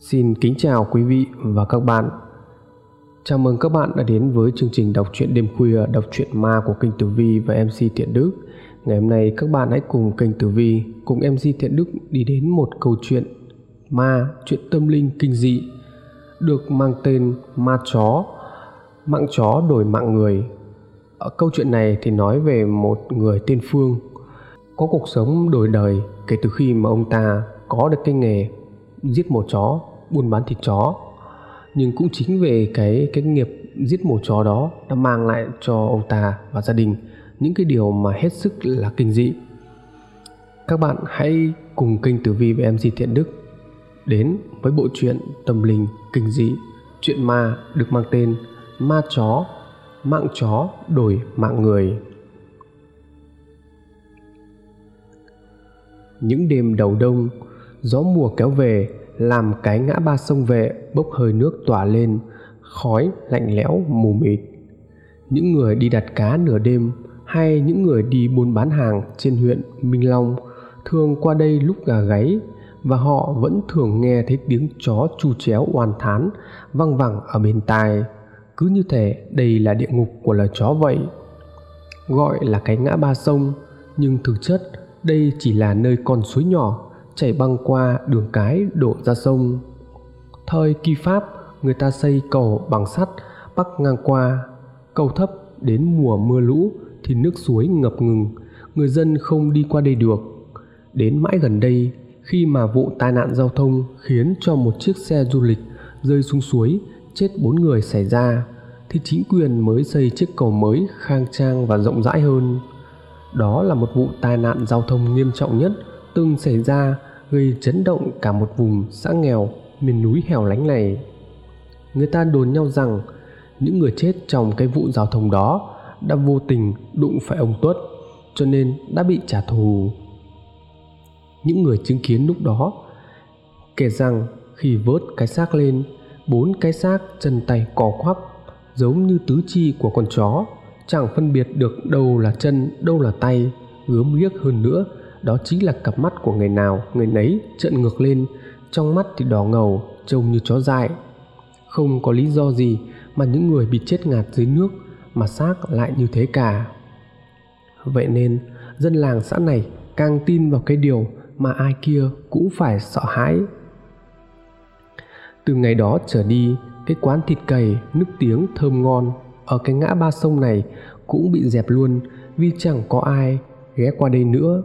Xin kính chào quý vị và các bạn. Chào mừng các bạn đã đến với chương trình đọc truyện đêm khuya đọc truyện ma của kênh Tử Vi và MC Thiện Đức. Ngày hôm nay các bạn hãy cùng kênh Tử Vi cùng MC Thiện Đức đi đến một câu chuyện ma, chuyện tâm linh kinh dị được mang tên Ma chó. Mạng chó đổi mạng người. Ở câu chuyện này thì nói về một người tên Phương có cuộc sống đổi đời kể từ khi mà ông ta có được cái nghề giết mổ chó, buôn bán thịt chó. Nhưng cũng chính về cái cái nghiệp giết mổ chó đó đã mang lại cho ông ta và gia đình những cái điều mà hết sức là kinh dị. Các bạn hãy cùng kênh tử vi về mc thiện đức đến với bộ truyện tâm linh kinh dị, chuyện ma được mang tên ma chó, mạng chó đổi mạng người. Những đêm đầu đông gió mùa kéo về, làm cái ngã ba sông vệ bốc hơi nước tỏa lên, khói lạnh lẽo, mù mịt. Những người đi đặt cá nửa đêm hay những người đi buôn bán hàng trên huyện minh long thường qua đây lúc gà gáy và họ vẫn thường nghe thấy tiếng chó chu chéo oan thán văng vẳng ở bên tai. Cứ như thể đây là địa ngục của loài chó vậy. Gọi là cái ngã ba sông, nhưng thực chất đây chỉ là nơi con suối nhỏ chảy băng qua đường cái đổ ra sông. Thời kỳ pháp, người ta xây cầu bằng sắt, bắc ngang qua, cầu thấp đến mùa mưa lũ thì nước suối ngập ngừng, người dân không đi qua đây được. Đến mãi gần đây, khi mà vụ tai nạn giao thông khiến cho một chiếc xe du lịch rơi xuống suối, chết bốn người xảy ra, thì chính quyền mới xây chiếc cầu mới khang trang và rộng rãi hơn. Đó là một vụ tai nạn giao thông nghiêm trọng nhất từng xảy ra gây chấn động cả một vùng xã nghèo, miền núi hẻo lánh này. Người ta đồn nhau rằng những người chết trong cái vụ giao thông đó đã vô tình đụng phải ông tuất, cho nên đã bị trả thù. Những người chứng kiến lúc đó kể rằng khi vớt cái xác lên, bốn cái xác chân tay cò quắp, giống như tứ chi của con chó, chẳng phân biệt được đâu là chân, đâu là tay gớm ghiếc hơn nữa đó chính là cặp mắt của người nào người nấy trợn ngược lên, trong mắt thì đỏ ngầu, trông như chó dại. Không có lý do gì mà những người bị chết ngạt dưới nước mà xác lại như thế cả. Vậy nên, dân làng xã này càng tin vào cái điều mà ai kia cũng phải sợ hãi. Từ ngày đó trở đi, cái quán thịt cầy nước tiếng, thơm ngon ở cái ngã ba sông này cũng bị dẹp luôn, vì chẳng có ai ghé qua đây nữa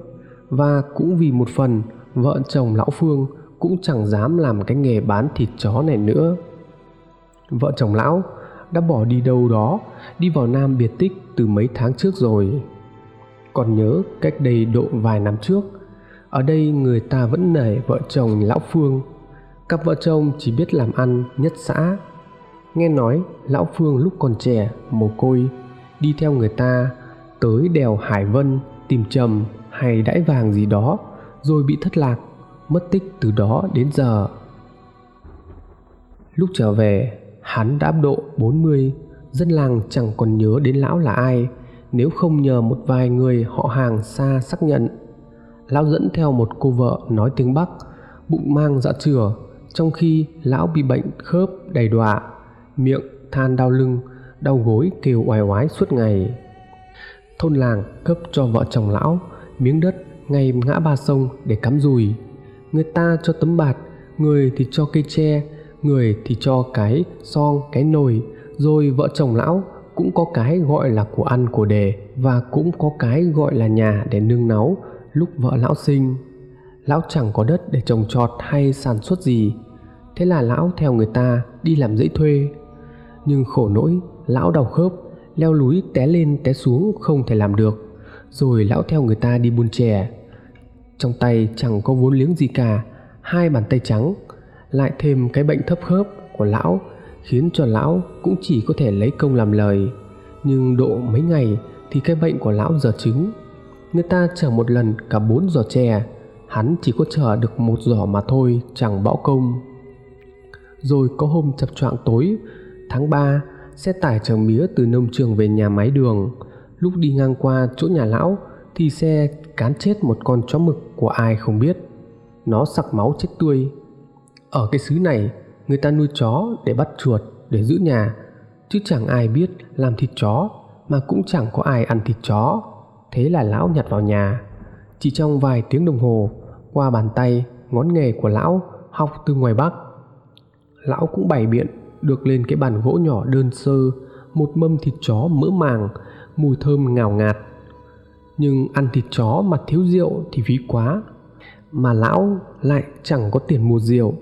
và cũng vì một phần, vợ chồng lão phương cũng chẳng dám làm cái nghề bán thịt chó này nữa. Vợ chồng lão đã bỏ đi đâu đó, đi vào nam biệt tích từ mấy tháng trước rồi. Còn nhớ cách đây độ vài năm trước, ở đây người ta vẫn nể vợ chồng lão phương. Cặp vợ chồng chỉ biết làm ăn nhất xã. Nghe nói lão phương lúc còn trẻ mồ côi, đi theo người ta tới đèo hải vân tìm trầm hay đãi vàng gì đó, rồi bị thất lạc, mất tích từ đó đến giờ. Lúc trở về, hắn đã độ 40 dân làng chẳng còn nhớ đến lão là ai, nếu không nhờ một vài người họ hàng xa xác nhận. Lão dẫn theo một cô vợ nói tiếng bắc, bụng mang dạ chửa trong khi lão bị bệnh khớp đầy đọa, miệng than đau lưng, đau gối kêu oai oái suốt ngày. Thôn làng cấp cho vợ chồng lão miếng đất ngay ngã ba sông để cắm rùi, người ta cho tấm bạt người thì cho cây tre người thì cho cái song cái nồi. Rồi vợ chồng lão cũng có cái gọi là của ăn của đề và cũng có cái gọi là nhà để nương náu lúc vợ lão sinh. Lão chẳng có đất để trồng trọt hay sản xuất gì. Thế là lão theo người ta đi làm dãy thuê. Nhưng khổ nỗi lão đau khớp leo núi té lên té xuống không thể làm được rồi lão theo người ta đi buôn chè. Trong tay chẳng có vốn liếng gì cả, hai bàn tay trắng, lại thêm cái bệnh thấp khớp của lão, khiến cho lão cũng chỉ có thể lấy công làm lời. Nhưng độ mấy ngày thì cái bệnh của lão giờ chứng người ta chở một lần cả bốn giò chè, hắn chỉ có chở được một giỏ mà thôi, chẳng bão công. Rồi có hôm chập choạng tối, tháng 3 xe tải chở mía từ nông trường về nhà máy đường lúc đi ngang qua chỗ nhà lão thì xe cán chết một con chó mực của ai không biết. Nó sặc máu chết tươi. Ở cái xứ này, người ta nuôi chó để bắt chuột, để giữ nhà. Chứ chẳng ai biết làm thịt chó, mà cũng chẳng có ai ăn thịt chó. Thế là lão nhặt vào nhà. Chỉ trong vài tiếng đồng hồ, qua bàn tay, ngón nghề của lão học từ ngoài bắc. Lão cũng bày biện được lên cái bàn gỗ nhỏ đơn sơ, một mâm thịt chó mỡ màng mùi thơm ngào ngạt. Nhưng ăn thịt chó mà thiếu rượu thì phí quá, mà lão lại chẳng có tiền mua rượu.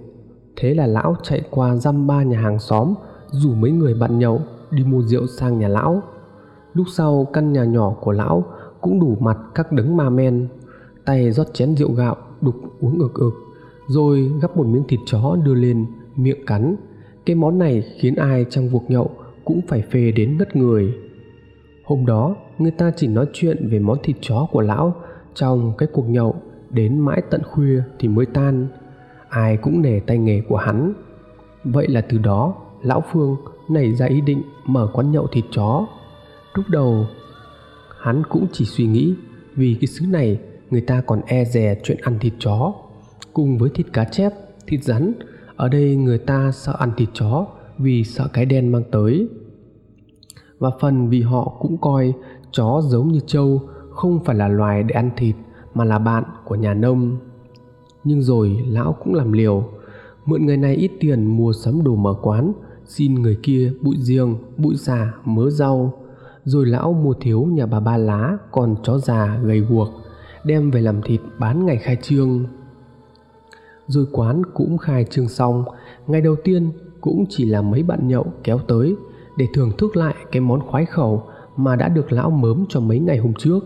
Thế là lão chạy qua dăm ba nhà hàng xóm, rủ mấy người bạn nhậu đi mua rượu sang nhà lão. Lúc sau, căn nhà nhỏ của lão cũng đủ mặt các đấng ma men, tay rót chén rượu gạo, đục uống ực ực rồi gắp một miếng thịt chó đưa lên miệng cắn. Cái món này khiến ai trong cuộc nhậu cũng phải phê đến ngất người hôm đó, người ta chỉ nói chuyện về món thịt chó của lão, trong cái cuộc nhậu, đến mãi tận khuya thì mới tan. Ai cũng nể tay nghề của hắn. Vậy là từ đó, lão phương nảy ra ý định mở quán nhậu thịt chó. Lúc đầu, hắn cũng chỉ suy nghĩ vì cái xứ này người ta còn e dè chuyện ăn thịt chó. Cùng với thịt cá chép, thịt rắn, ở đây người ta sợ ăn thịt chó vì sợ cái đen mang tới và phần vì họ cũng coi chó giống như trâu, không phải là loài để ăn thịt, mà là bạn của nhà nông. Nhưng rồi lão cũng làm liều, mượn người này ít tiền mua sắm đồ mở quán, xin người kia bụi riêng bụi xà, mớ rau. Rồi lão mua thiếu nhà bà ba lá, còn chó già gầy guộc, đem về làm thịt bán ngày khai trương. Rồi quán cũng khai trương xong, ngày đầu tiên cũng chỉ là mấy bạn nhậu kéo tới để thưởng thức lại cái món khoái khẩu mà đã được lão mớm cho mấy ngày hôm trước.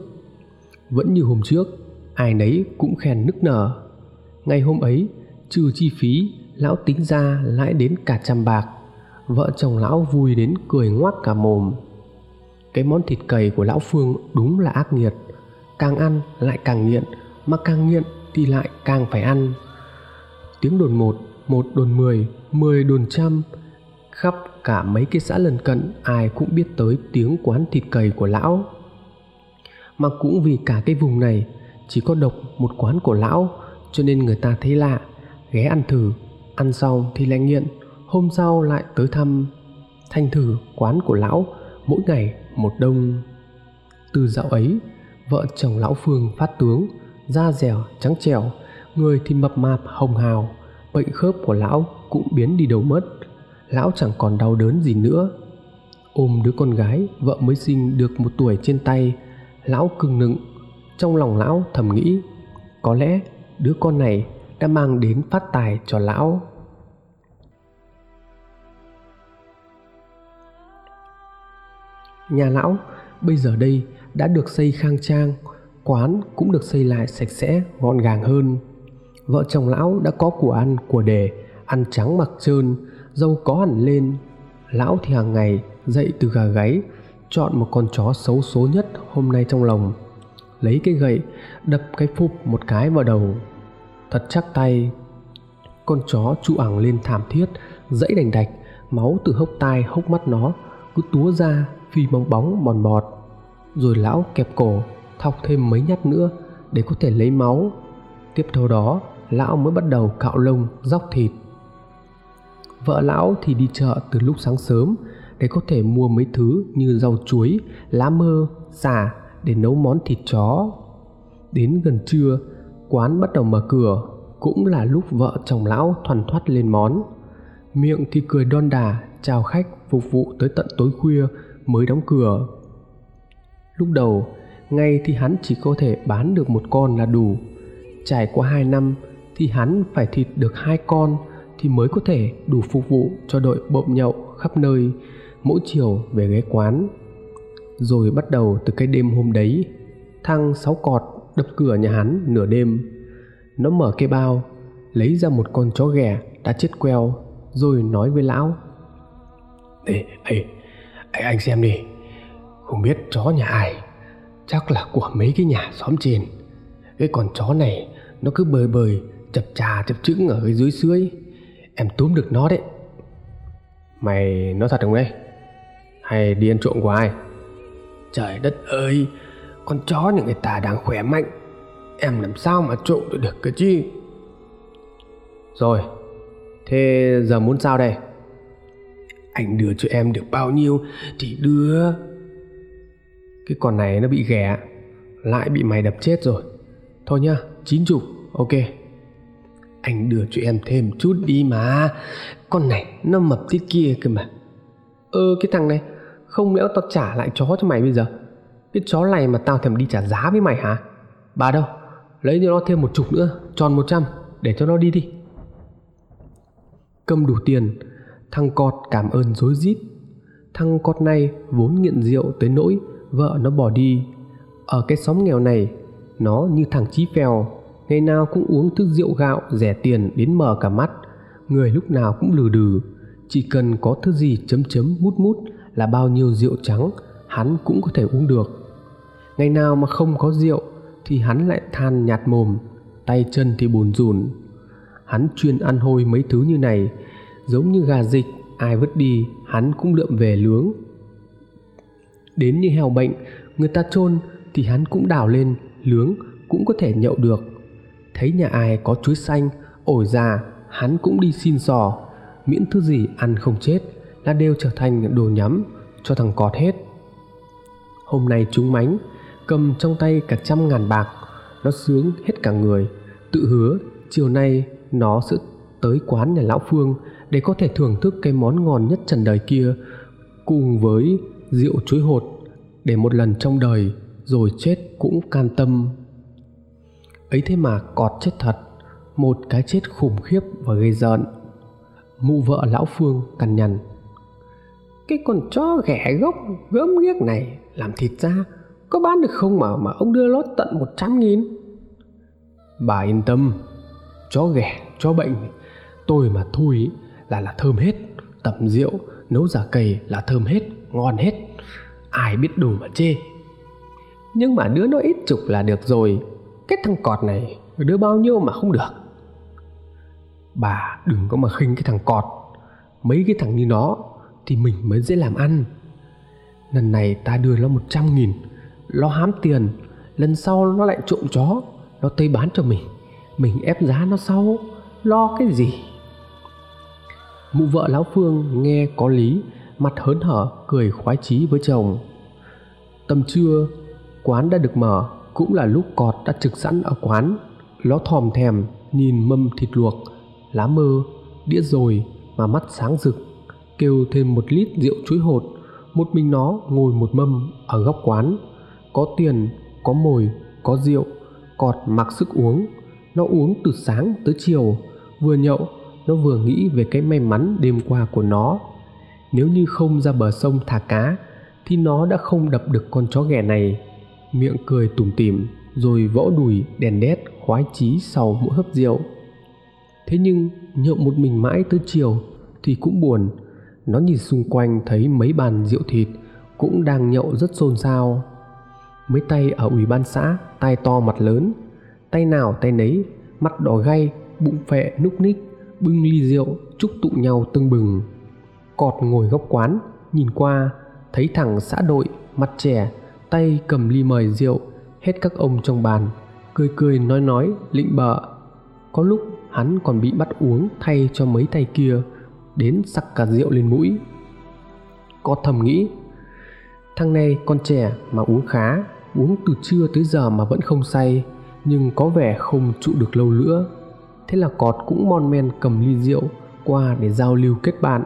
Vẫn như hôm trước, ai nấy cũng khen nức nở. Ngày hôm ấy, trừ chi phí, lão tính ra lãi đến cả trăm bạc. Vợ chồng lão vui đến cười ngoác cả mồm. Cái món thịt cầy của lão phương đúng là ác nghiệt. Càng ăn lại càng nghiện, mà càng nghiện thì lại càng phải ăn. Tiếng đồn một một đồn mười mười đồn trăm khắp cả mấy cái xã lân cận, ai cũng biết tới tiếng quán thịt cầy của lão. Mà cũng vì cả cái vùng này chỉ có độc một quán của lão, cho nên người ta thấy lạ, ghé ăn thử. Ăn xong thì lại nghiện, hôm sau lại tới thăm thanh thử quán của lão mỗi ngày một đông. Từ dạo ấy, vợ chồng lão phương phát tướng, da dẻo, trắng trẻo, người thì mập mạp, hồng hào bệnh khớp của lão cũng biến đi đâu mất lão chẳng còn đau đớn gì nữa. Ôm đứa con gái, vợ mới sinh được một tuổi trên tay, lão cưng nựng. Trong lòng lão thầm nghĩ, có lẽ đứa con này đã mang đến phát tài cho lão. Nhà lão bây giờ đây đã được xây khang trang, quán cũng được xây lại sạch sẽ, gọn gàng hơn. Vợ chồng lão đã có của ăn, của đề ăn trắng mặc trơn dâu có hẳn lên, lão thì hàng ngày dậy từ gà gáy, chọn một con chó xấu số nhất hôm nay trong lồng lấy cái gậy, đập cái phục một cái vào đầu. Thật chắc tay, con chó trụ ẳng lên thảm thiết, dãy đành đạch, máu từ hốc tai hốc mắt nó cứ túa ra phi bong bóng bòn bọt rồi lão kẹp cổ, thọc thêm mấy nhát nữa để có thể lấy máu. Tiếp theo đó, lão mới bắt đầu cạo lông, róc thịt vợ lão thì đi chợ từ lúc sáng sớm, để có thể mua mấy thứ như rau chuối, lá mơ, xà để nấu món thịt chó. Đến gần trưa, quán bắt đầu mở cửa, cũng là lúc vợ chồng lão thoăn thoắt lên món. Miệng thì cười đon đà, chào khách phục vụ tới tận tối khuya mới đóng cửa. Lúc đầu, ngay thì hắn chỉ có thể bán được một con là đủ. Trải qua hai năm thì hắn phải thịt được hai con thì mới có thể đủ phục vụ cho đội bộm nhậu khắp nơi mỗi chiều về ghé quán. Rồi bắt đầu từ cái đêm hôm đấy thăng sáu cọt đập cửa nhà hắn nửa đêm. Nó mở cái bao lấy ra một con chó ghẻ đã chết queo rồi nói với lão. Ê, ê, anh xem đi Không biết chó nhà ai Chắc là của mấy cái nhà xóm trên. Cái con chó này Nó cứ bơi bơi chập trà chập chững ở dưới dưới Em túm được nó đấy. Mày nói thật không đấy? Hay đi ăn trộm của ai? Trời đất ơi Con chó nhà người ta đang khỏe mạnh. Em làm sao mà trộm được cơ chứ? Rồi thế giờ muốn sao đây? Anh đưa cho em được bao nhiêu thì đưa. Cái con này nó bị ghẻ lại bị mày đập chết rồi. Thôi nhá chín chục ok anh đưa cho em thêm chút đi mà. Con này, nó mập thế kia cơ mà. Ơ, cái thằng này, không lẽ tao trả lại chó cho mày bây giờ? Cái chó này mà tao thèm đi trả giá với mày hả? Bà đâu, lấy cho nó thêm một chục nữa, tròn một trăm, để cho nó đi đi. Cầm đủ tiền, thằng cọt cảm ơn rối rít. Thằng cọt này vốn nghiện rượu tới nỗi vợ nó bỏ đi. Ở cái xóm nghèo này, nó như thằng chí phèo ngày nào cũng uống thức rượu gạo, rẻ tiền đến mờ cả mắt. Người lúc nào cũng lừ đừ. Chỉ cần có thứ gì chấm chấm, mút mút là bao nhiêu rượu trắng, hắn cũng có thể uống được. Ngày nào mà không có rượu thì hắn lại than nhạt mồm, tay chân thì bùn rùn. Hắn chuyên ăn hôi mấy thứ như này, giống như gà dịch, ai vứt đi, hắn cũng lượm về lướng đến như heo bệnh, người ta chôn thì hắn cũng đào lên lướng cũng có thể nhậu được thấy nhà ai có chuối xanh, ổi già, hắn cũng đi xin sò. Miễn thứ gì ăn không chết là đều trở thành đồ nhắm, cho thằng cọt hết. Hôm nay chúng mánh, cầm trong tay cả trăm ngàn bạc, nó sướng hết cả người. Tự hứa, chiều nay nó sẽ tới quán nhà lão phương để có thể thưởng thức cái món ngon nhất trần đời kia, cùng với rượu chuối hột để một lần trong đời rồi chết cũng can tâm ấy thế mà cọt chết thật, một cái chết khủng khiếp và gây giận mụ vợ lão phương cằn nhằn. Cái con chó ghẻ gốc, gớm ghiếc này, làm thịt ra, có bán được không mà mà ông đưa lót tận một trăm nghìn? Bà yên tâm, chó ghẻ, chó bệnh, tôi mà thui là là thơm hết. Tẩm rượu, nấu giả cầy là thơm hết, ngon hết. Ai biết đủ mà chê. Nhưng mà đứa nó ít chục là được rồi cái thằng cọt này đứa bao nhiêu mà không được. Bà đừng có mà khinh cái thằng cọt. Mấy cái thằng như nó thì mình mới dễ làm ăn. Lần này ta đưa nó một trăm nghìn, nó hám tiền. Lần sau nó lại trộm chó, nó tới bán cho mình. Mình ép giá nó sau, lo cái gì? Mụ vợ lão phương nghe có lý, mặt hớn hở, cười khoái chí với chồng. Tầm trưa, quán đã được mở cũng là lúc cọt đã trực sẵn ở quán. Nó thòm thèm, nhìn mâm thịt luộc, lá mơ, đĩa rồi mà mắt sáng rực, kêu thêm một lít rượu chuối hột. Một mình nó ngồi một mâm ở góc quán. Có tiền, có mồi, có rượu, cọt mặc sức uống. Nó uống từ sáng tới chiều. Vừa nhậu, nó vừa nghĩ về cái may mắn đêm qua của nó. Nếu như không ra bờ sông thả cá, thì nó đã không đập được con chó ghẻ này miệng cười tủm tỉm, rồi vỗ đùi, đèn đét, khoái chí sau mỗi hớp rượu. Thế nhưng, nhậu một mình mãi tới chiều thì cũng buồn. Nó nhìn xung quanh thấy mấy bàn rượu thịt cũng đang nhậu rất xôn xao. Mấy tay ở ủy ban xã tay to mặt lớn. Tay nào tay nấy, mặt đỏ gay, bụng phệ núc ních, bưng ly rượu chúc tụ nhau tưng bừng. Cọt ngồi góc quán, nhìn qua, thấy thằng xã đội, mặt trẻ tay cầm ly mời rượu hết các ông trong bàn, cười cười nói nói, lịnh bợ. Có lúc hắn còn bị bắt uống thay cho mấy tay kia, đến sặc cả rượu lên mũi. Có thầm nghĩ, thằng này con trẻ mà uống khá, uống từ trưa tới giờ mà vẫn không say, nhưng có vẻ không trụ được lâu nữa. Thế là cọt cũng mon men cầm ly rượu qua để giao lưu kết bạn.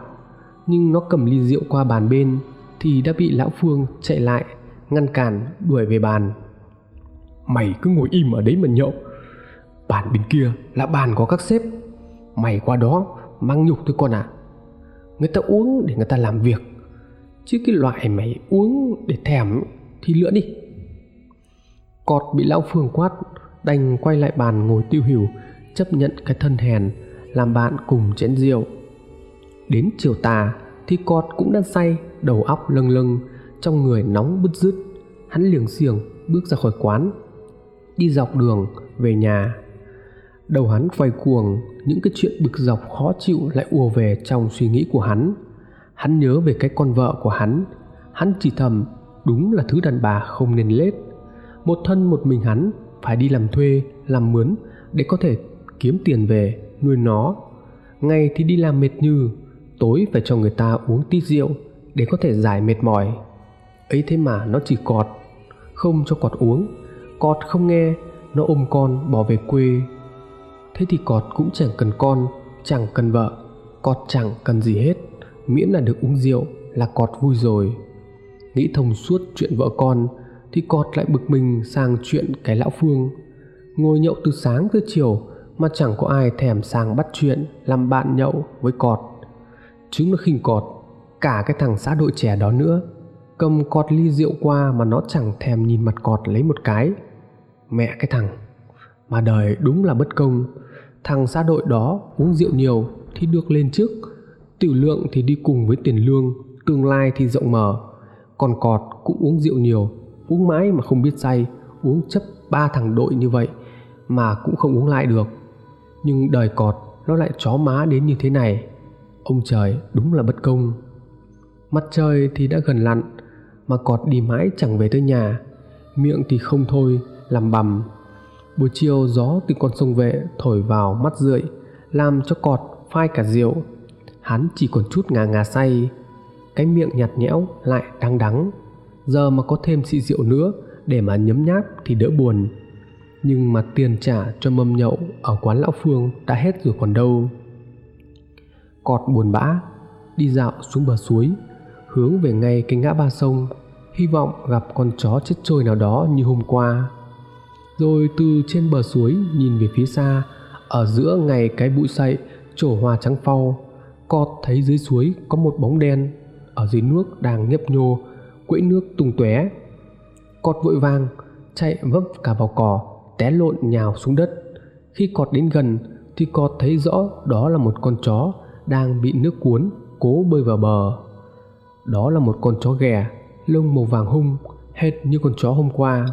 Nhưng nó cầm ly rượu qua bàn bên thì đã bị lão phương chạy lại ngăn cản, đuổi về bàn. Mày cứ ngồi im ở đấy mà nhậu. Bàn bên kia là bàn có các sếp. Mày qua đó mang nhục thôi con à người ta uống để người ta làm việc. Chứ cái loại mày uống để thèm thì lựa đi. Cọt bị lão phương quát, đành quay lại bàn ngồi tiêu hiểu chấp nhận cái thân hèn, làm bạn cùng chén rượu. Đến chiều tà thì cọt cũng đang say, đầu óc lâng lâng trong người nóng bứt rứt, hắn liềng xiềng bước ra khỏi quán, đi dọc đường về nhà. Đầu hắn quay cuồng, những cái chuyện bực dọc khó chịu lại ùa về trong suy nghĩ của hắn. Hắn nhớ về cái con vợ của hắn hắn chỉ thầm đúng là thứ đàn bà không nên lết. Một thân một mình hắn phải đi làm thuê, làm mướn để có thể kiếm tiền về nuôi nó. Ngày thì đi làm mệt như tối phải cho người ta uống tí rượu để có thể giải mệt mỏi ấy thế mà nó chỉ cọt, không cho cọt uống. Cọt không nghe, nó ôm con bỏ về quê. Thế thì cọt cũng chẳng cần con, chẳng cần vợ, cọt chẳng cần gì hết. Miễn là được uống rượu là cọt vui rồi. Nghĩ thông suốt chuyện vợ con, thì cọt lại bực mình sang chuyện cái lão phương. Ngồi nhậu từ sáng tới chiều, mà chẳng có ai thèm sang bắt chuyện, làm bạn nhậu với cọt. Chúng nó khinh cọt, cả cái thằng xã đội trẻ đó nữa cầm cọt ly rượu qua mà nó chẳng thèm nhìn mặt cọt lấy một cái. Mẹ cái thằng, mà đời đúng là bất công. Thằng xã đội đó uống rượu nhiều thì được lên trước, tiểu lượng thì đi cùng với tiền lương, tương lai thì rộng mở. Còn cọt cũng uống rượu nhiều, uống mãi mà không biết say, uống chấp ba thằng đội như vậy mà cũng không uống lại được. Nhưng đời cọt nó lại chó má đến như thế này. Ông trời đúng là bất công. Mặt trời thì đã gần lặn mà cọt đi mãi chẳng về tới nhà. Miệng thì không thôi, làm bầm. Buổi chiều gió từ con sông vệ thổi vào mắt rượi, làm cho cọt phai cả rượu. Hắn chỉ còn chút ngà ngà say. Cái miệng nhạt nhẽo lại đắng đắng. Giờ mà có thêm xị rượu nữa, để mà nhấm nháp thì đỡ buồn. Nhưng mà tiền trả cho mâm nhậu ở quán lão phương đã hết rồi còn đâu. Cọt buồn bã, đi dạo xuống bờ suối hướng về ngay cái ngã ba sông, hy vọng gặp con chó chết trôi nào đó như hôm qua. Rồi từ trên bờ suối nhìn về phía xa, ở giữa ngày cái bụi sậy trổ hoa trắng phau, cọt thấy dưới suối có một bóng đen, ở dưới nước đang nhấp nhô, quẫy nước tung tóe. Cọt vội vàng, chạy vấp cả vào cỏ, té lộn nhào xuống đất. Khi cọt đến gần, thì cọt thấy rõ đó là một con chó đang bị nước cuốn, cố bơi vào bờ đó là một con chó ghẻ lông màu vàng hung hệt như con chó hôm qua.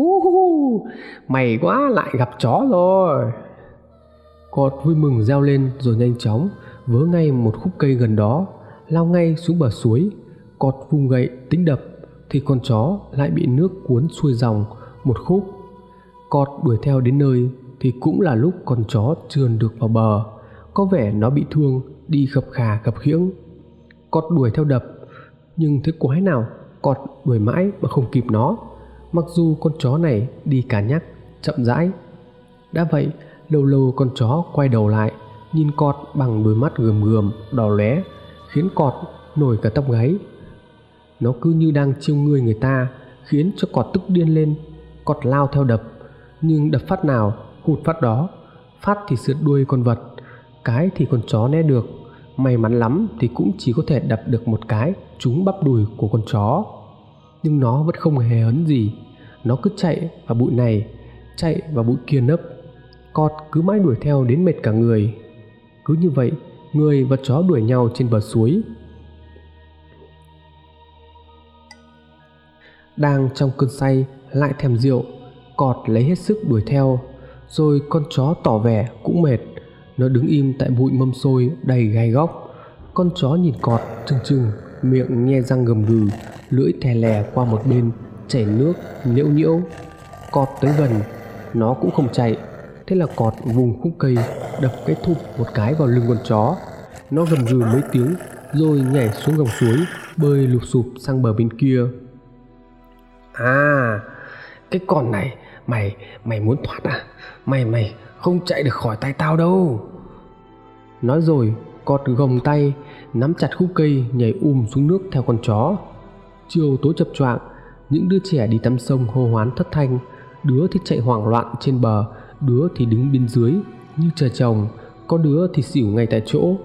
Uh, mày quá lại gặp chó rồi. Cọt vui mừng reo lên rồi nhanh chóng vớ ngay một khúc cây gần đó lao ngay xuống bờ suối. Cọt vung gậy tính đập thì con chó lại bị nước cuốn xuôi dòng một khúc. Cọt đuổi theo đến nơi thì cũng là lúc con chó trườn được vào bờ. Có vẻ nó bị thương đi khập khà khập khiễng cọt đuổi theo đập. Nhưng thế quái nào cọt đuổi mãi mà không kịp nó. Mặc dù con chó này đi cả nhắc chậm rãi. Đã vậy, lâu lâu con chó quay đầu lại, nhìn cọt bằng đôi mắt gườm gườm, đỏ lóe, khiến cọt nổi cả tóc gáy. Nó cứ như đang chiêu người người ta, khiến cho cọt tức điên lên. Cọt lao theo đập, nhưng đập phát nào, hụt phát đó. Phát thì sượt đuôi con vật, cái thì con chó né được may mắn lắm thì cũng chỉ có thể đập được một cái, trúng bắp đùi của con chó. Nhưng nó vẫn không hề hấn gì. Nó cứ chạy vào bụi này, chạy vào bụi kia nấp. Cọt cứ mãi đuổi theo đến mệt cả người. Cứ như vậy, người và chó đuổi nhau trên bờ suối. Đang trong cơn say, lại thèm rượu, cọt lấy hết sức đuổi theo. Rồi con chó tỏ vẻ cũng mệt nó đứng im tại bụi mâm xôi đầy gai góc. Con chó nhìn cọt, trừng trừng, miệng nhe răng gầm gừ, lưỡi thè lè qua một bên, chảy nước nhiễu nhiễu cọt tới gần, nó cũng không chạy. Thế là cọt vùng khúc cây, đập cái thụp một cái vào lưng con chó. Nó gầm gừ mấy tiếng, rồi nhảy xuống dòng suối, bơi lụp sụp sang bờ bên kia. À cái con này, mày mày muốn thoát à? Mày mày không chạy được khỏi tay tao đâu. Nói rồi, cọt gồng tay, nắm chặt khúc cây, nhảy um xuống nước theo con chó. Chiều tối chập choạng, những đứa trẻ đi tắm sông hô hoán thất thanh. Đứa thì chạy hoảng loạn trên bờ, đứa thì đứng bên dưới như chờ chồng, có đứa thì xỉu ngay tại chỗ.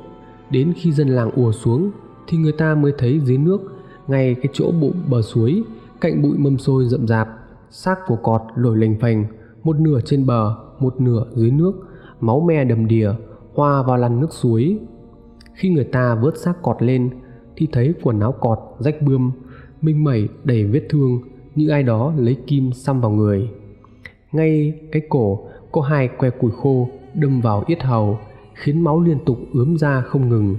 Đến khi dân làng ùa xuống thì người ta mới thấy dưới nước, ngay cái chỗ bụng bờ suối, cạnh bụi mâm xôi rậm rạp, xác của cọt lồi lềnh phềnh một nửa trên bờ một nửa dưới nước, máu me đầm đìa, hoa vào lăn nước suối. Khi người ta vớt xác cọt lên, thì thấy quần áo cọt, rách bươm, minh mẩy đầy vết thương như ai đó lấy kim xăm vào người. Ngay cái cổ, có hai que củi khô đâm vào yết hầu, khiến máu liên tục ướm ra không ngừng.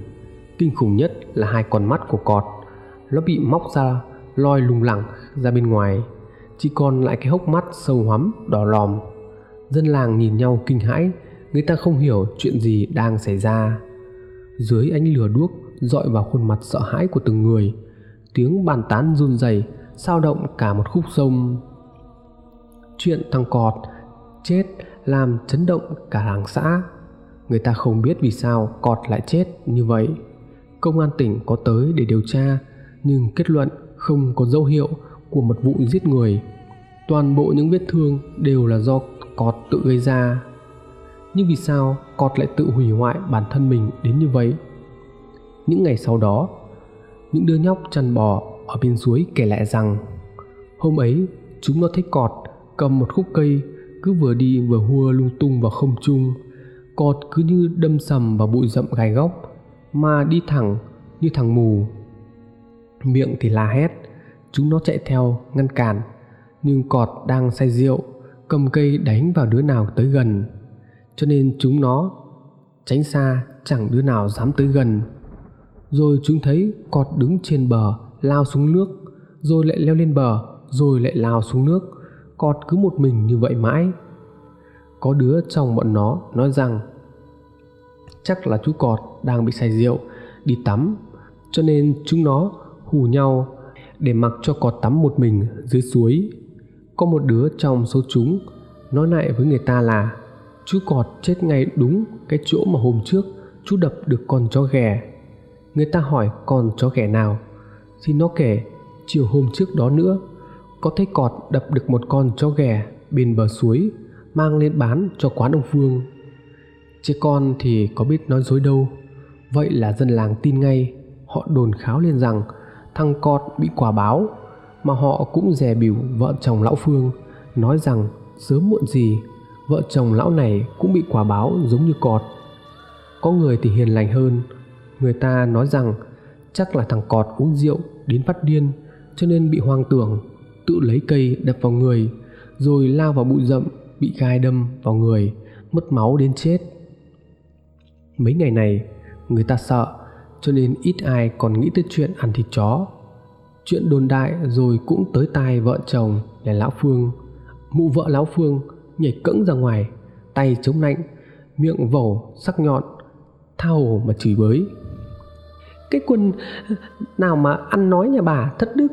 Kinh khủng nhất là hai con mắt của cọt, nó bị móc ra, loi lùng lẳng ra bên ngoài. Chỉ còn lại cái hốc mắt sâu hoắm, đỏ lòm dân làng nhìn nhau kinh hãi, người ta không hiểu chuyện gì đang xảy ra. Dưới ánh lửa đuốc dọi vào khuôn mặt sợ hãi của từng người, tiếng bàn tán run rẩy sao động cả một khúc sông. Chuyện thằng cọt chết làm chấn động cả làng xã. Người ta không biết vì sao cọt lại chết như vậy. Công an tỉnh có tới để điều tra, nhưng kết luận không có dấu hiệu của một vụ giết người. Toàn bộ những vết thương đều là do cọt tự gây ra. Nhưng vì sao cọt lại tự hủy hoại bản thân mình đến như vậy? Những ngày sau đó, những đứa nhóc chăn bò ở bên suối kể lại rằng, hôm ấy, chúng nó thấy cọt cầm một khúc cây, cứ vừa đi vừa hua lung tung vào không trung cọt cứ như đâm sầm vào bụi rậm gai góc, mà đi thẳng như thằng mù. Miệng thì la hét, chúng nó chạy theo ngăn cản, nhưng cọt đang say rượu cầm cây đánh vào đứa nào tới gần. Cho nên chúng nó tránh xa, chẳng đứa nào dám tới gần. Rồi chúng thấy cọt đứng trên bờ, lao xuống nước, rồi lại leo lên bờ, rồi lại lao xuống nước. Cọt cứ một mình như vậy mãi. Có đứa trong bọn nó nói rằng, chắc là chú cọt đang bị say rượu, đi tắm. Cho nên chúng nó hù nhau để mặc cho cọt tắm một mình dưới suối có một đứa trong số chúng, nói lại với người ta là, chú cọt chết ngay đúng cái chỗ mà hôm trước chú đập được con chó ghẻ người ta hỏi, con chó ghẻ nào? Thì nó kể, chiều hôm trước đó nữa, có thấy cọt đập được một con chó ghẻ bên bờ suối, mang lên bán cho quán ông phương. Trẻ con thì có biết nói dối đâu. Vậy là dân làng tin ngay, họ đồn kháo lên rằng thằng cọt bị quả báo mà họ cũng dè bỉu vợ chồng lão phương, nói rằng sớm muộn gì, vợ chồng lão này cũng bị quả báo giống như cọt. Có người thì hiền lành hơn, người ta nói rằng chắc là thằng cọt uống rượu đến phát điên, cho nên bị hoang tưởng, tự lấy cây đập vào người, rồi lao vào bụi rậm, bị gai đâm vào người, mất máu đến chết. Mấy ngày này, người ta sợ, cho nên ít ai còn nghĩ tới chuyện ăn thịt chó chuyện đồn đại rồi cũng tới tai vợ chồng nhà lão phương. Mụ vợ lão phương nhảy cẫng ra ngoài, tay chống lạnh miệng vẩu sắc nhọn, thao hồ mà chửi bới. Cái quân nào mà ăn nói nhà bà thất đức?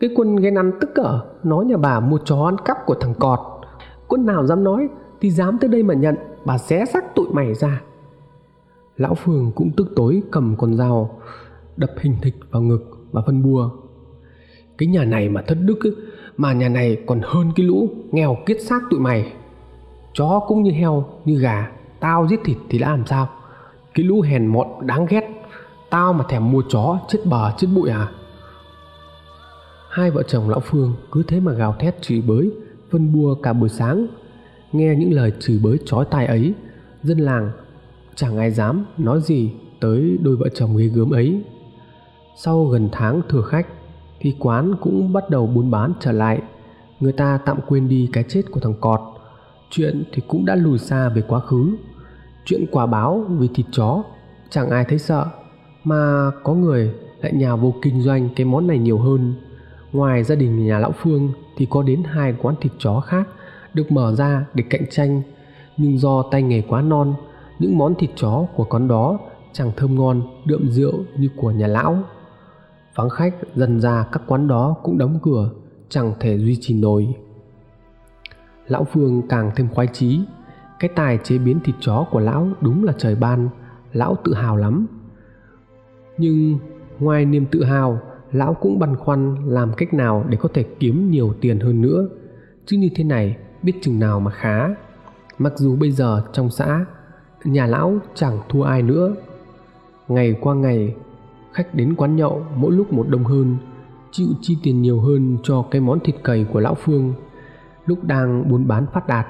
Cái quân ghen ăn tức cỡ, nói nhà bà mua chó ăn cắp của thằng cọt. Quân nào dám nói thì dám tới đây mà nhận, bà xé xác tụi mày ra. Lão phường cũng tức tối cầm con dao, đập hình thịch vào ngực và phân bua cái nhà này mà thất đức ấy, mà nhà này còn hơn cái lũ nghèo kiết xác tụi mày. Chó cũng như heo như gà tao giết thịt thì đã làm sao? Cái lũ hèn mọn đáng ghét tao mà thèm mua chó chết bờ chết bụi à? Hai vợ chồng lão phương cứ thế mà gào thét chửi bới phân bua cả buổi sáng. Nghe những lời chửi bới chói tai ấy dân làng chẳng ai dám nói gì tới đôi vợ chồng ghê gớm ấy. Sau gần tháng thừa khách thì quán cũng bắt đầu buôn bán trở lại, người ta tạm quên đi cái chết của thằng cọt. Chuyện thì cũng đã lùi xa về quá khứ. Chuyện quả báo vì thịt chó, chẳng ai thấy sợ, mà có người lại nhà vô kinh doanh cái món này nhiều hơn. Ngoài gia đình nhà lão phương thì có đến hai quán thịt chó khác được mở ra để cạnh tranh. Nhưng do tay nghề quá non, những món thịt chó của con đó chẳng thơm ngon, đượm rượu như của nhà lão vắng khách dần ra, các quán đó cũng đóng cửa, chẳng thể duy trì nổi. Lão phương càng thêm khoái chí, cái tài chế biến thịt chó của lão đúng là trời ban, lão tự hào lắm. Nhưng ngoài niềm tự hào, lão cũng băn khoăn làm cách nào để có thể kiếm nhiều tiền hơn nữa. Chứ như thế này, biết chừng nào mà khá. Mặc dù bây giờ trong xã, nhà lão chẳng thua ai nữa. Ngày qua ngày khách đến quán nhậu mỗi lúc một đông hơn, chịu chi tiền nhiều hơn cho cái món thịt cầy của lão phương. Lúc đang buôn bán phát đạt,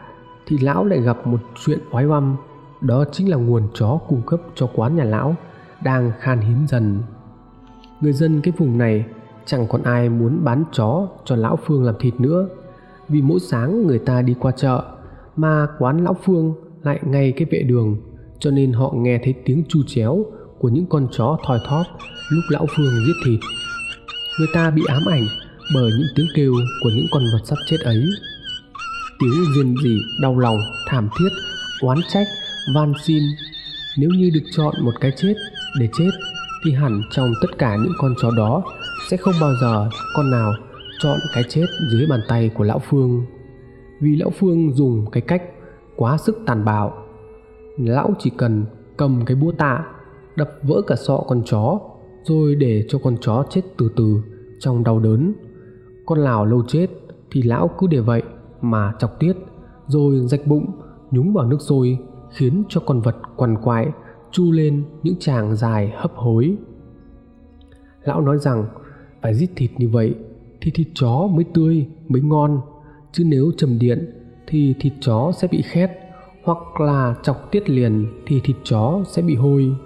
thì lão lại gặp một chuyện oái oăm, đó chính là nguồn chó cung cấp cho quán nhà lão đang khan hiếm dần. Người dân cái vùng này chẳng còn ai muốn bán chó cho lão phương làm thịt nữa, vì mỗi sáng người ta đi qua chợ mà quán lão phương lại ngay cái vệ đường, cho nên họ nghe thấy tiếng chu chéo của những con chó thoi thóp lúc lão phương giết thịt. Người ta bị ám ảnh bởi những tiếng kêu của những con vật sắp chết ấy. Tiếng rên rỉ, đau lòng, thảm thiết, oán trách, van xin. Nếu như được chọn một cái chết để chết, thì hẳn trong tất cả những con chó đó sẽ không bao giờ con nào chọn cái chết dưới bàn tay của lão phương. Vì lão phương dùng cái cách quá sức tàn bạo, lão chỉ cần cầm cái búa tạ đập vỡ cả sọ con chó, rồi để cho con chó chết từ từ trong đau đớn. Con lào lâu chết thì lão cứ để vậy mà chọc tiết, rồi rạch bụng, nhúng vào nước sôi, khiến cho con vật quằn quại, chu lên những tràng dài hấp hối. Lão nói rằng, phải giết thịt như vậy thì thịt chó mới tươi, mới ngon, chứ nếu trầm điện thì thịt chó sẽ bị khét, hoặc là chọc tiết liền thì thịt chó sẽ bị hôi.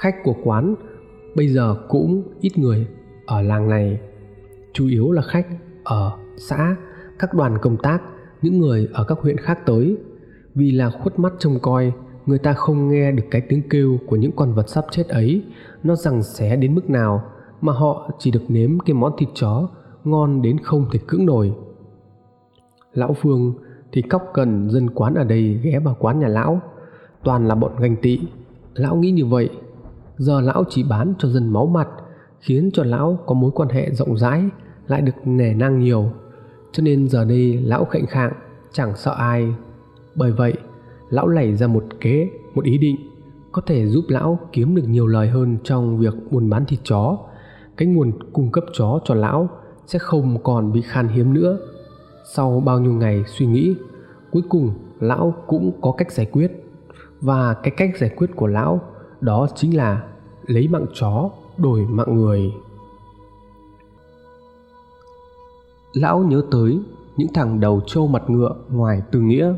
Khách của quán bây giờ cũng ít người ở làng này. Chủ yếu là khách ở xã, các đoàn công tác, những người ở các huyện khác tới. Vì là khuất mắt trông coi, người ta không nghe được cái tiếng kêu của những con vật sắp chết ấy, nó rằng xé đến mức nào mà họ chỉ được nếm cái món thịt chó ngon đến không thể cưỡng nổi. Lão phương thì cóc cần dân quán ở đây ghé vào quán nhà lão. Toàn là bọn ganh tị. Lão nghĩ như vậy giờ lão chỉ bán cho dân máu mặt, khiến cho lão có mối quan hệ rộng rãi, lại được nể nang nhiều. Cho nên giờ đây lão khệnh khạng, chẳng sợ ai. Bởi vậy, lão lẩy ra một kế, một ý định, có thể giúp lão kiếm được nhiều lời hơn trong việc buôn bán thịt chó. Cái nguồn cung cấp chó cho lão sẽ không còn bị khan hiếm nữa. Sau bao nhiêu ngày suy nghĩ, cuối cùng lão cũng có cách giải quyết. Và cái cách giải quyết của lão đó chính là lấy mạng chó, đổi mạng người. Lão nhớ tới những thằng đầu trâu mặt ngựa ngoài tư nghĩa,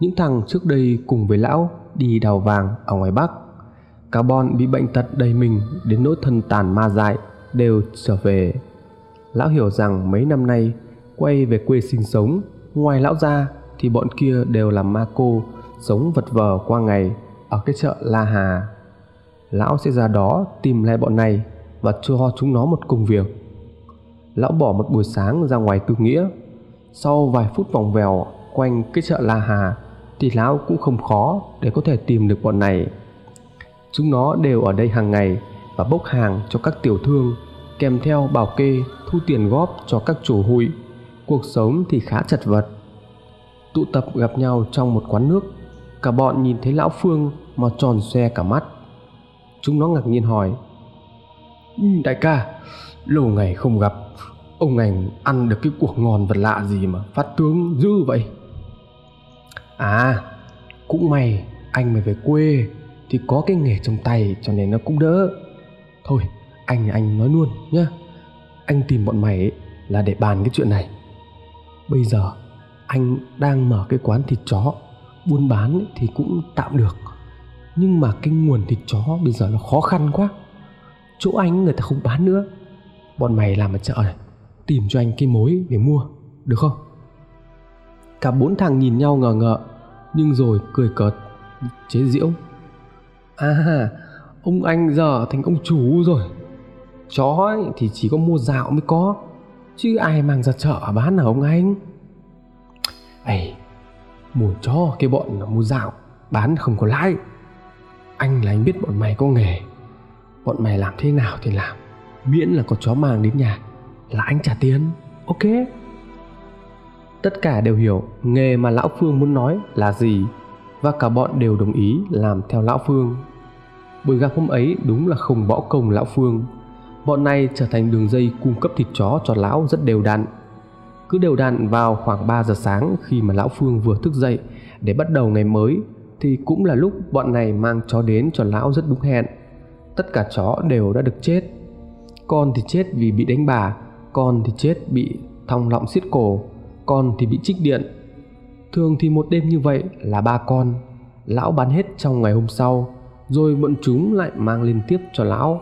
những thằng trước đây cùng với lão đi đào vàng ở ngoài bắc. Cả bọn bị bệnh tật đầy mình đến nỗi thân tàn ma dại đều trở về. Lão hiểu rằng mấy năm nay quay về quê sinh sống, ngoài lão ra thì bọn kia đều là ma cô, sống vật vờ qua ngày ở cái chợ la hà lão sẽ ra đó tìm lại bọn này và cho chúng nó một công việc. Lão bỏ một buổi sáng ra ngoài tư nghĩa. Sau vài phút vòng vèo quanh cái chợ la hà thì lão cũng không khó để có thể tìm được bọn này. Chúng nó đều ở đây hàng ngày và bốc hàng cho các tiểu thương, kèm theo bảo kê, thu tiền góp cho các chủ hụi. Cuộc sống thì khá chật vật. Tụ tập gặp nhau trong một quán nước. Cả bọn nhìn thấy lão phương mà tròn xe cả mắt chúng nó ngạc nhiên hỏi ừ, đại ca lâu ngày không gặp ông anh ăn được cái cuộc ngon vật lạ gì mà phát tướng dữ vậy? À cũng may anh mới về quê thì có cái nghề trong tay cho nên nó cũng đỡ. Thôi anh anh nói luôn nhá. Anh tìm bọn mày ấy là để bàn cái chuyện này. Bây giờ anh đang mở cái quán thịt chó buôn bán thì cũng tạm được nhưng mà cái nguồn thịt chó bây giờ nó khó khăn quá. Chỗ anh người ta không bán nữa. Bọn mày làm ở chợ này, tìm cho anh cái mối để mua, được không? Cả bốn thằng nhìn nhau ngờ ngợ, nhưng rồi cười cợt, chế giễu. À ông anh giờ thành ông chủ rồi. Chó ấy thì chỉ có mua dạo mới có, chứ ai mang ra chợ bán hả ông anh? Ây mua cho cái bọn mua dạo bán không có lãi anh là anh biết bọn mày có nghề. Bọn mày làm thế nào thì làm. Miễn là có chó mang đến nhà là anh trả tiền. Ok? Tất cả đều hiểu nghề mà lão phương muốn nói là gì và cả bọn đều đồng ý làm theo lão phương. Buổi gặp hôm ấy đúng là không bỏ công lão phương. Bọn này trở thành đường dây cung cấp thịt chó cho lão rất đều đặn. Cứ đều đặn vào khoảng 3 giờ sáng khi mà lão phương vừa thức dậy để bắt đầu ngày mới thì cũng là lúc bọn này mang chó đến cho lão rất đúng hẹn. Tất cả chó đều đã được chết. Con thì chết vì bị đánh bà, con thì chết bị thòng lọng xiết cổ, con thì bị trích điện. Thường thì một đêm như vậy là ba con, lão bán hết trong ngày hôm sau, rồi bọn chúng lại mang lên tiếp cho lão.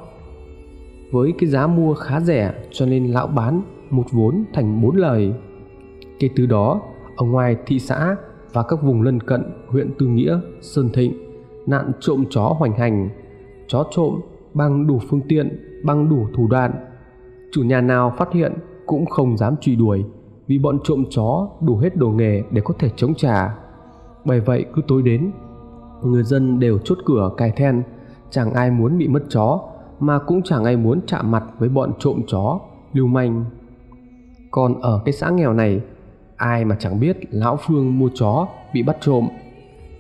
Với cái giá mua khá rẻ cho nên lão bán một vốn thành bốn lời. Kể từ đó, ở ngoài thị xã và các vùng lân cận huyện Tư Nghĩa, Sơn Thịnh, nạn trộm chó hoành hành, chó trộm bằng đủ phương tiện, bằng đủ thủ đoạn. Chủ nhà nào phát hiện cũng không dám truy đuổi vì bọn trộm chó đủ hết đồ nghề để có thể chống trả. Bởi vậy cứ tối đến, người dân đều chốt cửa cài then, chẳng ai muốn bị mất chó mà cũng chẳng ai muốn chạm mặt với bọn trộm chó, lưu manh. Còn ở cái xã nghèo này, ai mà chẳng biết lão Phương mua chó bị bắt trộm.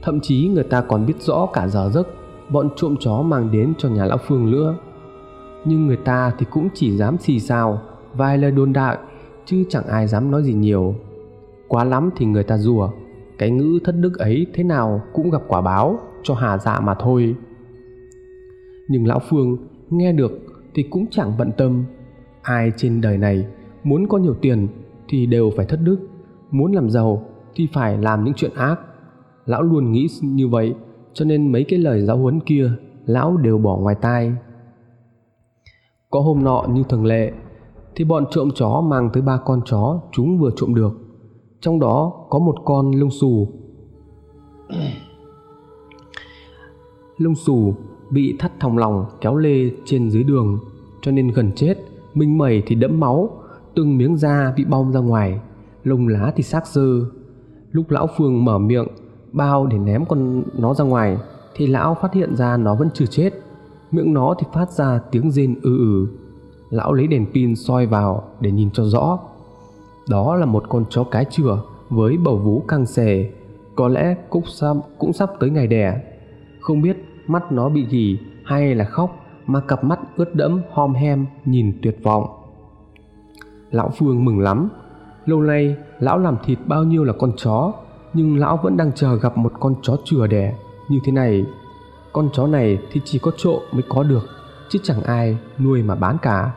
Thậm chí người ta còn biết rõ cả giờ giấc bọn trộm chó mang đến cho nhà lão Phương nữa. Nhưng người ta thì cũng chỉ dám xì xào, vài lời đồn đại, chứ chẳng ai dám nói gì nhiều. Quá lắm thì người ta rùa, cái ngữ thất đức ấy thế nào cũng gặp quả báo cho hà dạ mà thôi. Nhưng lão Phương nghe được thì cũng chẳng bận tâm. Ai trên đời này muốn có nhiều tiền thì đều phải thất đức, muốn làm giàu thì phải làm những chuyện ác. Lão luôn nghĩ như vậy cho nên mấy cái lời giáo huấn kia lão đều bỏ ngoài tai. Có hôm nọ như thường lệ thì bọn trộm chó mang tới ba con chó chúng vừa trộm được. Trong đó có một con lông xù. lông xù bị thắt thòng lòng kéo lê trên dưới đường cho nên gần chết, minh mẩy thì đẫm máu, từng miếng da bị bong ra ngoài, lông lá thì xác dơ. Lúc lão Phương mở miệng bao để ném con nó ra ngoài thì lão phát hiện ra nó vẫn chưa chết. Miệng nó thì phát ra tiếng rên ư ử. Lão lấy đèn pin soi vào để nhìn cho rõ. Đó là một con chó cái chửa với bầu vú căng xề có lẽ cũng sắp, cũng sắp tới ngày đẻ. Không biết mắt nó bị gì hay là khóc mà cặp mắt ướt đẫm hom hem nhìn tuyệt vọng. Lão phương mừng lắm lâu nay, lão làm thịt bao nhiêu là con chó, nhưng lão vẫn đang chờ gặp một con chó chừa đẻ. Như thế này, con chó này thì chỉ có trộm mới có được, chứ chẳng ai nuôi mà bán cả.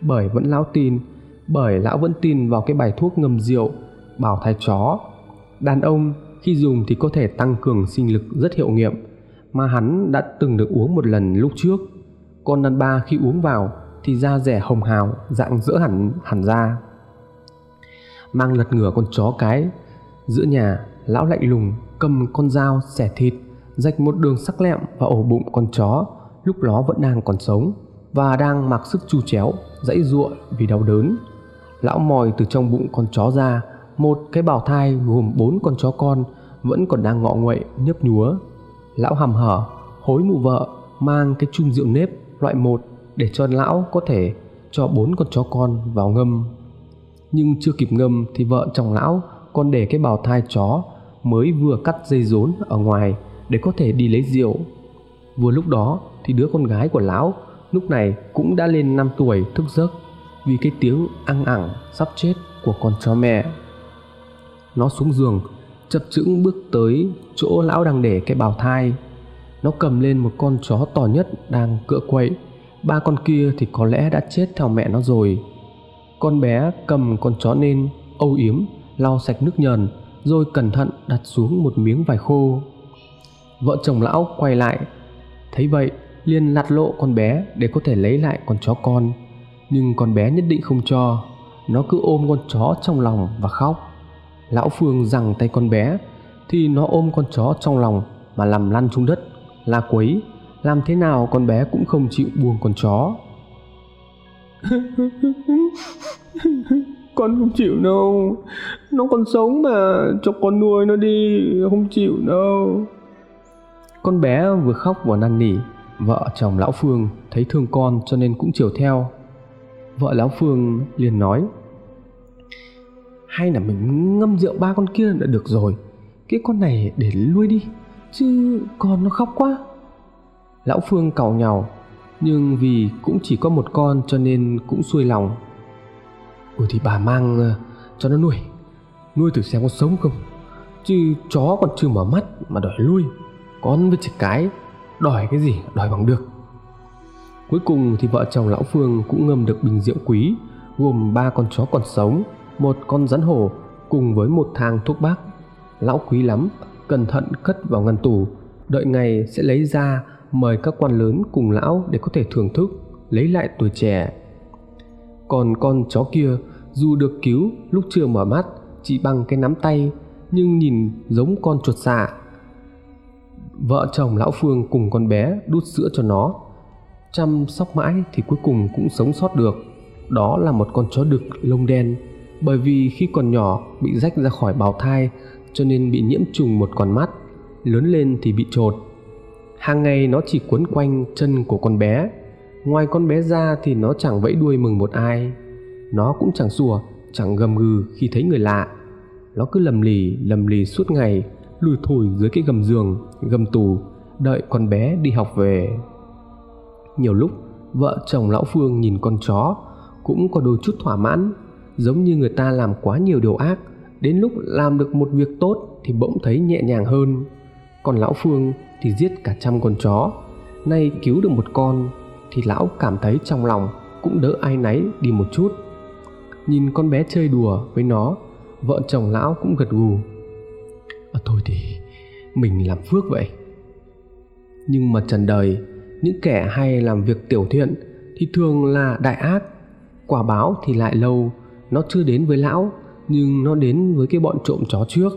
Bởi vẫn lão tin, bởi lão vẫn tin vào cái bài thuốc ngâm rượu, bảo thai chó, đàn ông khi dùng thì có thể tăng cường sinh lực rất hiệu nghiệm, mà hắn đã từng được uống một lần lúc trước. Còn đàn ba khi uống vào thì da rẻ hồng hào, dạng dỡ hẳn hẳn ra mang lật ngửa con chó cái. Giữa nhà, lão lạnh lùng cầm con dao xẻ thịt, rạch một đường sắc lẹm vào ổ bụng con chó. Lúc nó vẫn đang còn sống và đang mặc sức chu chéo, dãy giụa vì đau đớn. Lão mòi từ trong bụng con chó ra, một cái bào thai gồm bốn con chó con vẫn còn đang ngọ nguậy, nhấp nhúa. Lão hầm hở, hối mụ vợ, mang cái chung rượu nếp loại một để cho lão có thể cho bốn con chó con vào ngâm nhưng chưa kịp ngâm thì vợ chồng lão còn để cái bào thai chó mới vừa cắt dây rốn ở ngoài để có thể đi lấy rượu. Vừa lúc đó thì đứa con gái của lão lúc này cũng đã lên 5 tuổi thức giấc vì cái tiếng ăn ẳng sắp chết của con chó mẹ. Nó xuống giường, chập chững bước tới chỗ lão đang để cái bào thai. Nó cầm lên một con chó to nhất đang cựa quậy. Ba con kia thì có lẽ đã chết theo mẹ nó rồi. Con bé cầm con chó nên, âu yếm, lau sạch nước nhờn, rồi cẩn thận đặt xuống một miếng vải khô. Vợ chồng lão quay lại. Thấy vậy, liền lặt lộ con bé để có thể lấy lại con chó con. Nhưng con bé nhất định không cho. Nó cứ ôm con chó trong lòng và khóc. Lão phương giằng tay con bé, thì nó ôm con chó trong lòng mà làm lăn xuống đất, la quấy. Làm thế nào con bé cũng không chịu buông con chó. con không chịu đâu. Nó còn sống mà, cho con nuôi nó đi, không chịu đâu. Con bé vừa khóc vừa năn nỉ, vợ chồng lão phương thấy thương con cho nên cũng chiều theo. Vợ lão phương liền nói, hay là mình ngâm rượu ba con kia đã được rồi, cái con này để nuôi đi, chứ con nó khóc quá. Lão phương cầu nhau nhưng vì cũng chỉ có một con cho nên cũng xuôi lòng. Ừ thì bà mang ờ, cho nó nuôi. Nuôi thử xem có sống không. Chứ chó còn chưa mở mắt mà đòi lui, con với chị cái đòi cái gì? Đòi bằng được. Cuối cùng thì vợ chồng lão phương cũng ngâm được bình rượu quý gồm ba con chó còn sống một con rắn hổ cùng với một thang thuốc bắc. Lão quý lắm cẩn thận cất vào ngăn tủ đợi ngày sẽ lấy ra mời các quan lớn cùng lão để có thể thưởng thức, lấy lại tuổi trẻ. Còn con chó kia, dù được cứu lúc chưa mở mắt, chỉ bằng cái nắm tay, nhưng nhìn giống con chuột xạ. Vợ chồng lão phương cùng con bé đút sữa cho nó. Chăm sóc mãi thì cuối cùng cũng sống sót được. Đó là một con chó đực lông đen, bởi vì khi còn nhỏ bị rách ra khỏi bào thai, cho nên bị nhiễm trùng một con mắt, lớn lên thì bị trột hàng ngày nó chỉ quấn quanh chân của con bé. Ngoài con bé ra thì nó chẳng vẫy đuôi mừng một ai. Nó cũng chẳng sủa, chẳng gầm gừ khi thấy người lạ. Nó cứ lầm lì lầm lì suốt ngày lùi thủi dưới cái gầm giường, gầm tù, đợi con bé đi học về. Nhiều lúc, vợ chồng lão phương nhìn con chó cũng có đôi chút thỏa mãn, giống như người ta làm quá nhiều điều ác. Đến lúc làm được một việc tốt thì bỗng thấy nhẹ nhàng hơn. Còn lão phương thì giết cả trăm con chó. Nay cứu được một con thì lão cảm thấy trong lòng cũng đỡ ai náy đi một chút. Nhìn con bé chơi đùa với nó vợ chồng lão cũng gật gù. À, thôi thì mình làm phước vậy. Nhưng mà trần đời những kẻ hay làm việc tiểu thiện thì thường là đại ác. Quả báo thì lại lâu nó chưa đến với lão nhưng nó đến với cái bọn trộm chó trước.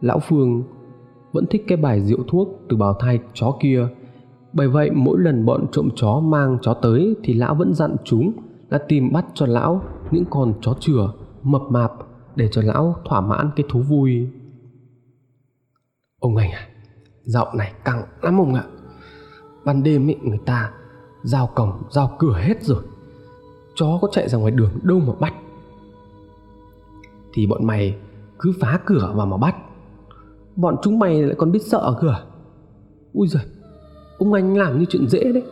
Lão phương vẫn thích cái bài rượu thuốc từ bào thai chó kia. Bởi vậy, mỗi lần bọn trộm chó mang chó tới thì lão vẫn dặn chúng là tìm bắt cho lão những con chó chửa mập mạp để cho lão thỏa mãn cái thú vui. Ông anh à dạo này căng lắm ông ạ. Ban đêm ấy, người ta giao cổng, giao cửa hết rồi. Chó có chạy ra ngoài đường đâu mà bắt. Thì bọn mày cứ phá cửa vào mà bắt bọn chúng mày lại còn biết sợ cửa. Ui giời, ông anh làm như chuyện dễ đấy.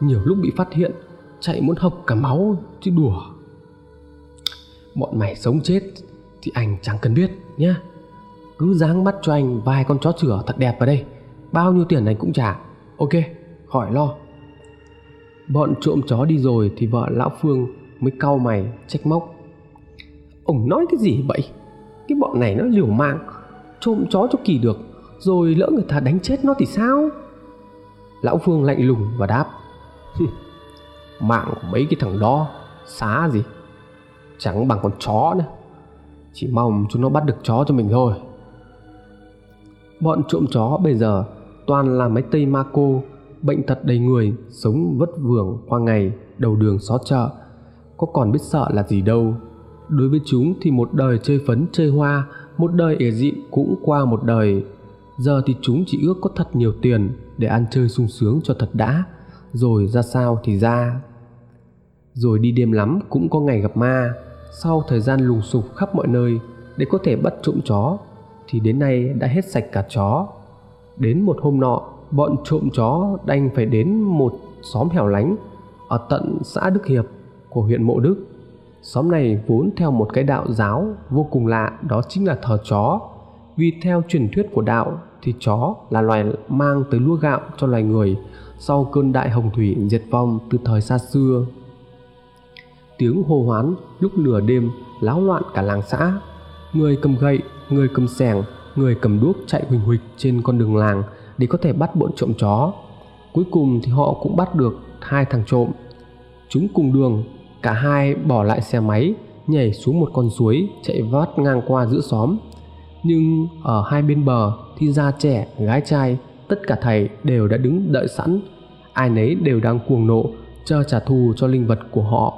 Nhiều lúc bị phát hiện, chạy muốn hộc cả máu chứ đùa. Bọn mày sống chết thì anh chẳng cần biết nhá. Cứ dáng bắt cho anh vài con chó chửa thật đẹp vào đây. Bao nhiêu tiền anh cũng trả. Ok, khỏi lo. Bọn trộm chó đi rồi thì vợ lão phương mới cau mày, trách móc. Ông nói cái gì vậy? Cái bọn này nó liều mạng trộm chó cho kỳ được, rồi lỡ người ta đánh chết nó thì sao? Lão phương lạnh lùng và đáp mạng của mấy cái thằng đó xá gì? Chẳng bằng con chó nữa, chỉ mong chúng nó bắt được chó cho mình thôi. Bọn trộm chó bây giờ toàn là mấy tây ma cô, bệnh tật đầy người, sống vất vưởng qua ngày đầu đường xó chợ, có còn biết sợ là gì đâu. Đối với chúng thì một đời chơi phấn, chơi hoa một đời ỉa dị cũng qua một đời. Giờ thì chúng chỉ ước có thật nhiều tiền để ăn chơi sung sướng cho thật đã. Rồi ra sao thì ra. Rồi đi đêm lắm cũng có ngày gặp ma. Sau thời gian lùng sục khắp mọi nơi để có thể bắt trộm chó, thì đến nay đã hết sạch cả chó. Đến một hôm nọ, bọn trộm chó đành phải đến một xóm hẻo lánh ở tận xã Đức Hiệp của huyện Mộ Đức. Xóm này vốn theo một cái đạo giáo vô cùng lạ đó chính là thờ chó. Vì theo truyền thuyết của đạo thì chó là loài mang tới lúa gạo cho loài người sau cơn đại hồng thủy diệt vong từ thời xa xưa. Tiếng hô hoán lúc nửa đêm láo loạn cả làng xã. Người cầm gậy, người cầm sẻng, người cầm đuốc chạy huỳnh huỳnh trên con đường làng để có thể bắt bọn trộm chó. Cuối cùng thì họ cũng bắt được hai thằng trộm. Chúng cùng đường, cả hai bỏ lại xe máy, nhảy xuống một con suối chạy vót ngang qua giữa xóm. Nhưng ở hai bên bờ thì già trẻ, gái trai, tất cả thầy đều đã đứng đợi sẵn. Ai nấy đều đang cuồng nộ, chờ trả thù cho linh vật của họ.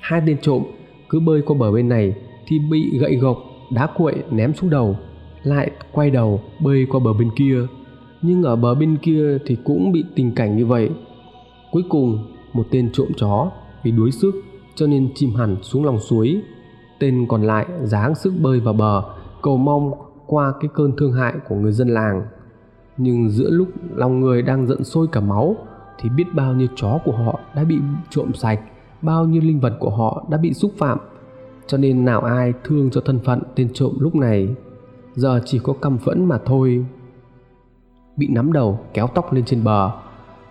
Hai tên trộm cứ bơi qua bờ bên này thì bị gậy gộc, đá cuội ném xuống đầu lại quay đầu bơi qua bờ bên kia nhưng ở bờ bên kia thì cũng bị tình cảnh như vậy cuối cùng một tên trộm chó vì đuối sức, cho nên chìm hẳn xuống lòng suối. Tên còn lại dáng sức bơi vào bờ, cầu mong qua cái cơn thương hại của người dân làng. Nhưng giữa lúc lòng người đang giận sôi cả máu, thì biết bao nhiêu chó của họ đã bị trộm sạch, bao nhiêu linh vật của họ đã bị xúc phạm. Cho nên nào ai thương cho thân phận tên trộm lúc này, giờ chỉ có căm phẫn mà thôi. Bị nắm đầu, kéo tóc lên trên bờ,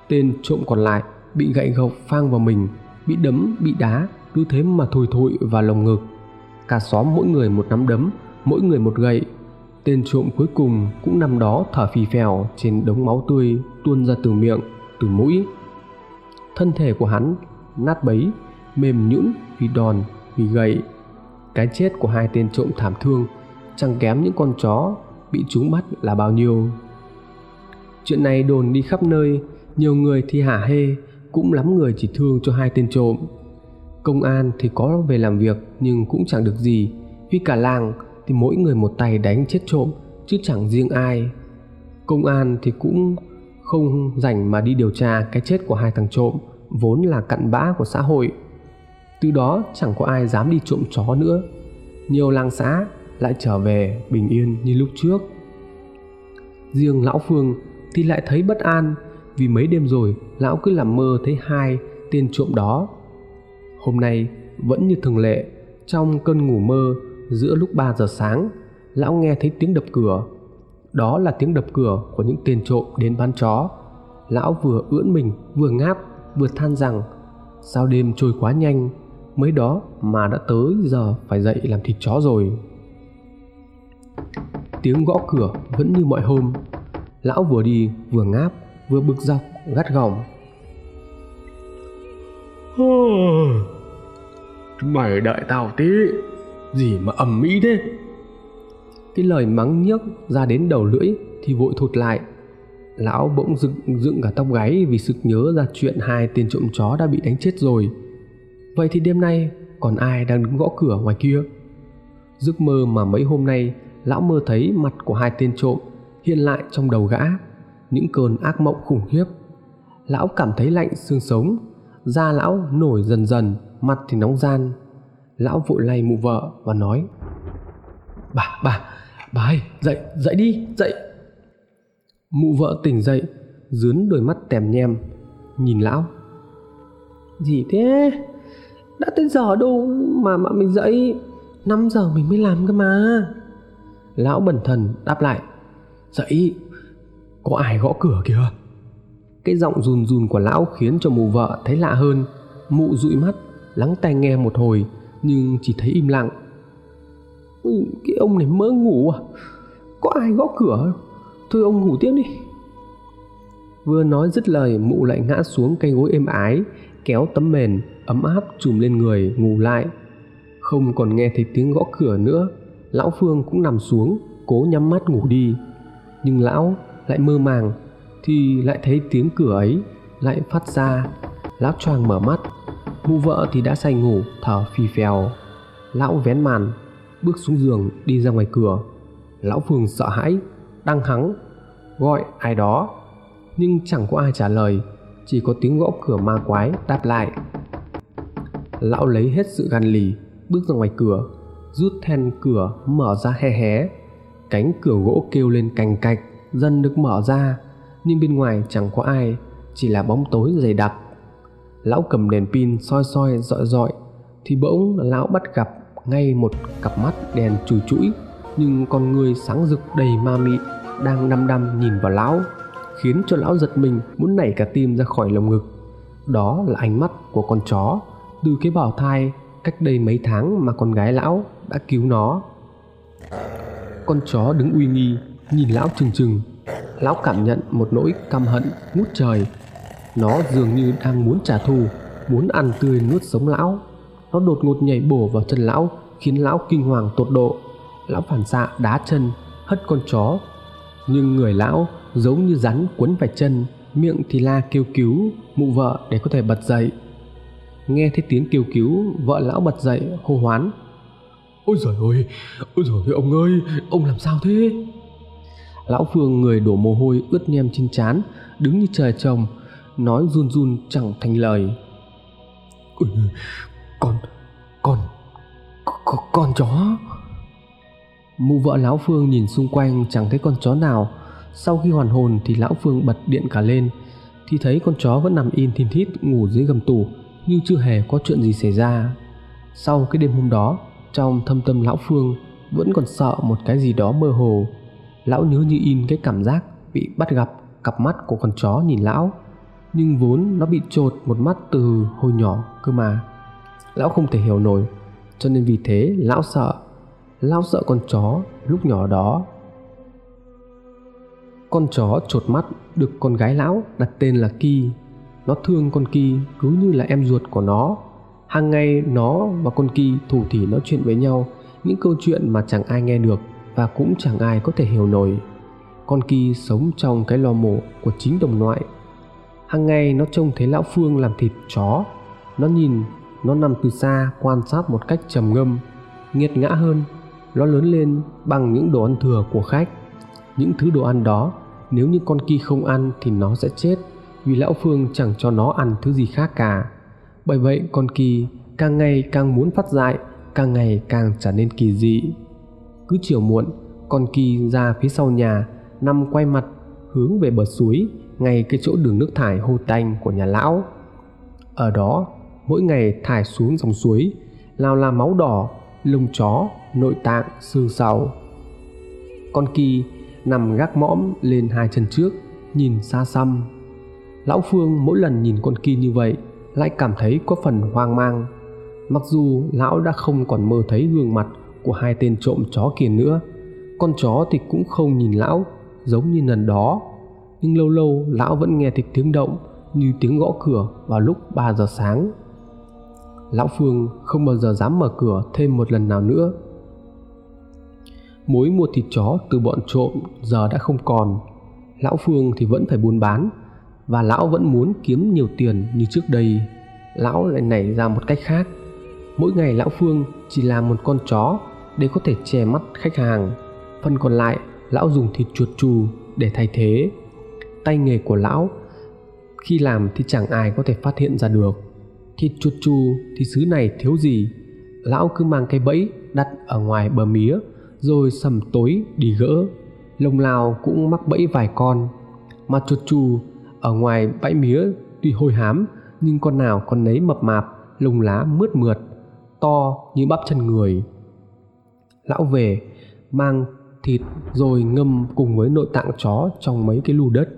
tên trộm còn lại bị gậy gộc phang vào mình bị đấm, bị đá, cứ thế mà thổi thổi vào lồng ngực. Cả xóm mỗi người một nắm đấm, mỗi người một gậy. Tên trộm cuối cùng cũng nằm đó thở phì phèo trên đống máu tươi tuôn ra từ miệng, từ mũi. Thân thể của hắn nát bấy, mềm nhũn vì đòn, vì gậy. Cái chết của hai tên trộm thảm thương, chẳng kém những con chó bị trúng bắt là bao nhiêu. Chuyện này đồn đi khắp nơi, nhiều người thì hả hê cũng lắm người chỉ thương cho hai tên trộm. Công an thì có về làm việc nhưng cũng chẳng được gì. Vì cả làng thì mỗi người một tay đánh chết trộm, chứ chẳng riêng ai. Công an thì cũng không rảnh mà đi điều tra cái chết của hai thằng trộm, vốn là cặn bã của xã hội. Từ đó chẳng có ai dám đi trộm chó nữa. Nhiều làng xã lại trở về bình yên như lúc trước. Riêng lão phương thì lại thấy bất an vì mấy đêm rồi lão cứ làm mơ thấy hai tên trộm đó. Hôm nay vẫn như thường lệ, trong cơn ngủ mơ giữa lúc 3 giờ sáng, lão nghe thấy tiếng đập cửa. Đó là tiếng đập cửa của những tên trộm đến bán chó. Lão vừa ưỡn mình, vừa ngáp, vừa than rằng, sao đêm trôi quá nhanh, mới đó mà đã tới giờ phải dậy làm thịt chó rồi. Tiếng gõ cửa vẫn như mọi hôm. Lão vừa đi, vừa ngáp vừa bực dọc gắt gỏng. Mày đợi tao tí gì mà ầm mỹ thế? Cái lời mắng nhiếc ra đến đầu lưỡi thì vội thụt lại. Lão bỗng dựng dựng cả tóc gáy vì sực nhớ ra chuyện hai tên trộm chó đã bị đánh chết rồi. Vậy thì đêm nay còn ai đang đứng gõ cửa ngoài kia? Giấc mơ mà mấy hôm nay lão mơ thấy mặt của hai tên trộm hiện lại trong đầu gã những cơn ác mộng khủng khiếp. Lão cảm thấy lạnh xương sống, da lão nổi dần dần, mặt thì nóng gian. Lão vội lay mụ vợ và nói, bà bà bà ơi, dậy dậy đi, dậy. Mụ vợ tỉnh dậy, dướn đôi mắt tèm nhem, nhìn lão. Gì thế? Đã tới giờ đâu mà mà mình dậy? 5 giờ mình mới làm cơ mà. Lão bẩn thần đáp lại, dậy có ai gõ cửa kìa? Cái giọng run run của lão khiến cho mụ vợ thấy lạ hơn. Mụ dụi mắt, lắng tai nghe một hồi, nhưng chỉ thấy im lặng. Cái ông này mơ ngủ à? Có ai gõ cửa? Thôi ông ngủ tiếp đi. Vừa nói dứt lời, mụ lại ngã xuống cây gối êm ái, kéo tấm mền ấm áp chùm lên người, ngủ lại. Không còn nghe thấy tiếng gõ cửa nữa, lão phương cũng nằm xuống, cố nhắm mắt ngủ đi. Nhưng lão lại mơ màng thì lại thấy tiếng cửa ấy lại phát ra. Lão choàng mở mắt, mụ vợ thì đã say ngủ, thở phì phèo. Lão vén màn, bước xuống giường đi ra ngoài cửa. Lão phường sợ hãi, đang hắng, gọi ai đó? Nhưng chẳng có ai trả lời, chỉ có tiếng gõ cửa ma quái đáp lại. Lão lấy hết sự gan lì, bước ra ngoài cửa, rút then cửa mở ra hé hé. Cánh cửa gỗ kêu lên cành cạch dần được mở ra, nhưng bên ngoài chẳng có ai, chỉ là bóng tối dày đặc. Lão cầm đèn pin soi soi dọi dọi, thì bỗng lão bắt gặp ngay một cặp mắt đèn chùi chũi, nhưng con người sáng rực đầy ma mị đang đăm đăm nhìn vào lão, khiến cho lão giật mình muốn nảy cả tim ra khỏi lồng ngực. Đó là ánh mắt của con chó, từ cái bào thai cách đây mấy tháng mà con gái lão đã cứu nó. Con chó đứng uy nghi nhìn lão trừng trừng, lão cảm nhận một nỗi căm hận ngút trời. Nó dường như đang muốn trả thù, muốn ăn tươi nuốt sống lão. Nó đột ngột nhảy bổ vào chân lão, khiến lão kinh hoàng tột độ. Lão phản xạ đá chân, hất con chó. Nhưng người lão giống như rắn quấn phải chân, miệng thì la kêu cứu, mụ vợ để có thể bật dậy. Nghe thấy tiếng kêu cứu, vợ lão bật dậy, hô hoán. Ôi giời ơi, ôi giời ơi, ông ơi, ông làm sao thế? Lão phương người đổ mồ hôi ướt nhem trên trán đứng như trời trồng nói run run chẳng thành lời. Ừ, con con con, con chó. Mụ vợ lão phương nhìn xung quanh chẳng thấy con chó nào. Sau khi hoàn hồn thì lão phương bật điện cả lên thì thấy con chó vẫn nằm in thìn thít ngủ dưới gầm tủ như chưa hề có chuyện gì xảy ra. Sau cái đêm hôm đó trong thâm tâm lão phương vẫn còn sợ một cái gì đó mơ hồ lão nhớ như in cái cảm giác bị bắt gặp cặp mắt của con chó nhìn lão, nhưng vốn nó bị trột một mắt từ hồi nhỏ cơ mà lão không thể hiểu nổi, cho nên vì thế lão sợ lão sợ con chó lúc nhỏ đó con chó trột mắt được con gái lão đặt tên là Ki. Nó thương con Ki cứ như là em ruột của nó. Hàng ngày nó và con Ki thủ thỉ nói chuyện với nhau, những câu chuyện mà chẳng ai nghe được và cũng chẳng ai có thể hiểu nổi. Con Kỳ sống trong cái lò mổ của chính đồng loại. Hàng ngày nó trông thấy lão Phương làm thịt chó. Nó nhìn, nó nằm từ xa quan sát một cách trầm ngâm, nghiệt ngã hơn nó lớn lên bằng những đồ ăn thừa của khách những thứ đồ ăn đó, nếu như con kỳ không ăn thì nó sẽ chết, vì lão phương chẳng cho nó ăn thứ gì khác cả bởi vậy con kỳ càng ngày càng muốn phát dại, càng ngày càng trở nên kỳ dị cứ chiều muộn, con kỳ ra phía sau nhà, nằm quay mặt hướng về bờ suối, ngay cái chỗ đường nước thải hô tanh của nhà lão. Ở đó, mỗi ngày thải xuống dòng suối, lao là máu đỏ, lông chó, nội tạng, xương sầu con kỳ nằm gác mõm lên hai chân trước, nhìn xa xăm. Lão phương mỗi lần nhìn con kỳ như vậy, lại cảm thấy có phần hoang mang. Mặc dù lão đã không còn mơ thấy gương mặt của hai tên trộm chó kia nữa con chó thì cũng không nhìn lão, giống như lần đó nhưng lâu lâu, lão vẫn nghe thấy tiếng động như tiếng gõ cửa vào lúc 3 giờ sáng. Lão Phương không bao giờ dám mở cửa thêm một lần nào nữa. Mối mua thịt chó từ bọn trộm giờ đã không còn. Lão Phương thì vẫn phải buôn bán, và lão vẫn muốn kiếm nhiều tiền như trước đây. Lão lại nảy ra một cách khác. Mỗi ngày, lão Phương chỉ làm một con chó để có thể che mắt khách hàng. Phần còn lại, lão dùng thịt chuột chù để thay thế. Tay nghề của lão, khi làm thì chẳng ai có thể phát hiện ra được. Thịt chuột chù thì xứ này thiếu gì? Lão cứ mang cái bẫy đặt ở ngoài bờ mía, rồi sầm tối đi gỡ. Lồng lao cũng mắc bẫy vài con. Mà chuột chù ở ngoài bãi mía tuy hôi hám, nhưng con nào con nấy mập mạp, lông lá mướt mượt, to như bắp chân người lão về, mang thịt rồi ngâm cùng với nội tạng chó trong mấy cái lù đất,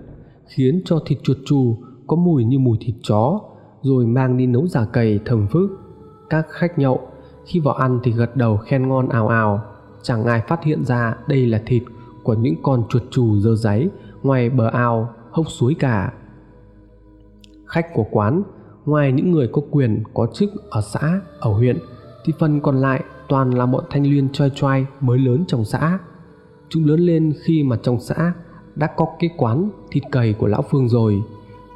khiến cho thịt chuột chù có mùi như mùi thịt chó, rồi mang đi nấu giả cầy thầm phức. Các khách nhậu, khi vào ăn thì gật đầu khen ngon ào ào. Chẳng ai phát hiện ra đây là thịt của những con chuột chù dơ giấy ngoài bờ ao hốc suối cả. Khách của quán, ngoài những người có quyền có chức ở xã, ở huyện, thì phần còn lại toàn là bọn thanh liên choi choai mới lớn trong xã chúng lớn lên khi mà trong xã đã có cái quán thịt cầy của lão Phương rồi.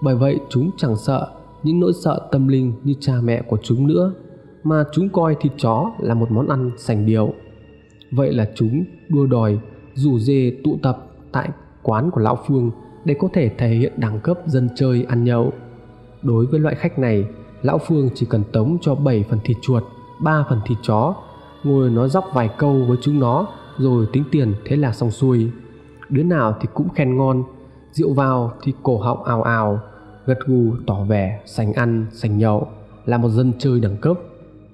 Bởi vậy chúng chẳng sợ những nỗi sợ tâm linh như cha mẹ của chúng nữa, mà chúng coi thịt chó là một món ăn sành điệu. Vậy là chúng đua đòi rủ dê tụ tập tại quán của lão Phương để có thể thể hiện đẳng cấp dân chơi ăn nhậu. Đối với loại khách này, lão Phương chỉ cần tống cho 7 phần thịt chuột, 3 phần thịt chó, ngồi nói dóc vài câu với chúng nó, rồi tính tiền thế là xong xuôi. Đứa nào thì cũng khen ngon, rượu vào thì cổ họng ào ào, gật gù, tỏ vẻ sành ăn, sành nhậu, là một dân chơi đẳng cấp.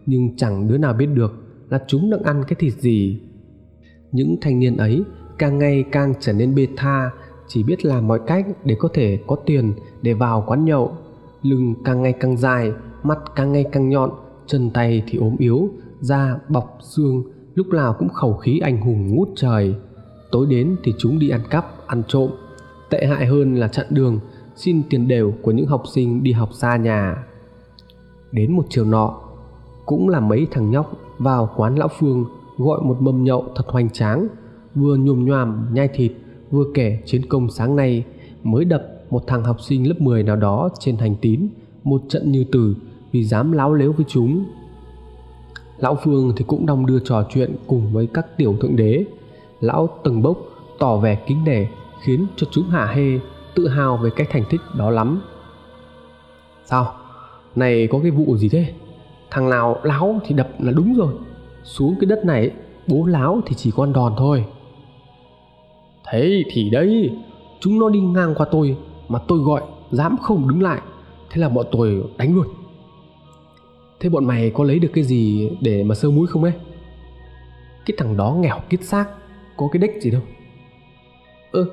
Nhưng chẳng đứa nào biết được là chúng đang ăn cái thịt gì. Những thanh niên ấy càng ngày càng trở nên bê tha, chỉ biết làm mọi cách để có thể có tiền để vào quán nhậu. Lưng càng ngày càng dài, mắt càng ngày càng nhọn, chân tay thì ốm yếu da, bọc, xương, lúc nào cũng khẩu khí anh hùng ngút trời. Tối đến thì chúng đi ăn cắp, ăn trộm. Tệ hại hơn là chặn đường, xin tiền đều của những học sinh đi học xa nhà. Đến một chiều nọ, cũng là mấy thằng nhóc vào quán lão phương gọi một mâm nhậu thật hoành tráng, vừa nhồm nhoàm nhai thịt, vừa kể chiến công sáng nay, mới đập một thằng học sinh lớp 10 nào đó trên hành tín, một trận như tử vì dám láo lếu với chúng lão phương thì cũng đong đưa trò chuyện cùng với các tiểu thượng đế. Lão từng bốc tỏ vẻ kính nể, khiến cho chúng hạ hê, tự hào về cái thành tích đó lắm. Sao? Này có cái vụ gì thế? Thằng nào láo thì đập là đúng rồi. Xuống cái đất này, bố láo thì chỉ con đòn thôi. Thế thì đấy, chúng nó đi ngang qua tôi, mà tôi gọi dám không đứng lại. Thế là bọn tôi đánh luôn thế bọn mày có lấy được cái gì để mà sơ mũi không ấy? Cái thằng đó nghèo kiết xác có cái đích gì đâu. Ơ ừ,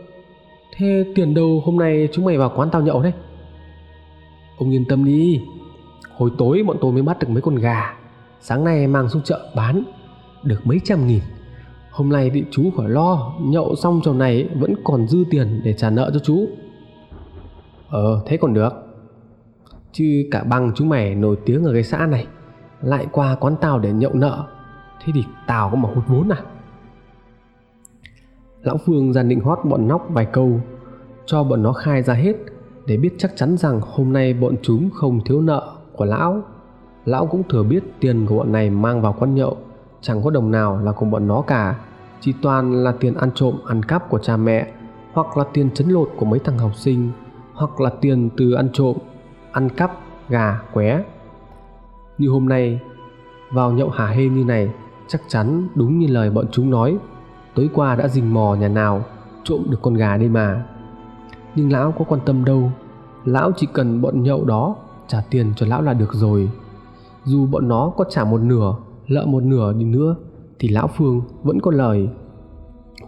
thế tiền đâu hôm nay chúng mày vào quán tao nhậu đấy? Ông yên tâm đi. Hồi tối bọn tôi mới bắt được mấy con gà. Sáng nay mang xuống chợ bán được mấy trăm nghìn. Hôm nay bị chú khỏi lo nhậu xong trò này vẫn còn dư tiền để trả nợ cho chú. Ờ thế còn được chứ cả băng chúng mày nổi tiếng ở cái xã này, lại qua quán tao để nhậu nợ. Thế thì tao có mà hút vốn à? Lão phương ra định hót bọn nóc vài câu, cho bọn nó khai ra hết, để biết chắc chắn rằng hôm nay bọn chúng không thiếu nợ của lão. Lão cũng thừa biết tiền của bọn này mang vào quán nhậu, chẳng có đồng nào là của bọn nó cả. Chỉ toàn là tiền ăn trộm, ăn cắp của cha mẹ, hoặc là tiền chấn lột của mấy thằng học sinh, hoặc là tiền từ ăn trộm ăn cắp, gà qué như hôm nay, vào nhậu hả hê như này, chắc chắn đúng như lời bọn chúng nói, tối qua đã rình mò nhà nào, trộm được con gà đây mà. Nhưng lão có quan tâm đâu, lão chỉ cần bọn nhậu đó trả tiền cho lão là được rồi. Dù bọn nó có trả một nửa, lợ một nửa đi nữa, thì lão phương vẫn có lời.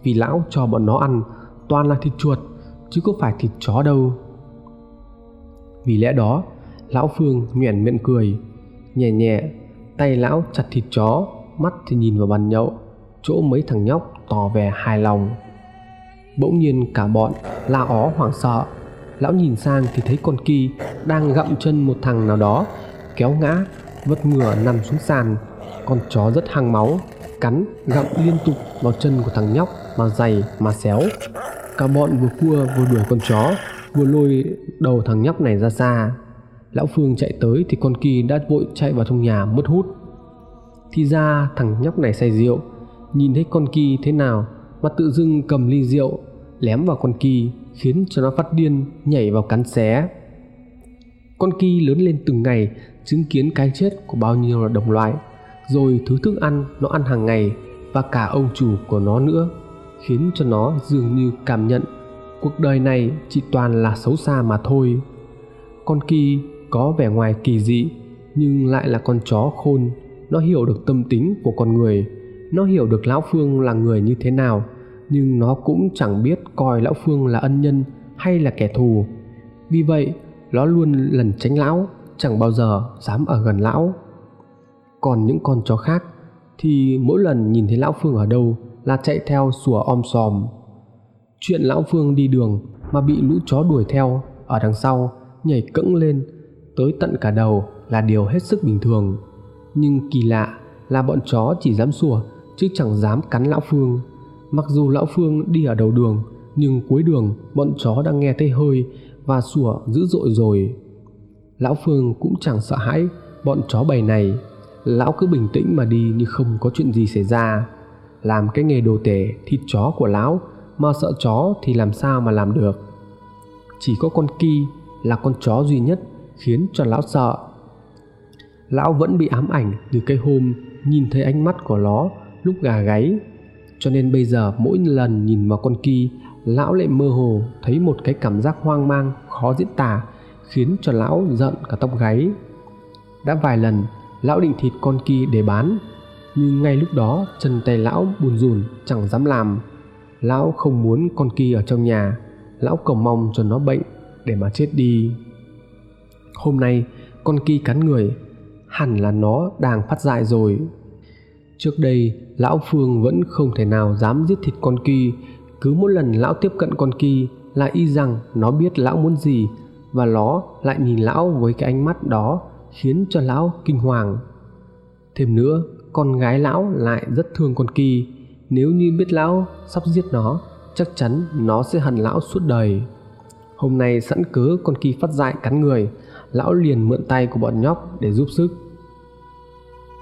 Vì lão cho bọn nó ăn, toàn là thịt chuột, chứ có phải thịt chó đâu vì lẽ đó, lão phương nhoẻn miệng cười, nhẹ nhẹ, tay lão chặt thịt chó, mắt thì nhìn vào bàn nhậu, chỗ mấy thằng nhóc tỏ vẻ hài lòng. Bỗng nhiên cả bọn la ó hoảng sợ, lão nhìn sang thì thấy con kỳ đang gặm chân một thằng nào đó, kéo ngã vất ngửa nằm xuống sàn. Con chó rất hăng máu, cắn, gặm liên tục vào chân của thằng nhóc mà dày, mà xéo. Cả bọn vừa cua vừa đuổi con chó vừa lôi đầu thằng nhóc này ra xa. Lão phương chạy tới thì con kỳ đã vội chạy vào trong nhà mất hút. Thì ra thằng nhóc này say rượu, nhìn thấy con kỳ thế nào mà tự dưng cầm ly rượu, lém vào con kỳ, khiến cho nó phát điên, nhảy vào cắn xé. Con kỳ lớn lên từng ngày, chứng kiến cái chết của bao nhiêu là đồng loại, rồi thứ thức ăn nó ăn hàng ngày và cả ông chủ của nó nữa, khiến cho nó dường như cảm nhận cuộc đời này chỉ toàn là xấu xa mà thôi. Con kỳ có vẻ ngoài kỳ dị, nhưng lại là con chó khôn. Nó hiểu được tâm tính của con người. Nó hiểu được lão phương là người như thế nào, nhưng nó cũng chẳng biết coi lão phương là ân nhân hay là kẻ thù. Vì vậy, nó luôn lần tránh lão, chẳng bao giờ dám ở gần lão. Còn những con chó khác thì mỗi lần nhìn thấy lão phương ở đâu là chạy theo sủa om sòm chuyện lão phương đi đường mà bị lũ chó đuổi theo ở đằng sau nhảy cẫng lên tới tận cả đầu là điều hết sức bình thường. Nhưng kỳ lạ là bọn chó chỉ dám sủa chứ chẳng dám cắn lão phương. Mặc dù lão phương đi ở đầu đường, nhưng cuối đường bọn chó đang nghe thấy hơi và sủa dữ dội rồi. Lão phương cũng chẳng sợ hãi bọn chó bầy này. Lão cứ bình tĩnh mà đi như không có chuyện gì xảy ra. Làm cái nghề đồ tể thịt chó của lão mà sợ chó thì làm sao mà làm được? Chỉ có con ki là con chó duy nhất khiến cho lão sợ. Lão vẫn bị ám ảnh từ cái hôm nhìn thấy ánh mắt của nó lúc gà gáy. Cho nên bây giờ mỗi lần nhìn vào con ki, lão lại mơ hồ thấy một cái cảm giác hoang mang, khó diễn tả, khiến cho lão giận cả tóc gáy. Đã vài lần, lão định thịt con kia để bán, nhưng ngay lúc đó chân tay lão buồn rùn chẳng dám làm lão không muốn con kia ở trong nhà. Lão cầu mong cho nó bệnh để mà chết đi. Hôm nay con kia cắn người. Hẳn là nó đang phát dại rồi. Trước đây lão phương vẫn không thể nào dám giết thịt con kia, cứ mỗi lần lão tiếp cận con kia là y rằng nó biết lão muốn gì và nó lại nhìn lão với cái ánh mắt đó khiến cho lão kinh hoàng. Thêm nữa con gái lão lại rất thương con kỳ nếu như biết lão sắp giết nó, chắc chắn nó sẽ hận lão suốt đời. Hôm nay sẵn cớ con kỳ phát dại cắn người, lão liền mượn tay của bọn nhóc để giúp sức.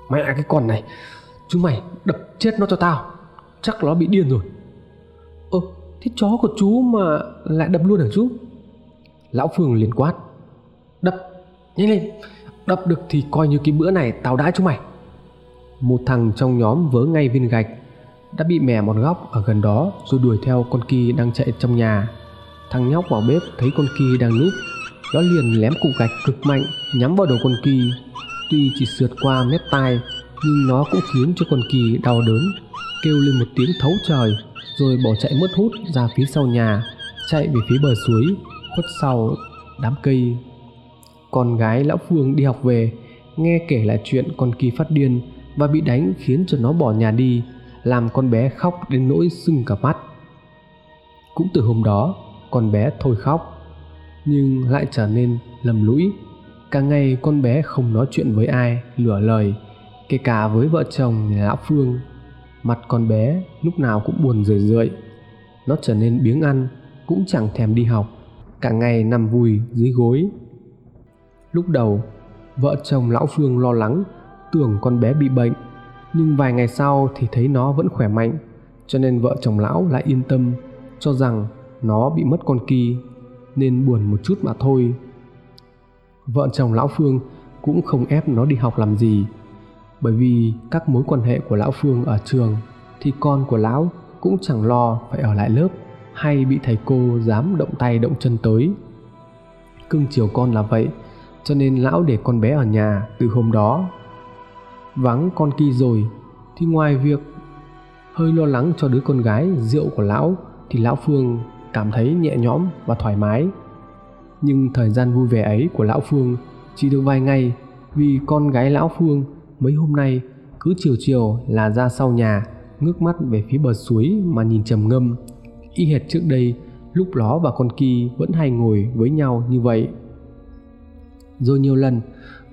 Mẹ cái con này chúng mày đập chết nó cho tao, chắc nó bị điên rồi. Ơ, thế chó của chú mà lại đập luôn hả chú? Lão phường liền quát. Đập, nhanh lên, đập được thì coi như cái bữa này tao đãi chúng mày. Một thằng trong nhóm vớ ngay viên gạch đã bị mè một góc ở gần đó rồi đuổi theo con kỳ đang chạy trong nhà. Thằng nhóc vào bếp thấy con kỳ đang núp nó liền lém cục gạch cực mạnh, nhắm vào đầu con kỳ. Tuy chỉ sượt qua mép tai, nhưng nó cũng khiến cho con kỳ đau đớn, kêu lên một tiếng thấu trời, rồi bỏ chạy mất hút ra phía sau nhà, chạy về phía bờ suối, khuất sau đám cây. Con gái lão phương đi học về, nghe kể lại chuyện con kỳ phát điên và bị đánh khiến cho nó bỏ nhà đi làm con bé khóc đến nỗi sưng cả mắt. Cũng từ hôm đó, con bé thôi khóc, nhưng lại trở nên lầm lũi. Cả ngày con bé không nói chuyện với ai, lửa lời, kể cả với vợ chồng, nhà lão phương. Mặt con bé lúc nào cũng buồn rười rượi, nó trở nên biếng ăn, cũng chẳng thèm đi học. Cả ngày nằm vùi dưới gối. Lúc đầu, vợ chồng lão phương lo lắng, tưởng con bé bị bệnh nhưng vài ngày sau thì thấy nó vẫn khỏe mạnh, cho nên vợ chồng lão lại yên tâm, cho rằng nó bị mất con kỳ nên buồn một chút mà thôi. Vợ chồng lão phương cũng không ép nó đi học làm gì, bởi vì các mối quan hệ của lão phương ở trường thì con của lão cũng chẳng lo phải ở lại lớp hay bị thầy cô dám động tay động chân tới. Cưng chiều con là vậy, cho nên lão để con bé ở nhà từ hôm đó vắng con kỳ rồi, thì ngoài việc hơi lo lắng cho đứa con gái rượu của lão, thì lão phương cảm thấy nhẹ nhõm và thoải mái. Nhưng thời gian vui vẻ ấy của lão phương chỉ được vài ngày, vì con gái lão phương mấy hôm nay cứ chiều chiều là ra sau nhà, ngước mắt về phía bờ suối mà nhìn trầm ngâm. Y hệt trước đây, lúc nó và con kỳ vẫn hay ngồi với nhau như vậy. Rồi nhiều lần,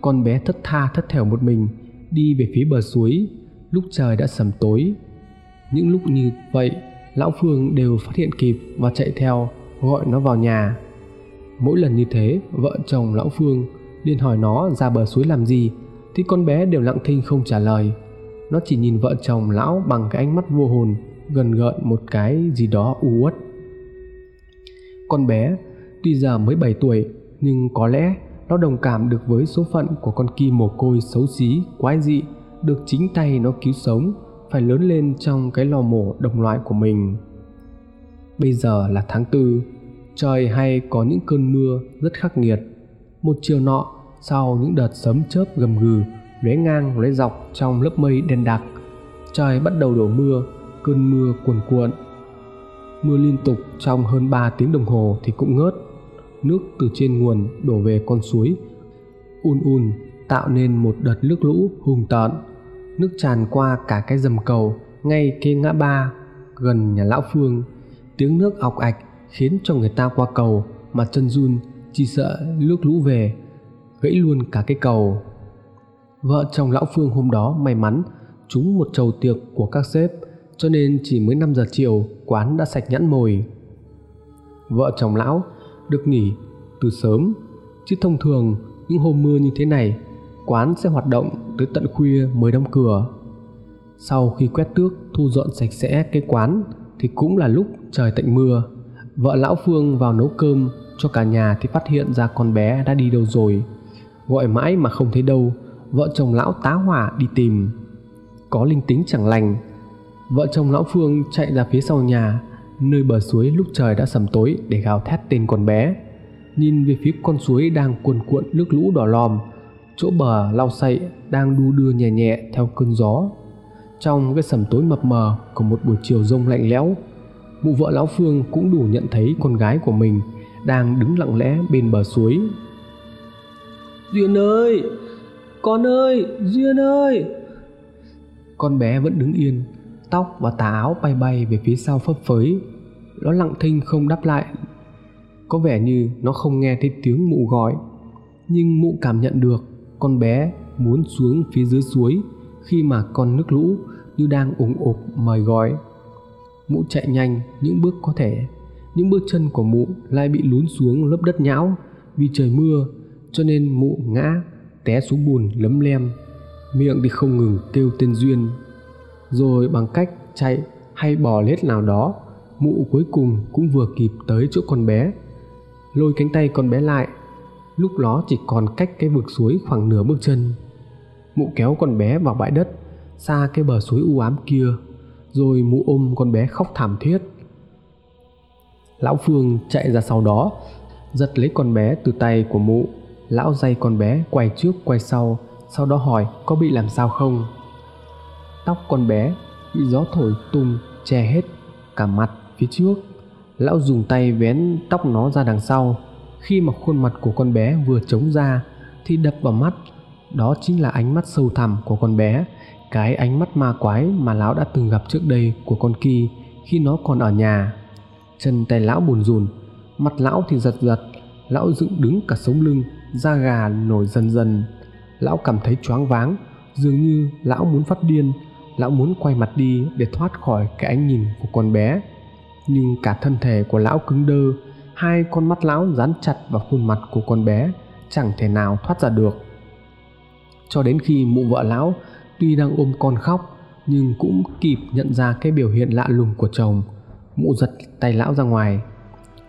con bé thất tha thất thểu một mình đi về phía bờ suối. Lúc trời đã sầm tối, những lúc như vậy, lão phương đều phát hiện kịp và chạy theo, gọi nó vào nhà. Mỗi lần như thế, vợ chồng lão phương liền hỏi nó ra bờ suối làm gì, thì con bé đều lặng thinh không trả lời. Nó chỉ nhìn vợ chồng lão bằng cái ánh mắt vô hồn, gần gợn một cái gì đó u uất. Con bé tuy giờ mới 7 tuổi, nhưng có lẽ nó đồng cảm được với số phận của con kim mồ côi xấu xí, quái dị, được chính tay nó cứu sống, phải lớn lên trong cái lò mổ đồng loại của mình. Bây giờ là tháng tư, trời hay có những cơn mưa rất khắc nghiệt. Một chiều nọ, sau những đợt sấm chớp gầm gừ, lóe ngang, lóe dọc trong lớp mây đen đặc, trời bắt đầu đổ mưa, cơn mưa cuồn cuộn. Mưa liên tục trong hơn 3 tiếng đồng hồ thì cũng ngớt nước từ trên nguồn đổ về con suối. Un un tạo nên một đợt nước lũ hùng tợn. Nước tràn qua cả cái dầm cầu, ngay kế ngã ba gần nhà lão phương. Tiếng nước ọc ạch khiến cho người ta qua cầu, mà chân run, chỉ sợ nước lũ về, gãy luôn cả cái cầu. Vợ chồng lão phương hôm đó may mắn, trúng một chầu tiệc của các sếp, cho nên chỉ mới 5 giờ chiều quán đã sạch nhãn mồi. Vợ chồng lão được nghỉ từ sớm. Chứ thông thường, những hôm mưa như thế này, quán sẽ hoạt động tới tận khuya mới đóng cửa. Sau khi quét tước, thu dọn sạch sẽ cái quán, thì cũng là lúc trời tạnh mưa. Vợ lão phương vào nấu cơm, cho cả nhà thì phát hiện ra con bé đã đi đâu rồi. Gọi mãi mà không thấy đâu, vợ chồng lão tá hỏa đi tìm. Có linh tính chẳng lành. Vợ chồng lão phương chạy ra phía sau nhà nơi bờ suối lúc trời đã sầm tối để gào thét tên con bé. Nhìn về phía con suối đang cuồn cuộn nước lũ đỏ lòm chỗ bờ lau sậy đang đu đưa nhẹ nhẹ theo cơn gió. Trong cái sầm tối mập mờ của một buổi chiều rông lạnh lẽo mụ vợ lão phương cũng đủ nhận thấy con gái của mình đang đứng lặng lẽ bên bờ suối. Duyên ơi con ơi duyên ơi! Con bé vẫn đứng yên tóc và tà áo bay bay về phía sau phấp phới. Nó lặng thinh không đáp lại. Có vẻ như nó không nghe thấy tiếng mụ gọi, nhưng mụ cảm nhận được con bé muốn xuống phía dưới suối khi mà con nước lũ như đang ủng ục mời gọi. Mụ chạy nhanh những bước có thể, những bước chân của mụ lại bị lún xuống lớp đất nhão vì trời mưa, cho nên mụ ngã té xuống bùn lấm lem, miệng thì không ngừng kêu tên duyên rồi bằng cách chạy hay bò lết nào đó, mụ cuối cùng cũng vừa kịp tới chỗ con bé. Lôi cánh tay con bé lại, lúc nó chỉ còn cách cái vực suối khoảng nửa bước chân. Mụ kéo con bé vào bãi đất, xa cái bờ suối u ám kia, rồi mụ ôm con bé khóc thảm thiết. Lão phương chạy ra sau đó, giật lấy con bé từ tay của mụ. Lão dây con bé quay trước quay sau sau đó hỏi có bị làm sao không? Tóc con bé bị gió thổi tung che hết cả mặt phía trước. Lão dùng tay vén tóc nó ra đằng sau. Khi mà khuôn mặt của con bé vừa trống ra thì đập vào mắt. Đó chính là ánh mắt sâu thẳm của con bé, cái ánh mắt ma quái mà lão đã từng gặp trước đây của con kỳ khi nó còn ở nhà. Chân tay lão buồn rùn, mặt lão thì giật giật. Lão dựng đứng cả sống lưng, da gà nổi dần dần. Lão cảm thấy choáng váng, dường như lão muốn phát điên lão muốn quay mặt đi để thoát khỏi cái ánh nhìn của con bé. Nhưng cả thân thể của lão cứng đơ, hai con mắt lão dán chặt vào khuôn mặt của con bé, chẳng thể nào thoát ra được. Cho đến khi mụ vợ lão tuy đang ôm con khóc, nhưng cũng kịp nhận ra cái biểu hiện lạ lùng của chồng, mụ giật tay lão ra ngoài.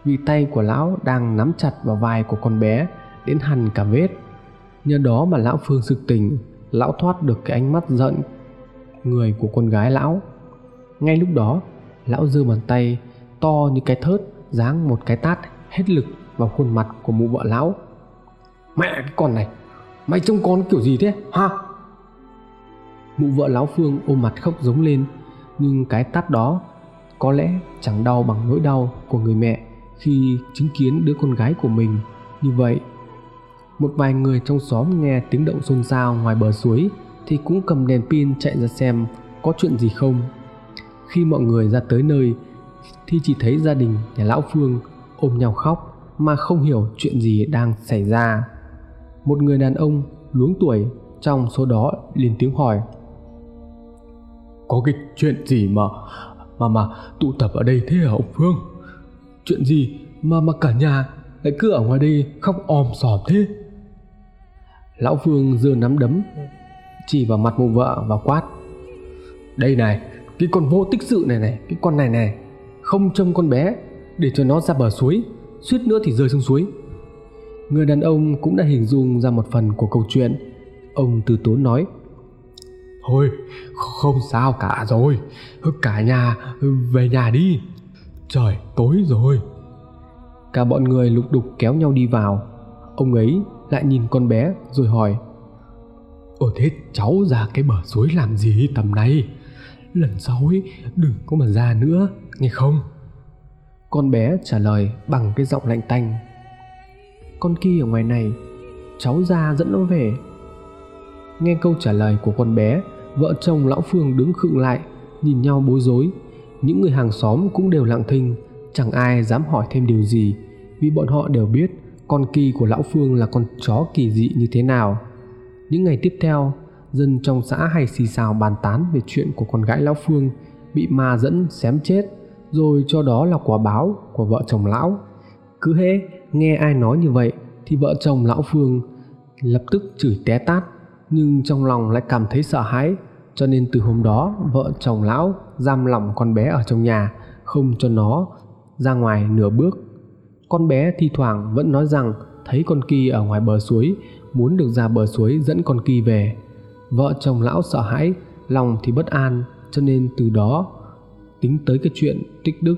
Vì tay của lão đang nắm chặt vào vai của con bé đến hằn cả vết. Nhờ đó mà lão phương sực tỉnh, lão thoát được cái ánh mắt giận người của con gái lão. Ngay lúc đó, lão giơ bàn tay to như cái thớt, giáng một cái tát hết lực vào khuôn mặt của mụ vợ lão. Mẹ, cái con này, mày trông con kiểu gì thế, ha? Mụ vợ lão phương ôm mặt khóc giống lên, nhưng cái tát đó có lẽ chẳng đau bằng nỗi đau của người mẹ khi chứng kiến đứa con gái của mình như vậy. Một vài người trong xóm nghe tiếng động xôn xao ngoài bờ suối thì cũng cầm đèn pin chạy ra xem có chuyện gì không khi mọi người ra tới nơi, thì chỉ thấy gia đình nhà lão phương ôm nhau khóc mà không hiểu chuyện gì đang xảy ra một người đàn ông luống tuổi trong số đó liền tiếng hỏi, có cái chuyện gì mà mà mà tụ tập ở đây thế hả ông Phương? Chuyện gì mà mà cả nhà lại cứ ở ngoài đây khóc om sòm thế? Lão Phương giơ nắm đấm chỉ vào mặt mụ vợ và quát. Đây này, cái con vô tích sự này này, cái con này này, không trông con bé để cho nó ra bờ suối, suýt nữa thì rơi xuống suối. Người đàn ông cũng đã hình dung ra một phần của câu chuyện. Ông từ tốn nói. Thôi, không sao cả rồi, cả nhà về nhà đi. Trời tối rồi. Cả bọn người lục đục kéo nhau đi vào. Ông ấy lại nhìn con bé rồi hỏi. Ồ thế cháu ra cái bờ suối làm gì tầm này? Lần sau ấy đừng có mà ra nữa, nghe không? Con bé trả lời bằng cái giọng lạnh tanh. Con kia ở ngoài này, cháu ra dẫn nó về. Nghe câu trả lời của con bé, vợ chồng lão Phương đứng khựng lại, nhìn nhau bối rối. Những người hàng xóm cũng đều lặng thinh, chẳng ai dám hỏi thêm điều gì, vì bọn họ đều biết con kỳ của lão Phương là con chó kỳ dị như thế nào. Những ngày tiếp theo, dân trong xã hay xì xào bàn tán về chuyện của con gái lão Phương bị ma dẫn xém chết, rồi cho đó là quả báo của vợ chồng lão. Cứ hễ nghe ai nói như vậy thì vợ chồng lão Phương lập tức chửi té tát, nhưng trong lòng lại cảm thấy sợ hãi, cho nên từ hôm đó vợ chồng lão giam lỏng con bé ở trong nhà, không cho nó ra ngoài nửa bước. Con bé thi thoảng vẫn nói rằng thấy con kỳ ở ngoài bờ suối, muốn được ra bờ suối dẫn con kỳ về. Vợ chồng lão sợ hãi, lòng thì bất an, cho nên từ đó tính tới cái chuyện tích đức.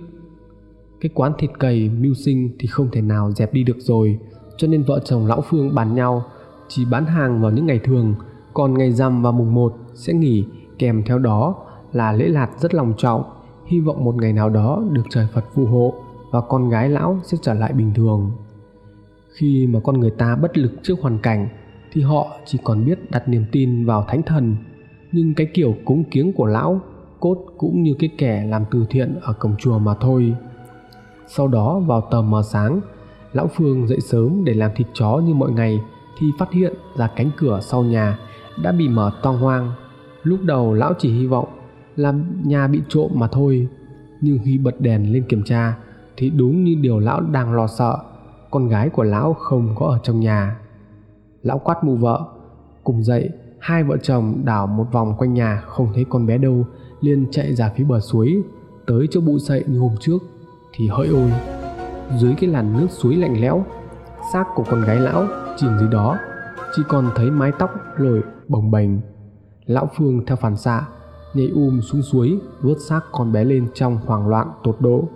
Cái quán thịt cầy mưu sinh thì không thể nào dẹp đi được rồi, cho nên vợ chồng lão Phương bàn nhau chỉ bán hàng vào những ngày thường, còn ngày rằm và mùng 1 sẽ nghỉ kèm theo đó là lễ lạt rất lòng trọng, hy vọng một ngày nào đó được trời Phật phù hộ và con gái lão sẽ trở lại bình thường. Khi mà con người ta bất lực trước hoàn cảnh thì họ chỉ còn biết đặt niềm tin vào thánh thần, nhưng cái kiểu cúng kiếng của lão cốt cũng như cái kẻ làm từ thiện ở cổng chùa mà thôi. Sau đó vào tờ mờ sáng, lão Phương dậy sớm để làm thịt chó như mọi ngày thì phát hiện ra cánh cửa sau nhà đã bị mở toang hoang. Lúc đầu lão chỉ hy vọng là nhà bị trộm mà thôi, nhưng khi bật đèn lên kiểm tra thì đúng như điều lão đang lo sợ, con gái của lão không có ở trong nhà. Lão quát mụ vợ, cùng dậy, hai vợ chồng đảo một vòng quanh nhà không thấy con bé đâu, liền chạy ra phía bờ suối, tới chỗ bụi sậy như hôm trước thì hỡi ôi, dưới cái làn nước suối lạnh lẽo, xác của con gái lão chìm dưới đó, chỉ còn thấy mái tóc lồi bồng bềnh. Lão Phương theo phản xạ nhảy um xuống suối vớt xác con bé lên trong hoảng loạn tột độ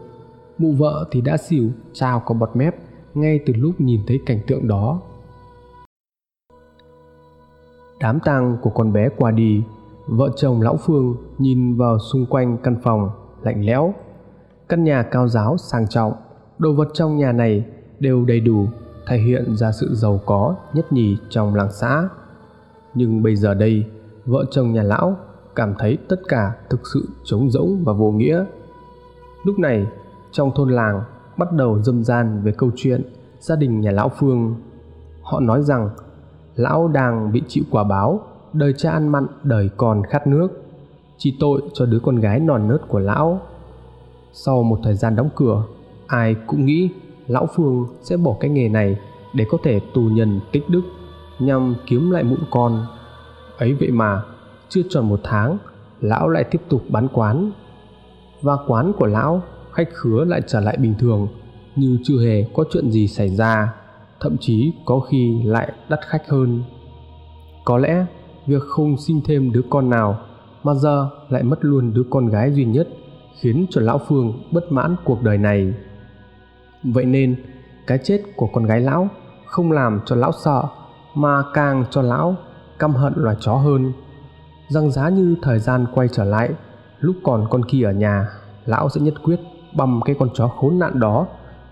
mụ vợ thì đã xỉu trao có bọt mép ngay từ lúc nhìn thấy cảnh tượng đó. Đám tang của con bé qua đi, vợ chồng lão phương nhìn vào xung quanh căn phòng, lạnh lẽo. Căn nhà cao giáo, sang trọng, đồ vật trong nhà này đều đầy đủ, thể hiện ra sự giàu có, nhất nhì trong làng xã. Nhưng bây giờ đây, vợ chồng nhà lão cảm thấy tất cả thực sự trống rỗng và vô nghĩa. Lúc này, trong thôn làng bắt đầu dâm gian về câu chuyện gia đình nhà lão phương. Họ nói rằng, lão đang bị chịu quả báo, đời cha ăn mặn, đời con khát nước. Chỉ tội cho đứa con gái non nớt của lão. Sau một thời gian đóng cửa, ai cũng nghĩ lão phương sẽ bỏ cái nghề này để có thể tù nhân tích đức, nhằm kiếm lại mụn con. Ấy vậy mà, chưa tròn một tháng, lão lại tiếp tục bán quán. Và quán của lão khách khứa lại trở lại bình thường, như chưa hề có chuyện gì xảy ra, thậm chí có khi lại đắt khách hơn. Có lẽ việc không sinh thêm đứa con nào mà giờ lại mất luôn đứa con gái duy nhất khiến cho lão phương bất mãn cuộc đời này. Vậy nên, cái chết của con gái lão không làm cho lão sợ, mà càng cho lão căm hận loài chó hơn. Răng giá như thời gian quay trở lại, lúc còn con kia ở nhà, lão sẽ nhất quyết băm cái con chó khốn nạn đó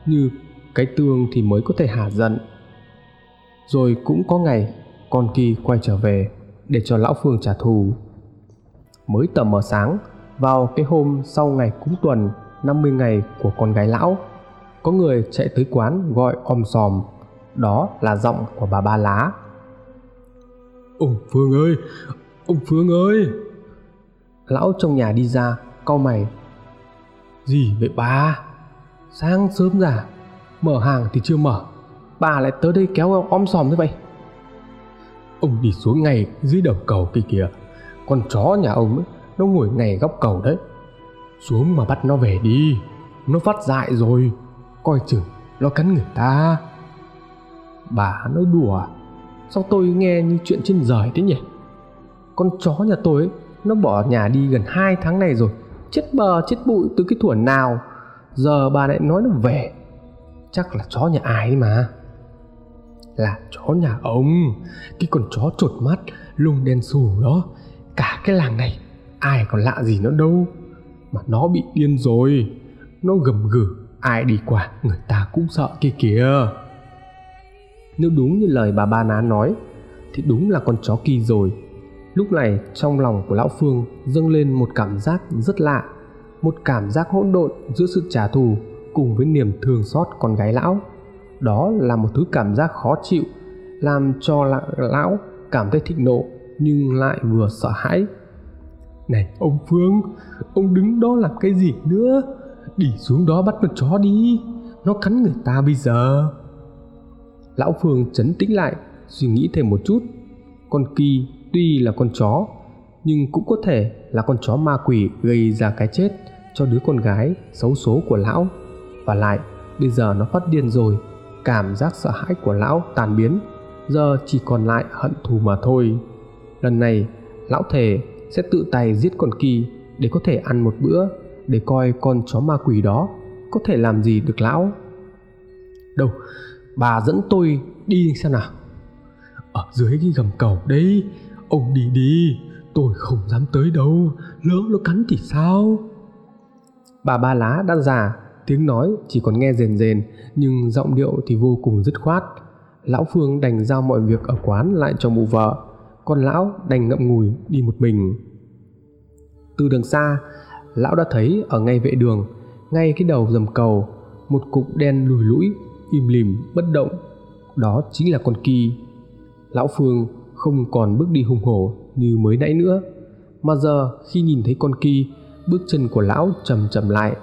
như cái tương thì mới có thể hả giận. Rồi cũng có ngày con kỳ quay trở về để cho lão phương trả thù. Mới tầm mờ sáng vào cái hôm sau ngày cúng tuần 50 ngày của con gái lão có người chạy tới quán gọi om sòm. Đó là giọng của bà ba lá. Ông phương ơi ông phương ơi! Lão trong nhà đi ra cau mày gì vậy bà sáng sớm ra mở hàng thì chưa mở. Bà lại tới đây kéo om sòm thế vậy? Ông đi xuống ngay dưới đầu cầu kia kìa. Con chó nhà ông ấy, nó ngồi ngay góc cầu đấy. Xuống mà bắt nó về đi. Nó phát dại rồi. Coi chừng nó cắn người ta. Bà nói đùa à? sao tôi nghe như chuyện trên giời thế nhỉ? Con chó nhà tôi ấy, nó bỏ nhà đi gần hai tháng này rồi chết bờ, chết bụi từ cái thuở nào, giờ bà lại nói nó về. Chắc là chó nhà ai ấy mà. Là chó nhà ông, cái con chó chột mắt lông đen xù đó. Cả cái làng này, ai còn lạ gì nữa đâu. Mà nó bị điên rồi. Nó gầm gừ, ai đi qua, người ta cũng sợ kia kìa. Nếu đúng như lời bà ba ná nói, thì đúng là con chó kỳ rồi lúc này, trong lòng của lão phương dâng lên một cảm giác rất lạ, một cảm giác hỗn độn giữa sự trả thù cùng với niềm thương xót con gái lão. Đó là một thứ cảm giác khó chịu, làm cho lão cảm thấy thịnh nộ nhưng lại vừa sợ hãi. Này, ông phương, ông đứng đó làm cái gì nữa? Đi xuống đó bắt con chó đi, nó cắn người ta bây giờ. Lão phương chấn tĩnh lại, suy nghĩ thêm một chút. Con kỳ tuy là con chó, nhưng cũng có thể là con chó ma quỷ gây ra cái chết cho đứa con gái xấu số của lão. Và lại, bây giờ nó phát điên rồi, cảm giác sợ hãi của lão tàn biến, giờ chỉ còn lại hận thù mà thôi. Lần này, lão thề sẽ tự tay giết con kỳ để có thể ăn một bữa, để coi con chó ma quỷ đó có thể làm gì được lão. Đâu, bà dẫn tôi đi xem nào. Ở dưới cái gầm cầu đấy ông đi đi, tôi không dám tới đâu, lỡ nó cắn thì sao? Bà ba lá đã già, tiếng nói chỉ còn nghe rền rền, nhưng giọng điệu thì vô cùng dứt khoát. Lão phương đành giao mọi việc ở quán lại cho mụ vợ, còn lão đành ngậm ngùi đi một mình. Từ đường xa, lão đã thấy ở ngay vệ đường, ngay cái đầu dầm cầu, một cục đen lùi lũi, im lìm, bất động. Đó chính là con kỳ. Lão phương không còn bước đi hùng hổ như mới nãy nữa. Mà giờ khi nhìn thấy con kỳ bước chân của lão chầm chậm lại,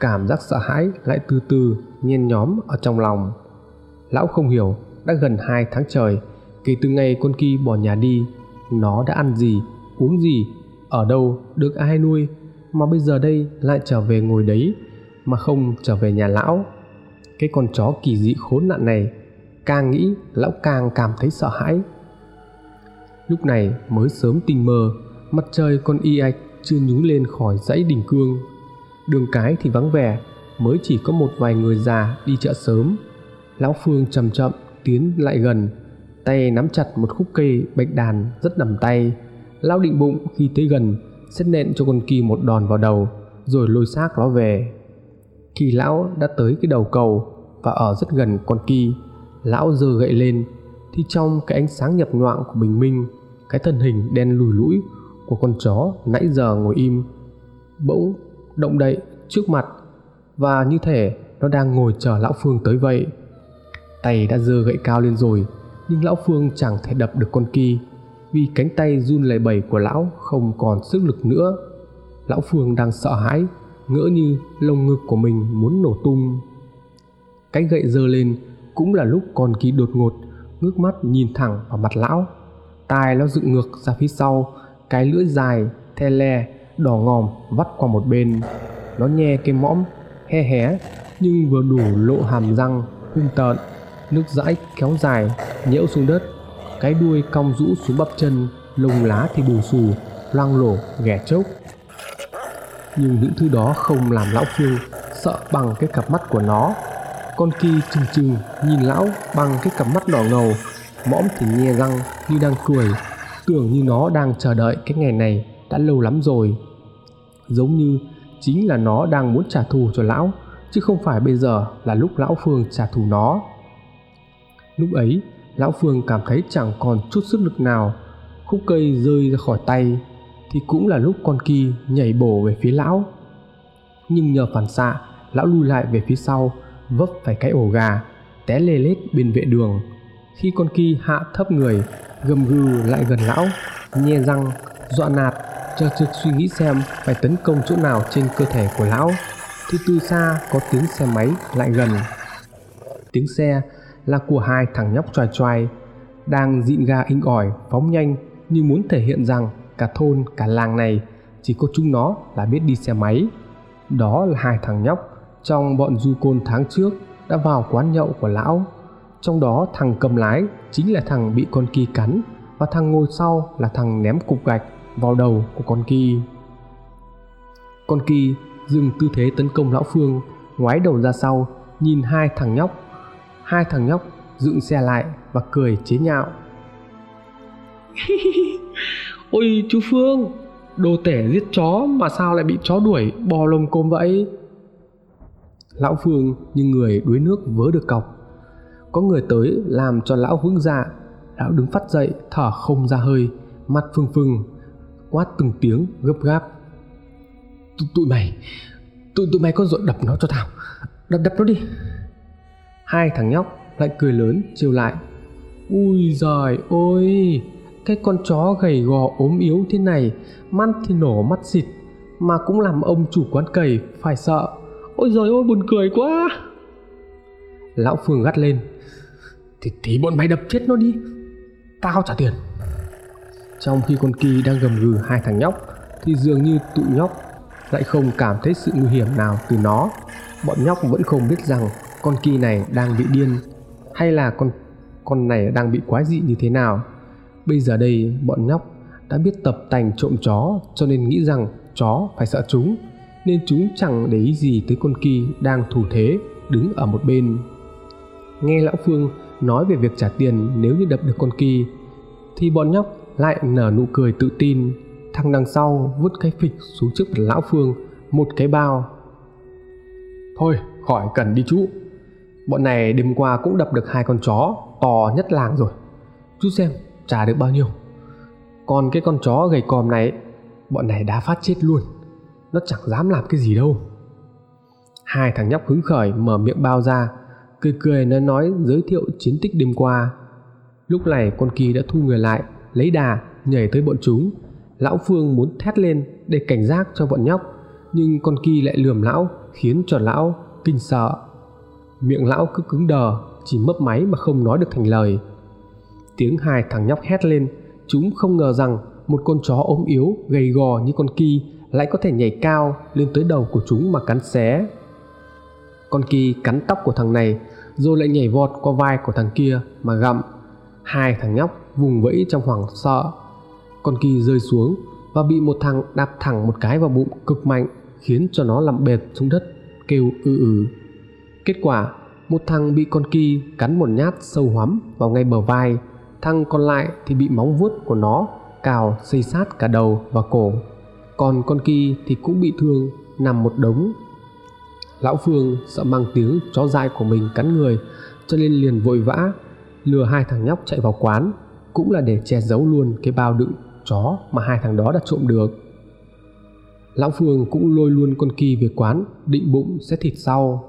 cảm giác sợ hãi lại từ từ nhen nhóm ở trong lòng. Lão không hiểu, đã gần hai tháng trời, kể từ ngày con kỳ bỏ nhà đi, nó đã ăn gì, uống gì, ở đâu, được ai nuôi, mà bây giờ đây lại trở về ngồi đấy, mà không trở về nhà lão. Cái con chó kỳ dị khốn nạn này, càng nghĩ lão càng cảm thấy sợ hãi lúc này mới sớm tinh mơ mặt trời còn y ạch, chưa nhú lên khỏi dãy đỉnh cương. Đường cái thì vắng vẻ, mới chỉ có một vài người già đi chợ sớm. Lão phương chậm chậm tiến lại gần, tay nắm chặt một khúc cây bạch đàn rất đầm tay. Lão định bụng khi tới gần, xét nện cho con kỳ một đòn vào đầu, rồi lôi xác nó về. Khi lão đã tới cái đầu cầu và ở rất gần con kỳ. Lão giơ gậy lên thì trong cái ánh sáng nhập nhoạng của bình minh, cái thân hình đen lùi lũi của con chó nãy giờ ngồi im, bỗng động đậy trước mặt và như thể nó đang ngồi chờ lão phương tới vậy. Tay đã giơ gậy cao lên rồi, nhưng lão phương chẳng thể đập được con kỳ vì cánh tay run lẩy bẩy của lão không còn sức lực nữa. Lão phương đang sợ hãi, ngỡ như lồng ngực của mình muốn nổ tung. Cái gậy giơ lên cũng là lúc con kỳ đột ngột ngước mắt nhìn thẳng vào mặt lão. Tai nó dựng ngược ra phía sau, cái lưỡi dài, the le, đỏ ngòm vắt qua một bên. Nó nhe cái mõm, he hé, nhưng vừa đủ lộ hàm răng, hung tợn. Nước dãi kéo dài, nhễu xuống đất. Cái đuôi cong rũ xuống bắp chân, lông lá thì bù xù, loang lổ, ghẻ chốc. Nhưng những thứ đó không làm lão phương sợ bằng cái cặp mắt của nó con kỳ chừng chừng nhìn lão bằng cái cặp mắt đỏ ngầu, mõm thì nhe răng như đang cười, tưởng như nó đang chờ đợi cái ngày này đã lâu lắm rồi. Giống như chính là nó đang muốn trả thù cho lão, chứ không phải bây giờ là lúc lão phương trả thù nó. Lúc ấy, lão phương cảm thấy chẳng còn chút sức lực nào, khúc cây rơi ra khỏi tay, thì cũng là lúc con kỳ nhảy bổ về phía lão. Nhưng nhờ phản xạ, lão lui lại về phía sau vấp phải cái ổ gà, té lê lết bên vệ đường. Khi con kỳ hạ thấp người, gầm gừ lại gần lão, nhe răng, dọa nạt, cho trực suy nghĩ xem phải tấn công chỗ nào trên cơ thể của lão. Thì từ xa có tiếng xe máy lại gần. Tiếng xe là của hai thằng nhóc choài choài đang dịn ga inh ỏi, phóng nhanh, như muốn thể hiện rằng cả thôn, cả làng này chỉ có chúng nó là biết đi xe máy. Đó là hai thằng nhóc trong bọn du côn tháng trước đã vào quán nhậu của lão. Trong đó thằng cầm lái chính là thằng bị con kỳ cắn và thằng ngồi sau là thằng ném cục gạch vào đầu của con kỳ con kỳ dừng tư thế tấn công lão phương, ngoái đầu ra sau, nhìn hai thằng nhóc. Hai thằng nhóc dựng xe lại và cười chế nhạo. Ôi chú phương, đồ tể giết chó mà sao lại bị chó đuổi bò lồng côm vậy? Lão phương như người đuối nước vớ được cọc. Có người tới làm cho lão vững dạ. Lão đứng phát dậy thở không ra hơi mặt phừng phừng quát từng tiếng gấp gáp. Tụi, mày tụi tụi mày có dội đập nó cho tao. Đập đập nó đi. Hai thằng nhóc lại cười lớn chiều lại. Ui giời ôi cái con chó gầy gò ốm yếu thế này mắt thì nổ mắt xịt mà cũng làm ông chủ quán cầy phải sợ ôi giời ôi buồn cười quá. Lão phương gắt lên. Thì thì bọn mày đập chết nó đi. Tao trả tiền. Trong khi con kỳ đang gầm gừ hai thằng nhóc thì dường như tụi nhóc lại không cảm thấy sự nguy hiểm nào từ nó. Bọn nhóc vẫn không biết rằng con kỳ này đang bị điên hay là con con này đang bị quái dị như thế nào. Bây giờ đây bọn nhóc đã biết tập tành trộm chó cho nên nghĩ rằng chó phải sợ chúng nên chúng chẳng để ý gì tới con kỳ đang thủ thế, đứng ở một bên. Nghe lão phương nói về việc trả tiền nếu như đập được con kỳ thì bọn nhóc lại nở nụ cười tự tin thằng đằng sau vứt cái phịch xuống trước mặt lão phương, một cái bao. Thôi, khỏi cần đi chú. Bọn này đêm qua cũng đập được hai con chó, to nhất làng rồi. Chú xem, trả được bao nhiêu. Còn cái con chó gầy còm này, bọn này đã phát chết luôn nó chẳng dám làm cái gì đâu. Hai thằng nhóc hứng khởi mở miệng bao ra, cười cười nói nói giới thiệu chiến tích đêm qua. Lúc này con kỳ đã thu người lại, lấy đà, nhảy tới bọn chúng. Lão phương muốn thét lên để cảnh giác cho bọn nhóc, nhưng con kỳ lại lườm lão, khiến cho lão kinh sợ. Miệng lão cứ cứng đờ, chỉ mấp máy mà không nói được thành lời. Tiếng hai thằng nhóc hét lên, chúng không ngờ rằng một con chó ốm yếu, gầy gò như con kỳ lại có thể nhảy cao lên tới đầu của chúng mà cắn xé. Con kỳ cắn tóc của thằng này, rồi lại nhảy vọt qua vai của thằng kia mà gặm. Hai thằng nhóc vùng vẫy trong hoảng sợ. Con kỳ rơi xuống và bị một thằng đạp thẳng một cái vào bụng cực mạnh, khiến cho nó làm bệt xuống đất, kêu ư ư kết quả, một thằng bị con kỳ cắn một nhát sâu hoắm vào ngay bờ vai. Thằng còn lại thì bị móng vuốt của nó cào xây sát cả đầu và cổ còn con kỳ thì cũng bị thương, nằm một đống. Lão phương sợ mang tiếng chó dại của mình cắn người, cho nên liền vội vã lừa hai thằng nhóc chạy vào quán, cũng là để che giấu luôn cái bao đựng chó mà hai thằng đó đã trộm được. Lão phương cũng lôi luôn con kỳ về quán, định bụng sẽ thịt sau.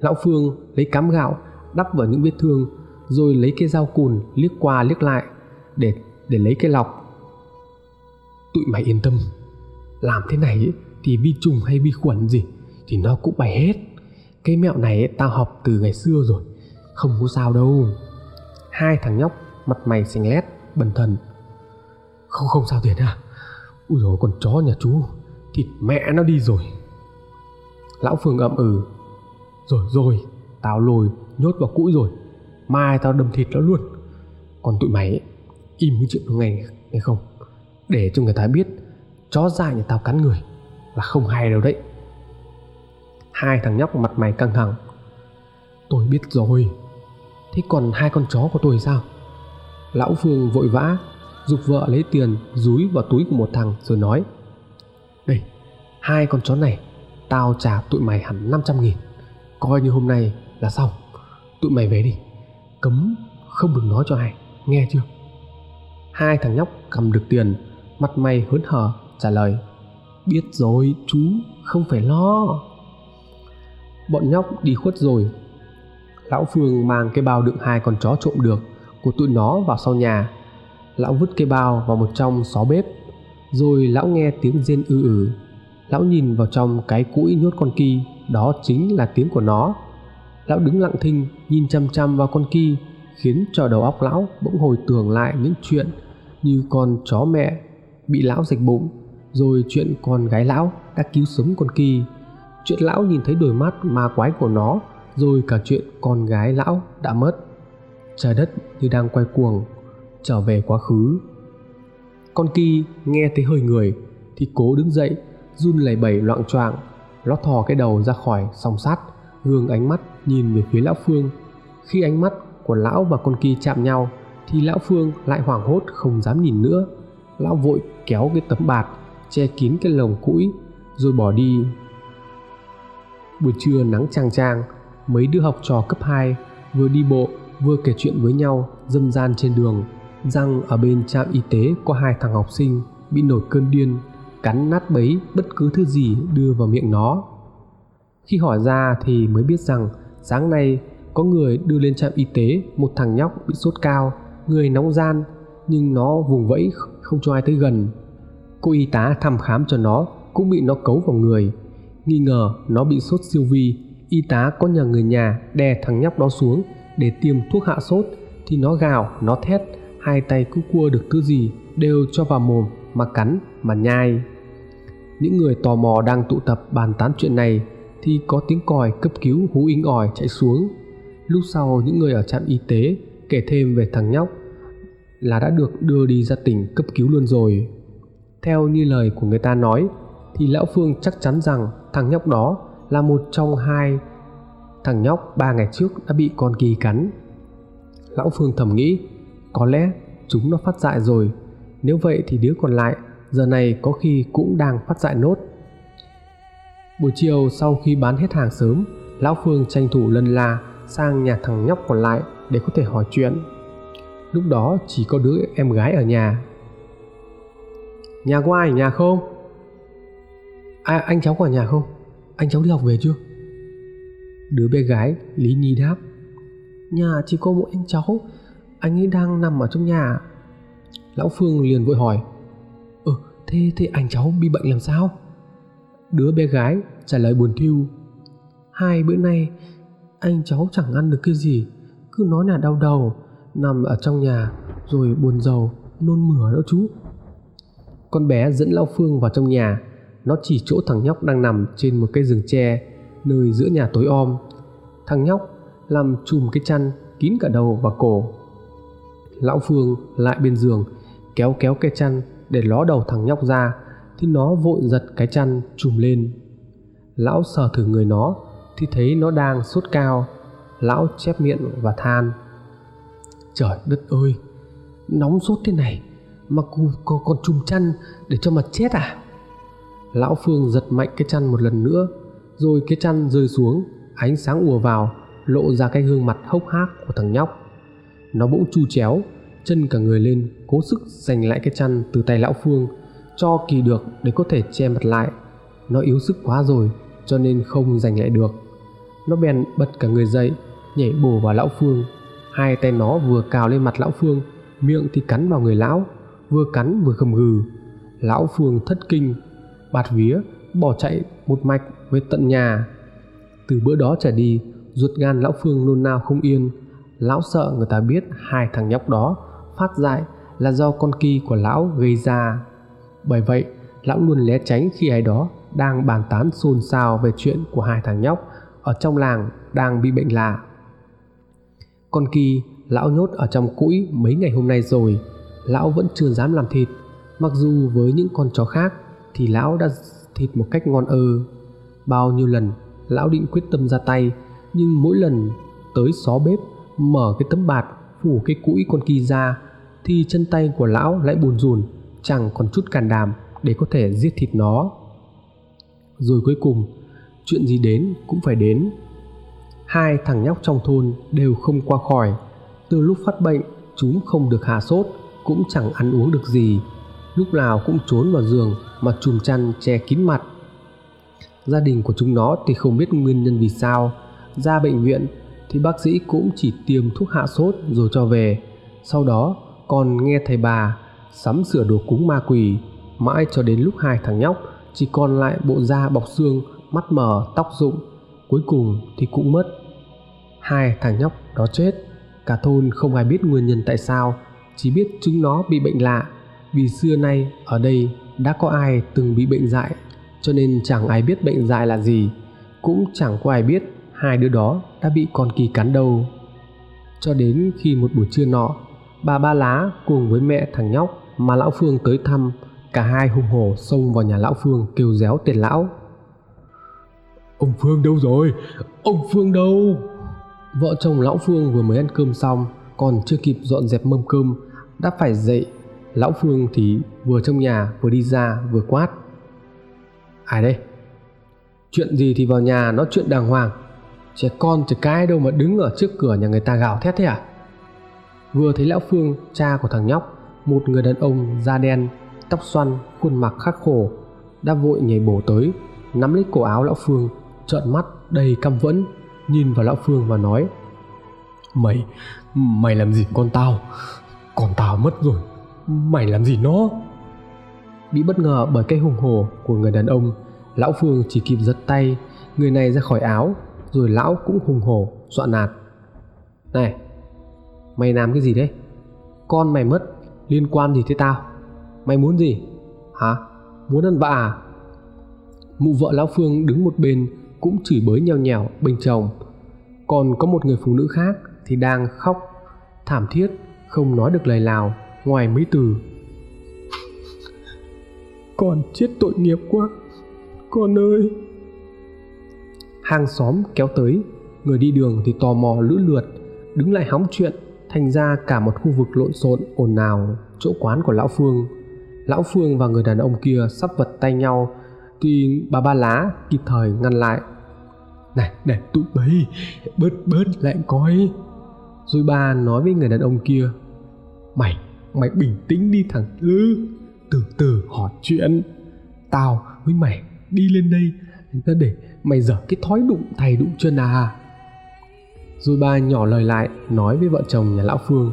Lão phương lấy cám gạo, đắp vào những vết thương, rồi lấy cái dao cùn liếc qua liếc lại để để lấy cái lọc tụi mày yên tâm. Làm thế này ấy, thì vi trùng hay vi khuẩn gì thì nó cũng bay hết. Cái mẹo này ấy, tao học từ ngày xưa rồi không có sao đâu. Hai thằng nhóc mặt mày xanh lét bần thần. Không không sao tiền à. Ui rồi con chó nhà chú thịt mẹ nó đi rồi. Lão phương ậm ừ. Rồi rồi tao lồi nhốt vào cũi rồi. Mai tao đâm thịt nó luôn. Còn tụi mày ấy, im cái chuyện ngày ngày không? Để cho người ta biết, chó dại nhà tao cắn người là không hay đâu đấy. Hai thằng nhóc mặt mày căng thẳng. Tôi biết rồi. Thế còn hai con chó của tôi sao? Lão phương vội vã dục vợ lấy tiền dúi vào túi của một thằng rồi nói, đây, hai con chó này tao trả tụi mày hẳn 500 nghìn. Coi như hôm nay là xong. Tụi mày về đi. Cấm không được nói cho ai. Nghe chưa? Hai thằng nhóc cầm được tiền mặt mày hớn hở, trả lời, biết rồi, chú, không phải lo. Bọn nhóc đi khuất rồi. Lão phương mang cái bao đựng hai con chó trộm được của tụi nó vào sau nhà. Lão vứt cái bao vào một trong xó bếp, rồi lão nghe tiếng rên ư ử. Lão nhìn vào trong cái cũi nhốt con ki, đó chính là tiếng của nó. Lão đứng lặng thinh, nhìn chăm chăm vào con ki, khiến cho đầu óc lão bỗng hồi tưởng lại những chuyện như con chó mẹ bị lão rạch bụng rồi chuyện con gái lão đã cứu sống con kỳ. Chuyện lão nhìn thấy đôi mắt ma quái của nó, rồi cả chuyện con gái lão đã mất. Trời đất như đang quay cuồng, trở về quá khứ. Con kỳ nghe thấy hơi người, thì cố đứng dậy, run lẩy bẩy loạn choạng nó thò cái đầu ra khỏi song sắt gương ánh mắt nhìn về phía lão phương. Khi ánh mắt của lão và con kỳ chạm nhau, thì lão phương lại hoảng hốt không dám nhìn nữa lão vội kéo cái tấm bạt, che kín cái lồng củi rồi bỏ đi. Buổi trưa nắng chang chang, mấy đứa học trò cấp 2 vừa đi bộ, vừa kể chuyện với nhau dâm gian trên đường rằng ở bên trạm y tế có hai thằng học sinh bị nổi cơn điên, cắn nát bấy bất cứ thứ gì đưa vào miệng nó. Khi hỏi ra thì mới biết rằng sáng nay có người đưa lên trạm y tế, một thằng nhóc bị sốt cao, người nóng gian, nhưng nó vùng vẫy không cho ai tới gần. Cô y tá thăm khám cho nó cũng bị nó cấu vào người. Nghi ngờ nó bị sốt siêu vi, y tá có nhờ người nhà đè thằng nhóc đó xuống để tiêm thuốc hạ sốt thì nó gào, nó thét, hai tay cứ cua được thứ gì đều cho vào mồm mà cắn, mà nhai. Những người tò mò đang tụ tập bàn tán chuyện này thì có tiếng còi cấp cứu hú inh ỏi chạy xuống. Lúc sau, những người ở trạm y tế kể thêm về thằng nhóc là đã được đưa đi ra tỉnh cấp cứu luôn rồi. Theo như lời của người ta nói, thì lão phương chắc chắn rằng thằng nhóc đó là một trong hai thằng nhóc ba ngày trước đã bị con kỳ cắn. Lão phương thầm nghĩ, có lẽ chúng nó phát dại rồi. Nếu vậy thì đứa còn lại giờ này có khi cũng đang phát dại nốt. Buổi chiều sau khi bán hết hàng sớm, lão phương tranh thủ lân la sang nhà thằng nhóc còn lại để có thể hỏi chuyện lúc đó chỉ có đứa em gái ở nhà. Nhà có ai ở nhà không? À, anh cháu có ở nhà không? Anh cháu đi học về chưa? Đứa bé gái lý nhi đáp. Nhà chỉ có mỗi anh cháu. Anh ấy đang nằm ở trong nhà. Lão phương liền vội hỏi. Ừ thế thế anh cháu bị bệnh làm sao? Đứa bé gái trả lời buồn thiu. Hai bữa nay anh cháu chẳng ăn được cái gì. Cứ nói là đau đầu nằm ở trong nhà, rồi buồn rầu, nôn mửa đó chú. Con bé dẫn lão phương vào trong nhà. Nó chỉ chỗ thằng nhóc đang nằm trên một cây giường tre, nơi giữa nhà tối om. Thằng nhóc làm chùm cái chăn, kín cả đầu và cổ. Lão phương lại bên giường, kéo kéo cái chăn để ló đầu thằng nhóc ra, thì nó vội giật cái chăn chùm lên. Lão sờ thử người nó, thì thấy nó đang sốt cao. Lão chép miệng và than trời đất ơi nóng sốt thế này mà cô còn, còn chùm chăn để cho mà chết à? Lão phương giật mạnh cái chăn một lần nữa rồi cái chăn rơi xuống ánh sáng ùa vào lộ ra cái gương mặt hốc hác của thằng nhóc. Nó bỗng chu chéo chân cả người lên cố sức giành lại cái chăn từ tay lão phương cho kỳ được để có thể che mặt lại. Nó yếu sức quá rồi cho nên không giành lại được. Nó bèn bật cả người dậy nhảy bổ vào lão phương hai tay nó vừa cào lên mặt lão phương miệng thì cắn vào người lão vừa cắn vừa gầm gừ lão phương thất kinh bạt vía bỏ chạy một mạch về tận nhà từ bữa đó trở đi ruột gan lão phương nôn nao không yên lão sợ người ta biết hai thằng nhóc đó phát dại là do con kỳ của lão gây ra. Bởi vậy, lão luôn lé tránh khi ai đó đang bàn tán xôn xao về chuyện của hai thằng nhóc ở trong làng đang bị bệnh lạ. Con kỳ lão nhốt ở trong cũi mấy ngày hôm nay rồi, lão vẫn chưa dám làm thịt, mặc dù với những con chó khác thì lão đã thịt một cách ngon ơ. Bao nhiêu lần lão định quyết tâm ra tay, nhưng mỗi lần tới xó bếp mở cái tấm bạt phủ cái cũi con kỳ ra thì chân tay của lão lại buồn rùn chẳng còn chút can đảm để có thể giết thịt nó. Rồi cuối cùng chuyện gì đến cũng phải đến hai thằng nhóc trong thôn đều không qua khỏi. Từ lúc phát bệnh, chúng không được hạ sốt, cũng chẳng ăn uống được gì. Lúc nào cũng trốn vào giường mà chùm chăn, che kín mặt. Gia đình của chúng nó thì không biết nguyên nhân vì sao. Ra bệnh viện thì bác sĩ cũng chỉ tiêm thuốc hạ sốt rồi cho về. Sau đó, còn nghe thầy bà sắm sửa đồ cúng ma quỷ. Mãi cho đến lúc hai thằng nhóc chỉ còn lại bộ da bọc xương, mắt mờ, tóc rụng cuối cùng thì cũng mất. Hai thằng nhóc đó chết. Cả thôn không ai biết nguyên nhân tại sao, chỉ biết chúng nó bị bệnh lạ. Vì xưa nay, ở đây đã có ai từng bị bệnh dại, cho nên chẳng ai biết bệnh dại là gì. Cũng chẳng có ai biết hai đứa đó đã bị con kỳ cắn đâu. Cho đến khi một buổi trưa nọ, bà ba lá cùng với mẹ thằng nhóc mà lão phương tới thăm, cả hai hung hổ xông vào nhà lão phương kêu réo tiền lão ông phương đâu rồi? Ông phương đâu? Vợ chồng lão phương vừa mới ăn cơm xong, còn chưa kịp dọn dẹp mâm cơm, đã phải dậy. Lão phương thì vừa trong nhà, vừa đi ra, vừa quát. Ai đây? Chuyện gì thì vào nhà nói chuyện đàng hoàng? Trẻ con, trẻ cái đâu mà đứng ở trước cửa nhà người ta gào thét thế à? Vừa thấy lão phương, cha của thằng nhóc, một người đàn ông da đen, tóc xoăn, khuôn mặt khắc khổ, đã vội nhảy bổ tới, nắm lấy cổ áo lão phương trợn mắt đầy căm vẫn nhìn vào lão phương và nói, mày mày làm gì con tao? Con tao mất rồi, mày làm gì nó? Bị bất ngờ bởi cái hùng hổ của người đàn ông, lão phương chỉ kịp giật tay, người này ra khỏi áo, rồi lão cũng hùng hổ, dọa nạt. Này, mày làm cái gì đấy? Con mày mất, liên quan gì tới tao? Mày muốn gì? Hả? Muốn ăn vạ à? Mụ vợ lão phương đứng một bên cũng chửi bới nheo nhèo bên chồng. Còn có một người phụ nữ khác thì đang khóc thảm thiết không nói được lời nào ngoài mấy từ. Con chết tội nghiệp quá con ơi. Hàng xóm kéo tới người đi đường thì tò mò lữ lượt đứng lại hóng chuyện thành ra cả một khu vực lộn xộn ồn ào chỗ quán của lão phương. Lão phương và người đàn ông kia sắp vật tay nhau thì bà ba lá, kịp thời ngăn lại. Này này tụi bay, bớt bớt lại coi. Rồi bà nói với người đàn ông kia, mày mày bình tĩnh đi thằng lư, từ từ hỏi chuyện. Tao với mày đi lên đây ta để mày dở cái thói đụng thầy đụng chân à. Rồi bà nhỏ lời lại, nói với vợ chồng nhà lão phương,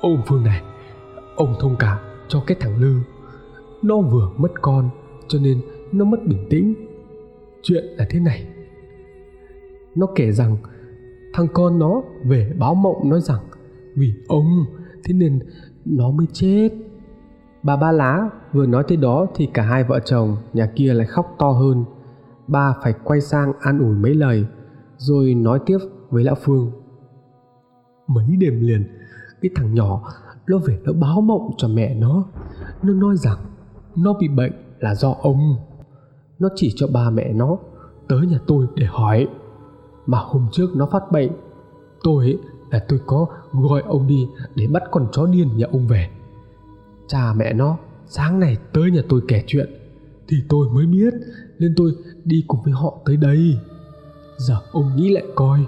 ông phương này, ông thông cảm cho cái thằng lư. Nó vừa mất con cho nên nó mất bình tĩnh. Chuyện là thế này. Nó kể rằng thằng con nó về báo mộng nói rằng vì ông, thế nên nó mới chết. Bà ba lá vừa nói tới đó thì cả hai vợ chồng nhà kia lại khóc to hơn. Ba phải quay sang an ủi mấy lời, rồi nói tiếp với lão phương. Mấy đêm liền, cái thằng nhỏ nó về nó báo mộng cho mẹ nó. Nó nói rằng nó bị bệnh là do ông. Nó chỉ cho ba mẹ nó tới nhà tôi để hỏi. Mà hôm trước nó phát bệnh tôi ấy, là tôi có gọi ông đi để bắt con chó điên nhà ông về. Cha mẹ nó sáng nay tới nhà tôi kể chuyện thì tôi mới biết nên tôi đi cùng với họ tới đây. Giờ ông nghĩ lại coi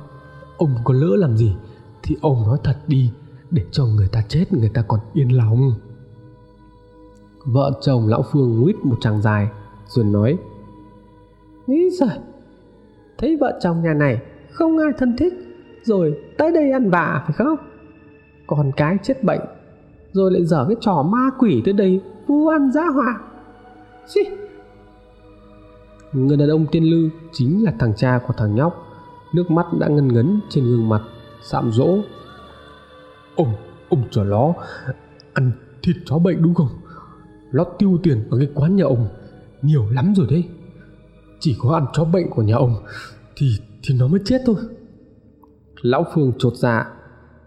ông có lỡ làm gì thì ông nói thật đi để cho người ta chết người ta còn yên lòng vợ chồng lão phương nguyết một tràng dài, rồi nói, nghĩ rồi thấy vợ chồng nhà này không ai thân thích, rồi tới đây ăn vạ phải không? Còn cái chết bệnh, rồi lại dở cái trò ma quỷ tới đây vu ăn giá họa. Xì. người đàn ông tiên lư chính là thằng cha của thằng nhóc, nước mắt đã ngân ngấn trên gương mặt, sạm dỗ ông ông trò ló ăn thịt chó bệnh đúng không? Nó tiêu tiền ở cái quán nhà ông. Nhiều lắm rồi đấy. Chỉ có ăn chó bệnh của nhà ông Thì thì nó mới chết thôi. Lão Phương chột dạ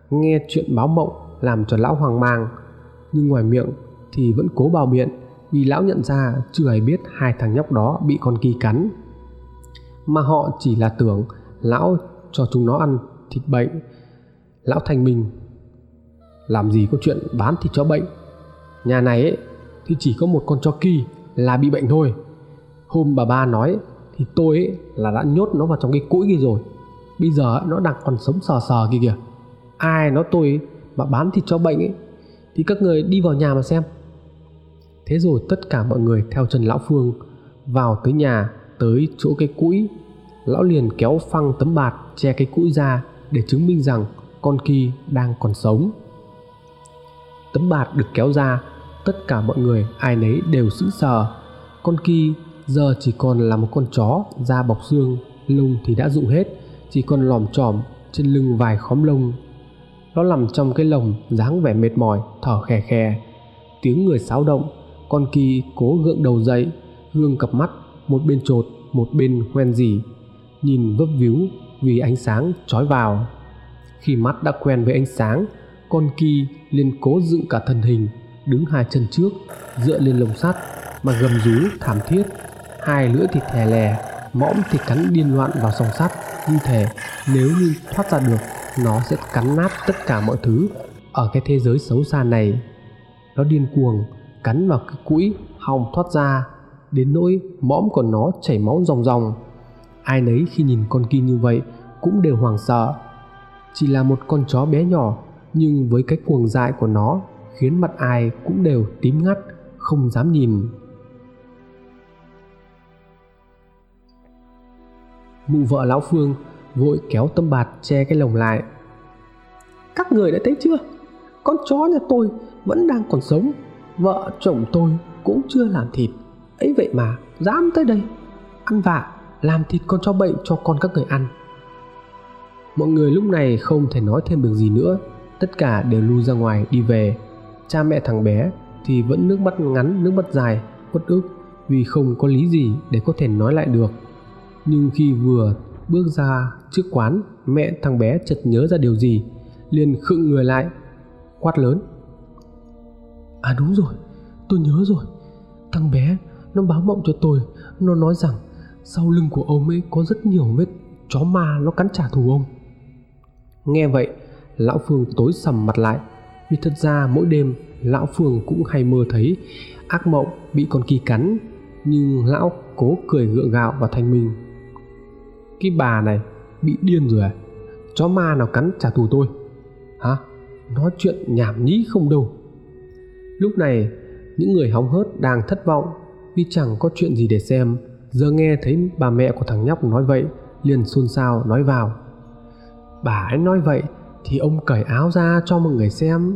Nghe chuyện báo mộng làm cho lão hoang mang. Nhưng ngoài miệng thì vẫn cố bào biện Vì lão nhận ra chưa ai biết hai thằng nhóc đó bị con kỳ cắn. Mà họ chỉ là tưởng lão cho chúng nó ăn thịt bệnh. Lão thành mình Làm gì có chuyện bán thịt chó bệnh? Nhà này ấy, thì chỉ có một con chó kỳ là bị bệnh thôi. Hôm bà ba nói, thì tôi ấy là đã nhốt nó vào trong cái cũi kia rồi. Bây giờ nó đang còn sống sờ sờ kia kìa. Ai nói tôi mà bán thịt cho bệnh ấy, thì các người đi vào nhà mà xem. Thế rồi tất cả mọi người theo chân lão phương vào tới nhà, tới chỗ cái cũi. Lão liền kéo phăng tấm bạt che cái cũi ra để chứng minh rằng con kỳ đang còn sống. Tấm bạt được kéo ra tất cả mọi người, ai nấy đều sững sờ. Con kỳ giờ chỉ còn là một con chó da bọc xương, lông thì đã rụng hết, chỉ còn lòm chòm trên lưng vài khóm lông. Nó nằm trong cái lồng, dáng vẻ mệt mỏi, thở khè khè. Tiếng người xáo động, con kỳ cố gượng đầu dậy, gương cặp mắt, một bên trột, một bên hoen dỉ, nhìn vấp víu vì ánh sáng trói vào. Khi mắt đã quen với ánh sáng, con kỳ liền cố dựng cả thân hình đứng hai chân trước, dựa lên lồng sắt mà gầm rú, thảm thiết. Hai lưỡi thịt thè lè, mõm thì cắn điên loạn vào song sắt. Như thể nếu như thoát ra được, nó sẽ cắn nát tất cả mọi thứ. Ở cái thế giới xấu xa này, nó điên cuồng, cắn vào cái cũi, hòng thoát ra. Đến nỗi mõm của nó chảy máu ròng ròng. Ai nấy khi nhìn con kia như vậy cũng đều hoảng sợ. Chỉ là một con chó bé nhỏ, nhưng với cái cuồng dại của nó khiến mặt ai cũng đều tím ngắt không dám nhìn. Mụ vợ lão phương vội kéo tâm bạt che cái lồng lại. Các người đã thấy chưa? Con chó nhà tôi vẫn đang còn sống. Vợ chồng tôi cũng chưa làm thịt. Ấy vậy mà dám tới đây. Ăn vạ làm thịt con chó bệnh cho con các người ăn. Mọi người lúc này không thể nói thêm được gì nữa. Tất cả đều lui ra ngoài đi về cha mẹ thằng bé thì vẫn nước mắt ngắn, nước mắt dài, uất ức vì không có lý gì để có thể nói lại được. Nhưng khi vừa bước ra trước quán, mẹ thằng bé chợt nhớ ra điều gì, liền khựng người lại, quát lớn. À đúng rồi, tôi nhớ rồi. Thằng bé, nó báo mộng cho tôi. Nó nói rằng sau lưng của ông ấy có rất nhiều vết chó ma nó cắn trả thù ông. Nghe vậy, lão phương tối sầm mặt lại vì thật ra mỗi đêm, lão phường cũng hay mơ thấy ác mộng bị con kỳ cắn, nhưng lão cố cười gượng gạo và thanh minh. Cái bà này bị điên rồi à? Chó ma nào cắn trả thù tôi? Hả? Nói chuyện nhảm nhí không đâu. Lúc này, những người hóng hớt đang thất vọng vì chẳng có chuyện gì để xem. Giờ nghe thấy bà mẹ của thằng nhóc nói vậy, liền xôn xao nói vào. Bà ấy nói vậy thì ông cởi áo ra cho mọi người xem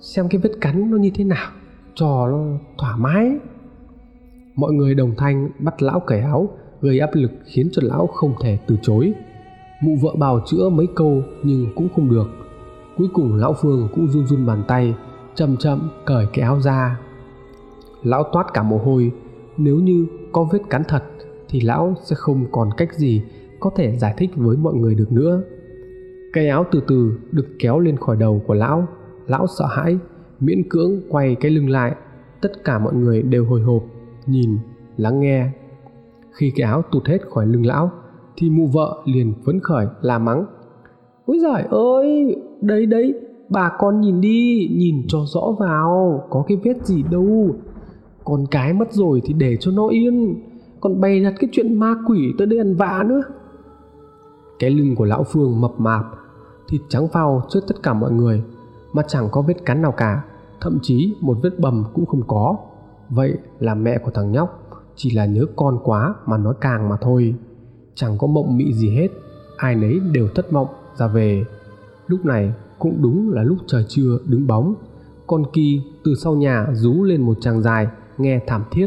xem cái vết cắn nó như thế nào, cho nó thoải mái. Mọi người đồng thanh bắt lão cởi áo, gây áp lực khiến cho lão không thể từ chối. Mụ vợ bào chữa mấy câu nhưng cũng không được. Cuối cùng lão phương cũng run run bàn tay, chậm chậm cởi cái áo ra. Lão toát cả mồ hôi, nếu như có vết cắn thật thì lão sẽ không còn cách gì có thể giải thích với mọi người được nữa cái áo từ từ được kéo lên khỏi đầu của lão. Lão sợ hãi, miễn cưỡng quay cái lưng lại. Tất cả mọi người đều hồi hộp, nhìn, lắng nghe. Khi cái áo tụt hết khỏi lưng lão, thì mụ vợ liền phấn khởi, la mắng. Ôi giời ơi, đấy đấy, bà con nhìn đi, nhìn cho rõ vào, có cái vết gì đâu. Con cái mất rồi thì để cho nó yên, còn bày đặt cái chuyện ma quỷ tới đây ăn vạ nữa. Cái lưng của lão phương mập mạp thịt trắng phao trước tất cả mọi người, mà chẳng có vết cắn nào cả, thậm chí một vết bầm cũng không có. Vậy là mẹ của thằng nhóc chỉ là nhớ con quá mà nói càng mà thôi. Chẳng có mộng mị gì hết, ai nấy đều thất vọng ra về. Lúc này cũng đúng là lúc trời trưa đứng bóng, con kỳ từ sau nhà rú lên một tràng dài, nghe thảm thiết.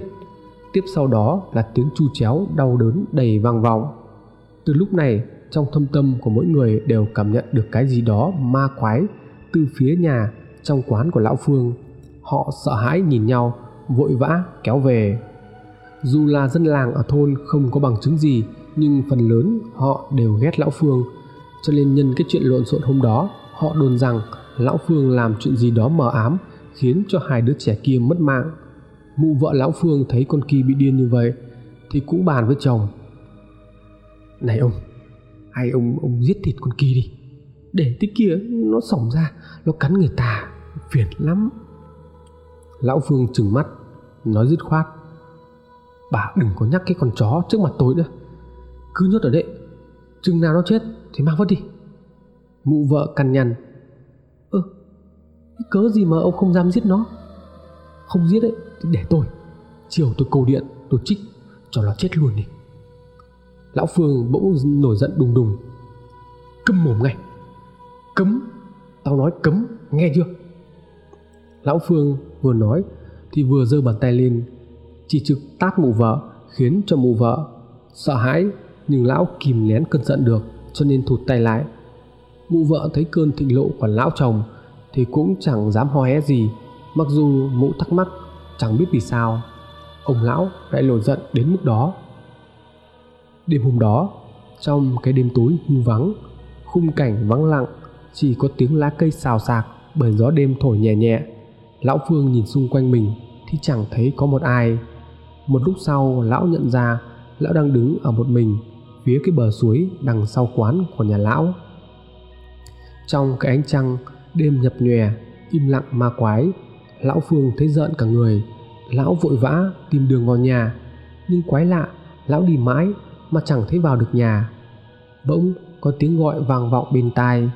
Tiếp sau đó là tiếng chu chéo đau đớn đầy vang vọng. Từ lúc này trong thâm tâm của mỗi người đều cảm nhận được cái gì đó ma quái từ phía nhà trong quán của lão phương. Họ sợ hãi nhìn nhau, vội vã kéo về. Dù là dân làng ở thôn không có bằng chứng gì, nhưng phần lớn họ đều ghét lão phương. Cho nên nhân cái chuyện lộn xộn hôm đó, họ đồn rằng lão phương làm chuyện gì đó mờ ám, khiến cho hai đứa trẻ kia mất mạng. Mụ vợ lão phương thấy con kỳ bị điên như vậy thì cũng bàn với chồng. Này ông hay ông ông giết thịt con kỳ đi. Để tí kia nó sổng ra nó cắn người ta phiền lắm. Lão phương trừng mắt nói dứt khoát. Bà đừng có nhắc cái con chó trước mặt tôi nữa. Cứ nhốt ở đấy chừng nào nó chết thì mang vứt đi. Mụ vợ cằn nhằn. Ơ ừ, cớ gì mà ông không dám giết nó? Không giết đấy thì để tôi. Chiều tôi cầu điện tôi trích cho nó chết luôn đi lão phương bỗng nổi giận đùng đùng. Câm mồm ngay. Cấm. Tao nói cấm, nghe chưa? Lão phương vừa nói thì vừa giơ bàn tay lên, chỉ trực tát mụ vợ, khiến cho mụ vợ sợ hãi, nhưng lão kìm nén cơn giận được, cho nên thụt tay lại. Mụ vợ thấy cơn thịnh lộ của lão chồng thì cũng chẳng dám ho hé gì, mặc dù mụ thắc mắc chẳng biết vì sao, ông lão lại nổi giận đến mức đó đêm hôm đó, trong cái đêm tối hưu vắng, khung cảnh vắng lặng, chỉ có tiếng lá cây xào xạc bởi gió đêm thổi nhẹ nhẹ. Lão phương nhìn xung quanh mình thì chẳng thấy có một ai. Một lúc sau, lão nhận ra lão đang đứng ở một mình phía cái bờ suối đằng sau quán của nhà lão. Trong cái ánh trăng đêm nhập nhòe, im lặng ma quái, lão phương thấy giận cả người. Lão vội vã tìm đường vào nhà, nhưng quái lạ, lão đi mãi mà chẳng thấy vào được nhà. Bỗng có tiếng gọi vang vọng bên tai.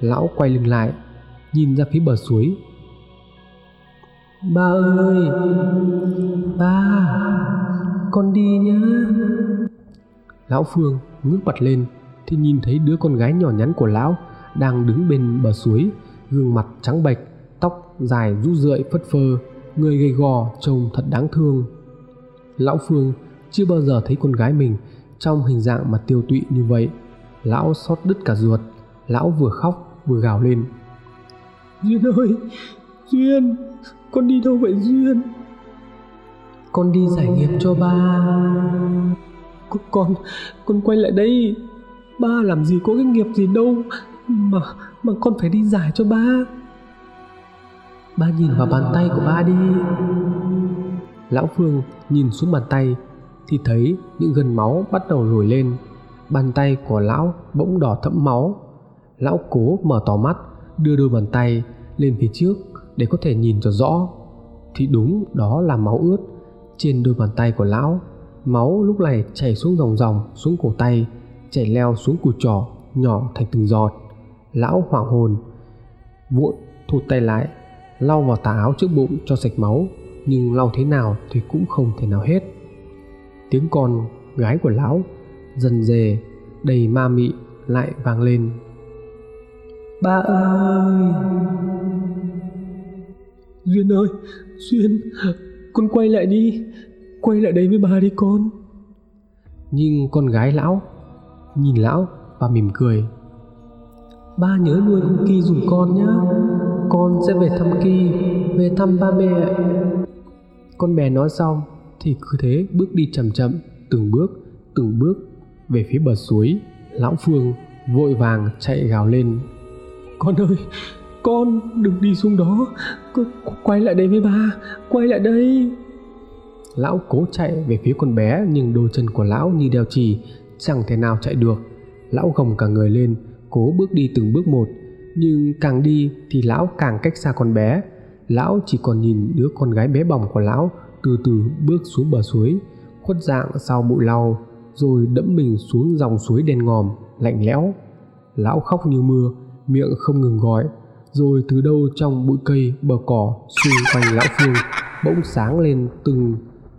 Lão quay lưng lại, nhìn ra phía bờ suối. Ba ơi, ba, con đi nhé lão phương ngước mặt lên, thì nhìn thấy đứa con gái nhỏ nhắn của lão đang đứng bên bờ suối, gương mặt trắng bệch, tóc dài rũ rượi phất phơ, người gầy gò trông thật đáng thương. Lão phương chưa bao giờ thấy con gái mình trong hình dạng mà tiêu tụy như vậy. Lão xót đứt cả ruột lão vừa khóc vừa gào lên. Duyên ơi duyên con đi đâu vậy duyên? Con đi giải nghiệp cho ba. Con con con quay lại đây. Ba làm gì có cái nghiệp gì đâu mà mà con phải đi giải cho ba. Ba nhìn vào bàn tay của ba đi. Lão phương nhìn xuống bàn tay thì thấy những gân máu bắt đầu nổi lên. Bàn tay của lão bỗng đỏ thẫm máu. Lão cố mở to mắt, đưa đôi bàn tay lên phía trước để có thể nhìn cho rõ. Thì đúng, đó là máu ướt. Trên đôi bàn tay của lão, máu lúc này chảy xuống dòng dòng xuống cổ tay, chảy leo xuống cùi trỏ nhỏ thành từng giọt. Lão hoảng hồn vội thụt tay lại, lau vào tà áo trước bụng cho sạch máu. Nhưng lau thế nào thì cũng không thể nào hết tiếng con gái của lão dần dề đầy ma mị lại vang lên. Ba ơi! Duyên ơi duyên con quay lại đi quay lại đây với ba đi con. Nhưng con gái lão nhìn lão và mỉm cười. Ba nhớ nuôi ông kỳ dùng con nhé con sẽ về thăm kỳ về thăm ba mẹ. Con bé nói xong thì cứ thế bước đi chậm chậm, từng bước từng bước về phía bờ suối. Lão phương vội vàng chạy gào lên, con ơi, con đừng đi xuống đó quay lại đây với ba, quay lại đây. Lão cố chạy về phía con bé, nhưng đôi chân của lão như đeo chì, chẳng thể nào chạy được. Lão gồng cả người lên, cố bước đi từng bước một, nhưng càng đi thì lão càng cách xa con bé. Lão chỉ còn nhìn đứa con gái bé bỏng của lão từ từ bước xuống bờ suối, khuất dạng sau bụi lau, rồi đẫm mình xuống dòng suối đen ngòm, lạnh lẽo. Lão khóc như mưa, miệng không ngừng gọi, rồi từ đâu trong bụi cây, bờ cỏ, xung quanh lão phương bỗng sáng lên từng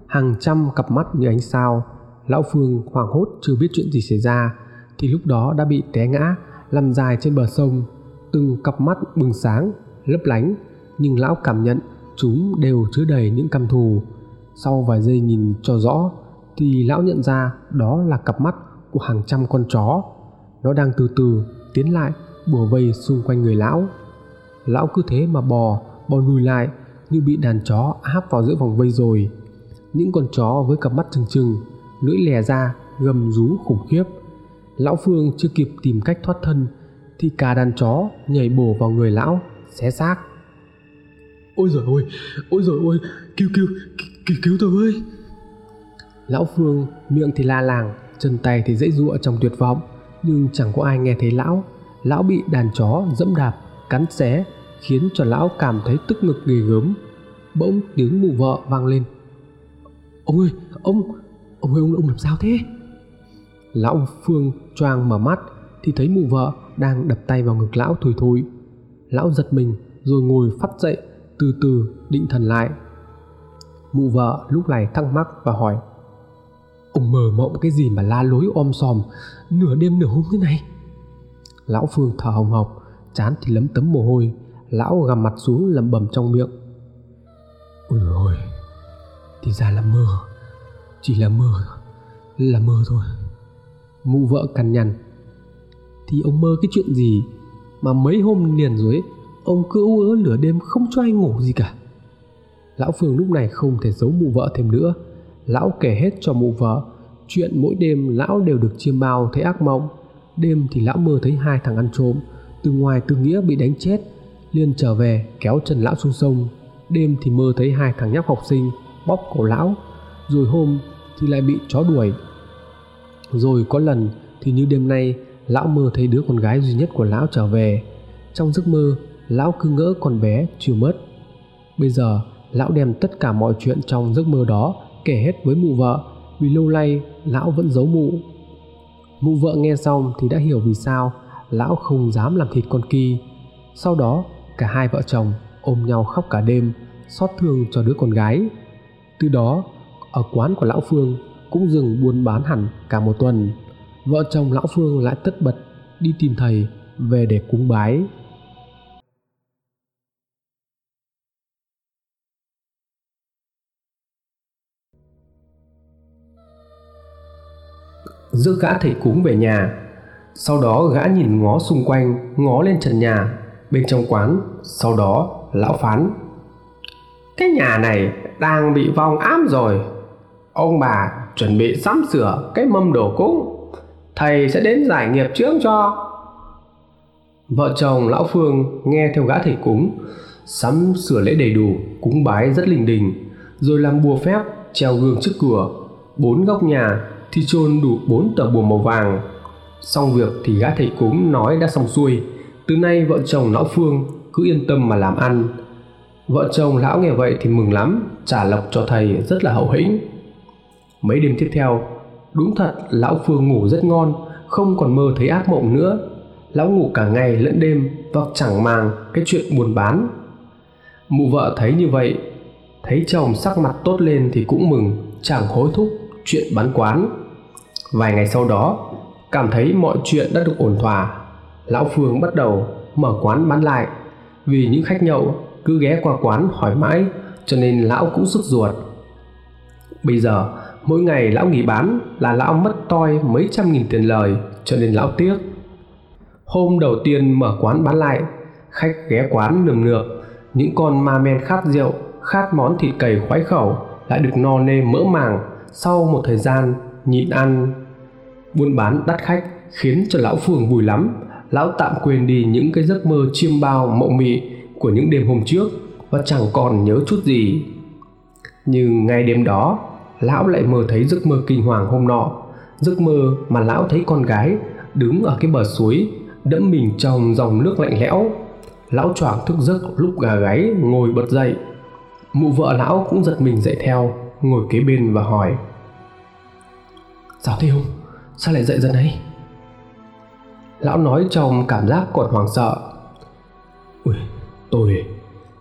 hàng trăm cặp mắt như ánh sao. Lão phương hoảng hốt chưa biết chuyện gì xảy ra, thì lúc đó đã bị té ngã nằm dài trên bờ sông. Từng cặp mắt bừng sáng, lấp lánh, nhưng lão cảm nhận chúng đều chứa đầy những căm thù. Sau vài giây nhìn cho rõ, thì lão nhận ra đó là cặp mắt của hàng trăm con chó. Nó đang từ từ tiến lại, bùa vây xung quanh người lão. Lão cứ thế mà bò bò lùi lại như bị đàn chó áp vào giữa vòng vây rồi. Những con chó với cặp mắt trừng trừng, lưỡi lè ra, gầm rú khủng khiếp. Lão phương chưa kịp tìm cách thoát thân, thì cả đàn chó nhảy bổ vào người lão, xé xác ôi giời ôi ôi giời ôi cứu cứu cứu cứu tôi ơi lão phương miệng thì la làng chân tay thì dãy giụa trong tuyệt vọng. Nhưng chẳng có ai nghe thấy lão. Lão bị đàn chó dẫm đạp cắn xé khiến cho lão cảm thấy tức ngực ghê gớm. Bỗng tiếng mụ vợ vang lên. Ông ơi ông ông ơi ông ông làm sao thế? Lão phương choàng mở mắt thì thấy mụ vợ đang đập tay vào ngực lão thổi thổi lão giật mình rồi ngồi phát dậy từ từ định thần lại. Mụ vợ lúc này thắc mắc và hỏi ông mờ mộng cái gì mà la lối om sòm nửa đêm nửa hôm thế này? Lão phương thở hồng hộc chán thì lấm tấm mồ hôi. Lão gằm mặt xuống lẩm bẩm trong miệng ôi ôi thì ra là mơ chỉ là mơ là mơ thôi. Mụ vợ cằn nhằn thì ông mơ cái chuyện gì mà mấy hôm liền rồi ấy, ông cứ ú ớ lửa đêm không cho anh ngủ gì cả. Lão phương lúc này không thể giấu mụ vợ thêm nữa. Lão kể hết cho mụ vợ, chuyện mỗi đêm lão đều được chiêm bao thấy ác mộng. Đêm thì lão mơ thấy hai thằng ăn trộm, từ ngoài tư nghĩa bị đánh chết, liền trở về kéo chân lão xuống sông. Đêm thì mơ thấy hai thằng nhóc học sinh bóp cổ lão, rồi hôm thì lại bị chó đuổi. Rồi có lần thì như đêm nay, lão mơ thấy đứa con gái duy nhất của lão trở về. Trong giấc mơ lão cứ ngỡ con bé chưa mất. Bây giờ, lão đem tất cả mọi chuyện trong giấc mơ đó kể hết với mụ vợ, vì lâu nay lão vẫn giấu mụ. Mụ vợ nghe xong thì đã hiểu vì sao lão không dám làm thịt con kỳ sau đó, cả hai vợ chồng ôm nhau khóc cả đêm, xót thương cho đứa con gái. Từ đó, ở quán của lão phương cũng dừng buôn bán hẳn cả một tuần. Vợ chồng lão phương lại tất bật đi tìm thầy về để cúng bái. Giữ gã thầy cúng về nhà. Sau đó gã nhìn ngó xung quanh, ngó lên trần nhà. Bên trong quán, sau đó lão phán, cái nhà này đang bị vong ám rồi. Ông bà chuẩn bị sắm sửa cái mâm đồ cúng. Thầy sẽ đến giải nghiệp trước cho. Vợ chồng lão phương nghe theo gã thầy cúng, sắm sửa lễ đầy đủ, cúng bái rất linh đình, rồi làm bùa phép treo gương trước cửa, bốn góc nhà thì chôn đủ bốn tờ bùa màu vàng. Xong việc thì gã thầy cúng nói đã xong xuôi. Từ nay vợ chồng lão phương cứ yên tâm mà làm ăn. Vợ chồng lão nghe vậy thì mừng lắm, trả lộc cho thầy rất là hậu hĩnh. Mấy đêm tiếp theo, đúng thật lão phương ngủ rất ngon, không còn mơ thấy ác mộng nữa. Lão ngủ cả ngày lẫn đêm và chẳng màng cái chuyện buồn bán. Mụ vợ thấy như vậy, thấy chồng sắc mặt tốt lên thì cũng mừng chẳng hối thúc chuyện bán quán vài ngày sau đó, cảm thấy mọi chuyện đã được ổn thỏa. Lão phương bắt đầu mở quán bán lại. Vì những khách nhậu, cứ ghé qua quán hỏi mãi, cho nên lão cũng sức ruột. Bây giờ, mỗi ngày lão nghỉ bán là lão mất toi mấy trăm nghìn tiền lời, cho nên lão tiếc. Hôm đầu tiên mở quán bán lại, khách ghé quán nườm nượp những con ma men khát rượu, khát món thịt cầy khoái khẩu lại được no nê mỡ màng. Sau một thời gian nhịn ăn. Buôn bán, đắt khách, khiến cho lão phường vui lắm. Lão tạm quên đi những cái giấc mơ chiêm bao, mộng mị của những đêm hôm trước và chẳng còn nhớ chút gì. Nhưng ngay đêm đó, lão lại mơ thấy giấc mơ kinh hoàng hôm nọ. Giấc mơ mà lão thấy con gái đứng ở cái bờ suối, đẫm mình trong dòng nước lạnh lẽo. Lão choàng thức giấc lúc gà gáy ngồi bật dậy. Mụ vợ lão cũng giật mình dậy theo, ngồi kế bên và hỏi sao thế sao lại dậy giờ ấy? lão nói trong cảm giác còn hoảng sợ. Ui, tôi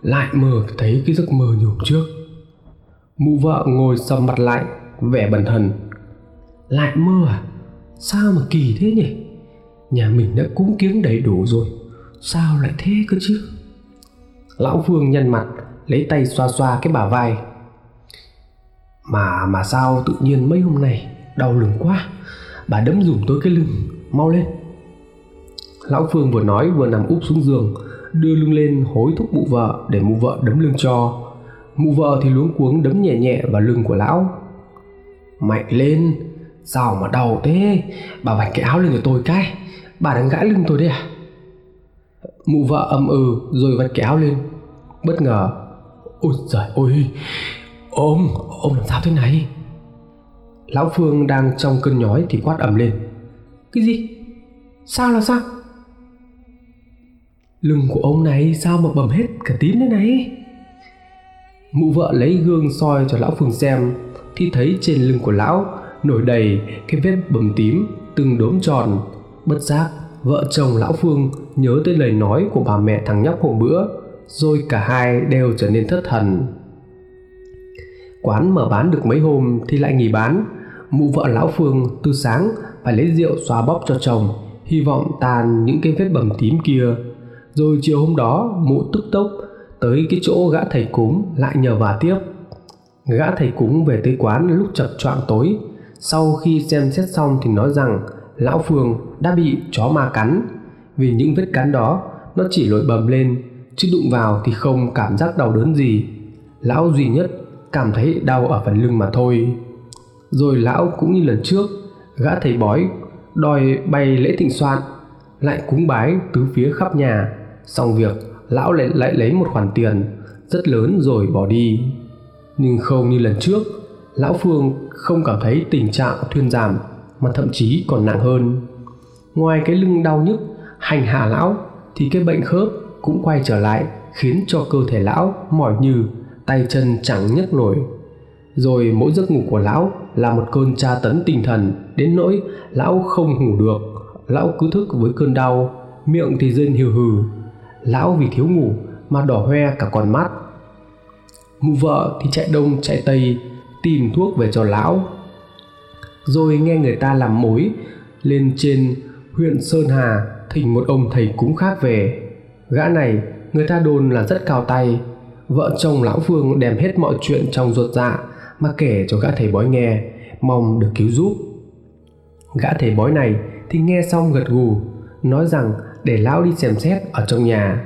lại mơ thấy cái giấc mơ như hôm trước. Mụ vợ ngồi sầm mặt lại, vẻ bần thần. Lại mơ à? Sao mà kỳ thế nhỉ? Nhà mình đã cúng kiếng đầy đủ rồi. Sao lại thế cơ chứ? Lão phương nhăn mặt, lấy tay xoa xoa cái bả vai. Mà mà sao tự nhiên mấy hôm nay đau lưng quá. Bà đấm dùm tôi cái lưng mau lên. Lão phương vừa nói vừa nằm úp xuống giường đưa lưng lên hối thúc mụ vợ để mụ vợ đấm lưng cho. Mụ vợ thì luống cuống đấm nhẹ nhẹ vào lưng của lão. Mạnh lên sao mà đau thế? Bà vạch cái áo lên cho tôi cái bà đang gãi lưng tôi đấy à? Mụ vợ âm ừ rồi vạch cái áo lên. Bất ngờ ôi trời, ôi ông ông làm sao thế này? Lão phương đang trong cơn nhói thì quát ầm lên. Cái gì? Sao là sao? Lưng của ông này sao mà bầm hết cả tím thế này? Mụ vợ lấy gương soi cho lão phương xem, thì thấy trên lưng của lão nổi đầy cái vết bầm tím từng đốm tròn. Bất giác, vợ chồng lão phương nhớ tới lời nói của bà mẹ thằng nhóc hôm bữa, rồi cả hai đều trở nên thất thần. Quán mở bán được mấy hôm thì lại nghỉ bán mụ vợ lão phương từ sáng phải lấy rượu xóa bóp cho chồng, hy vọng tàn những cái vết bầm tím kia. Rồi chiều hôm đó, mụ tức tốc tới cái chỗ gã thầy cúng lại nhờ vả tiếp. Gã thầy cúng về tới quán lúc chập choạng tối. Sau khi xem xét xong thì nói rằng, lão phương đã bị chó ma cắn. Vì những vết cắn đó, nó chỉ lội bầm lên, chứ đụng vào thì không cảm giác đau đớn gì. Lão duy nhất cảm thấy đau ở phần lưng mà thôi rồi lão cũng như lần trước, gã thầy bói đòi bày lễ thịnh soạn, lại cúng bái tứ phía khắp nhà. Xong việc, lão lại lại lấy một khoản tiền rất lớn rồi bỏ đi. Nhưng không như lần trước, lão phương không cảm thấy tình trạng thuyên giảm mà thậm chí còn nặng hơn. Ngoài cái lưng đau nhức, hành hạ lão thì cái bệnh khớp cũng quay trở lại, khiến cho cơ thể lão mỏi như, tay chân chẳng nhấc nổi. Rồi mỗi giấc ngủ của lão là một cơn tra tấn tinh thần. Đến nỗi, lão không ngủ được. Lão cứ thức với cơn đau, miệng thì rên hừ hừ. Lão vì thiếu ngủ mà đỏ hoe cả con mắt. Mụ vợ thì chạy đông, chạy tây, tìm thuốc về cho lão. Rồi nghe người ta làm mối lên trên huyện sơn hà thỉnh một ông thầy cúng khác về. Gã này, người ta đồn là rất cao tay. Vợ chồng lão phương đem hết mọi chuyện trong ruột dạ mà kể cho gã thầy bói nghe, mong được cứu giúp. Gã thầy bói này thì nghe xong gật gù, nói rằng để lão đi xem xét ở trong nhà.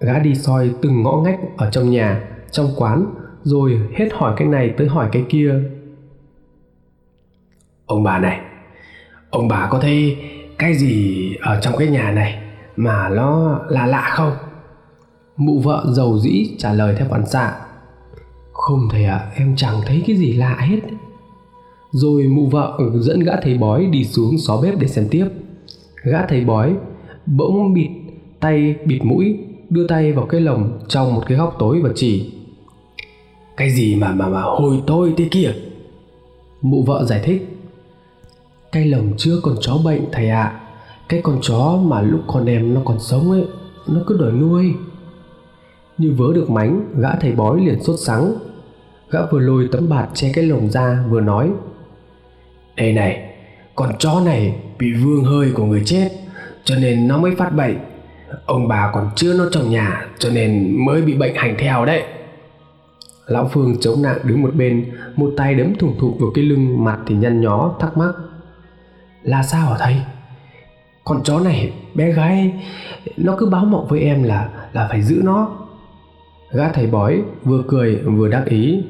Gã đi soi từng ngõ ngách ở trong nhà, trong quán, rồi hết hỏi cái này tới hỏi cái kia. Ông bà này, ông bà có thấy cái gì ở trong cái nhà này mà nó là lạ không? Mụ vợ giàu dĩ trả lời theo phản xạ không thầy ạ à, em chẳng thấy cái gì lạ hết. Rồi mụ vợ dẫn gã thầy bói đi xuống xó bếp để xem tiếp. Gã thầy bói bỗng bịt tay bịt mũi đưa tay vào cái lồng trong một cái góc tối và chỉ cái gì mà mà mà hôi tôi thế kia? Mụ vợ giải thích cái lồng chưa còn chó bệnh thầy ạ. À. cái con chó mà lúc con em nó còn sống ấy nó cứ đòi nuôi. Như vớ được mánh gã thầy bói liền sốt sắng gã vừa lôi tấm bạt che cái lồng ra, vừa nói đây này, con chó này bị vương hơi của người chết, cho nên nó mới phát bệnh. Ông bà còn chưa nó trong nhà, cho nên mới bị bệnh hành theo đấy. Lão phương chống nặng đứng một bên, một tay đấm thủng thụt vào cái lưng mặt thì nhăn nhó, thắc mắc, là sao hả thầy? Con chó này, bé gái, nó cứ báo mộng với em là là phải giữ nó. Gã thầy bói vừa cười vừa đắc ý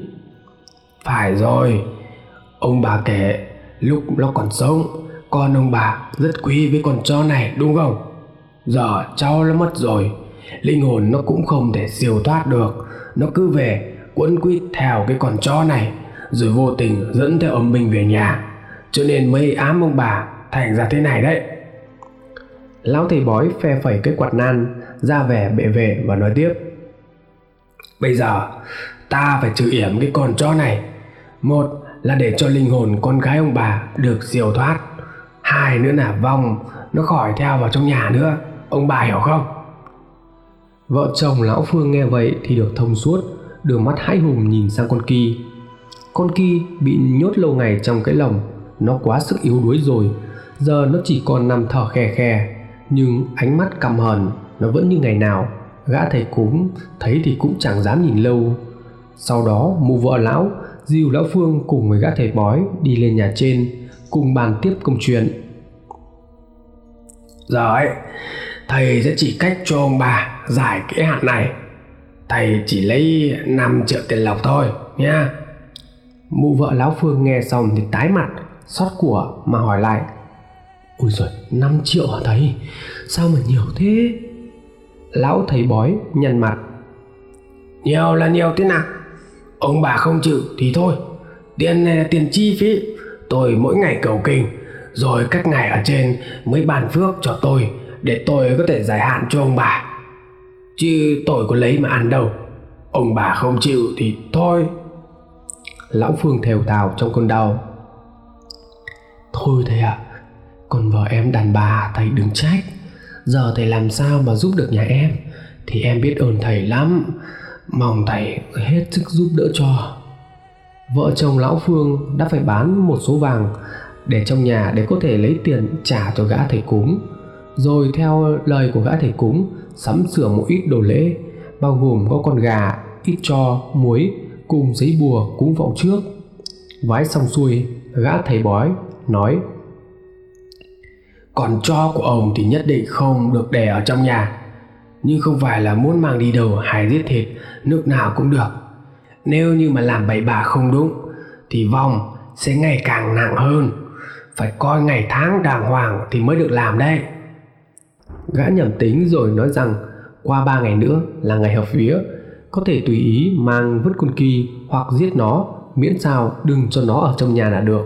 phải rồi. Ông bà kể, lúc nó còn sống, con ông bà rất quý với con chó này, đúng không? Giờ cháu nó mất rồi, linh hồn nó cũng không thể siêu thoát được. Nó cứ về quấn quýt theo cái con chó này, rồi vô tình dẫn theo ông mình về nhà. Cho nên mới ám ông bà thành ra thế này đấy. Lão thầy bói phe phẩy cái quạt nan, ra vẻ bệ vệ và nói tiếp. Bây giờ, ta phải trừ yểm cái con chó này một là để cho linh hồn con gái ông bà được diều thoát. Hai nữa là vong, nó khỏi theo vào trong nhà nữa. Ông bà hiểu không? Vợ chồng lão phương nghe vậy thì được thông suốt đôi mắt hãi hùng nhìn sang con kỳ con kỳ bị nhốt lâu ngày trong cái lồng nó quá sức yếu đuối rồi. Giờ nó chỉ còn nằm thở khè khè, nhưng ánh mắt căm hờn, nó vẫn như ngày nào. Gã thầy cúng thấy thì cũng chẳng dám nhìn lâu. Sau đó, mụ vợ lão dìu lão phương cùng với gã thầy bói đi lên nhà trên, cùng bàn tiếp công chuyện. Giờ ấy thầy sẽ chỉ cách cho ông bà giải cái hạn này. Thầy chỉ lấy 5 triệu tiền lọc thôi nha mụ vợ lão phương nghe xong thì tái mặt, xót của mà hỏi lại. Ôi giời 5 triệu hả thầy? Sao mà nhiều thế? Lão thầy bói nhăn mặt. Nhiều là nhiều thế nào? Ông bà không chịu thì thôi. Tiền này là tiền chi phí? Tôi mỗi ngày cầu kinh rồi các ngài ở trên mới bàn phước cho tôi để tôi có thể giải hạn cho ông bà. Chứ tôi có lấy mà ăn đâu. Ông bà không chịu thì thôi. Lão phương thều thào trong cơn đau. Thôi thầy ạ à, còn vợ em đàn bà thầy đừng trách. Giờ thầy làm sao mà giúp được nhà em? Thì em biết ơn thầy lắm mong thầy hết sức giúp đỡ cho. Vợ chồng lão phương đã phải bán một số vàng để trong nhà để có thể lấy tiền trả cho gã thầy cúng. Rồi theo lời của gã thầy cúng, sắm sửa một ít đồ lễ, bao gồm có con gà, ít cho, muối, cùng giấy bùa cúng vọng trước. Vái xong xuôi, gã thầy bói nói, còn cho của ông thì nhất định không được để ở trong nhà nhưng không phải là muốn mang đi đâu, hay giết thịt, nước nào cũng được. Nếu như mà làm bậy bạ không đúng, thì vong sẽ ngày càng nặng hơn. Phải coi ngày tháng đàng hoàng thì mới được làm đấy. Gã nhầm tính rồi nói rằng, qua ba ngày nữa là ngày hợp vía, có thể tùy ý mang vứt con kỳ hoặc giết nó, miễn sao đừng cho nó ở trong nhà là được.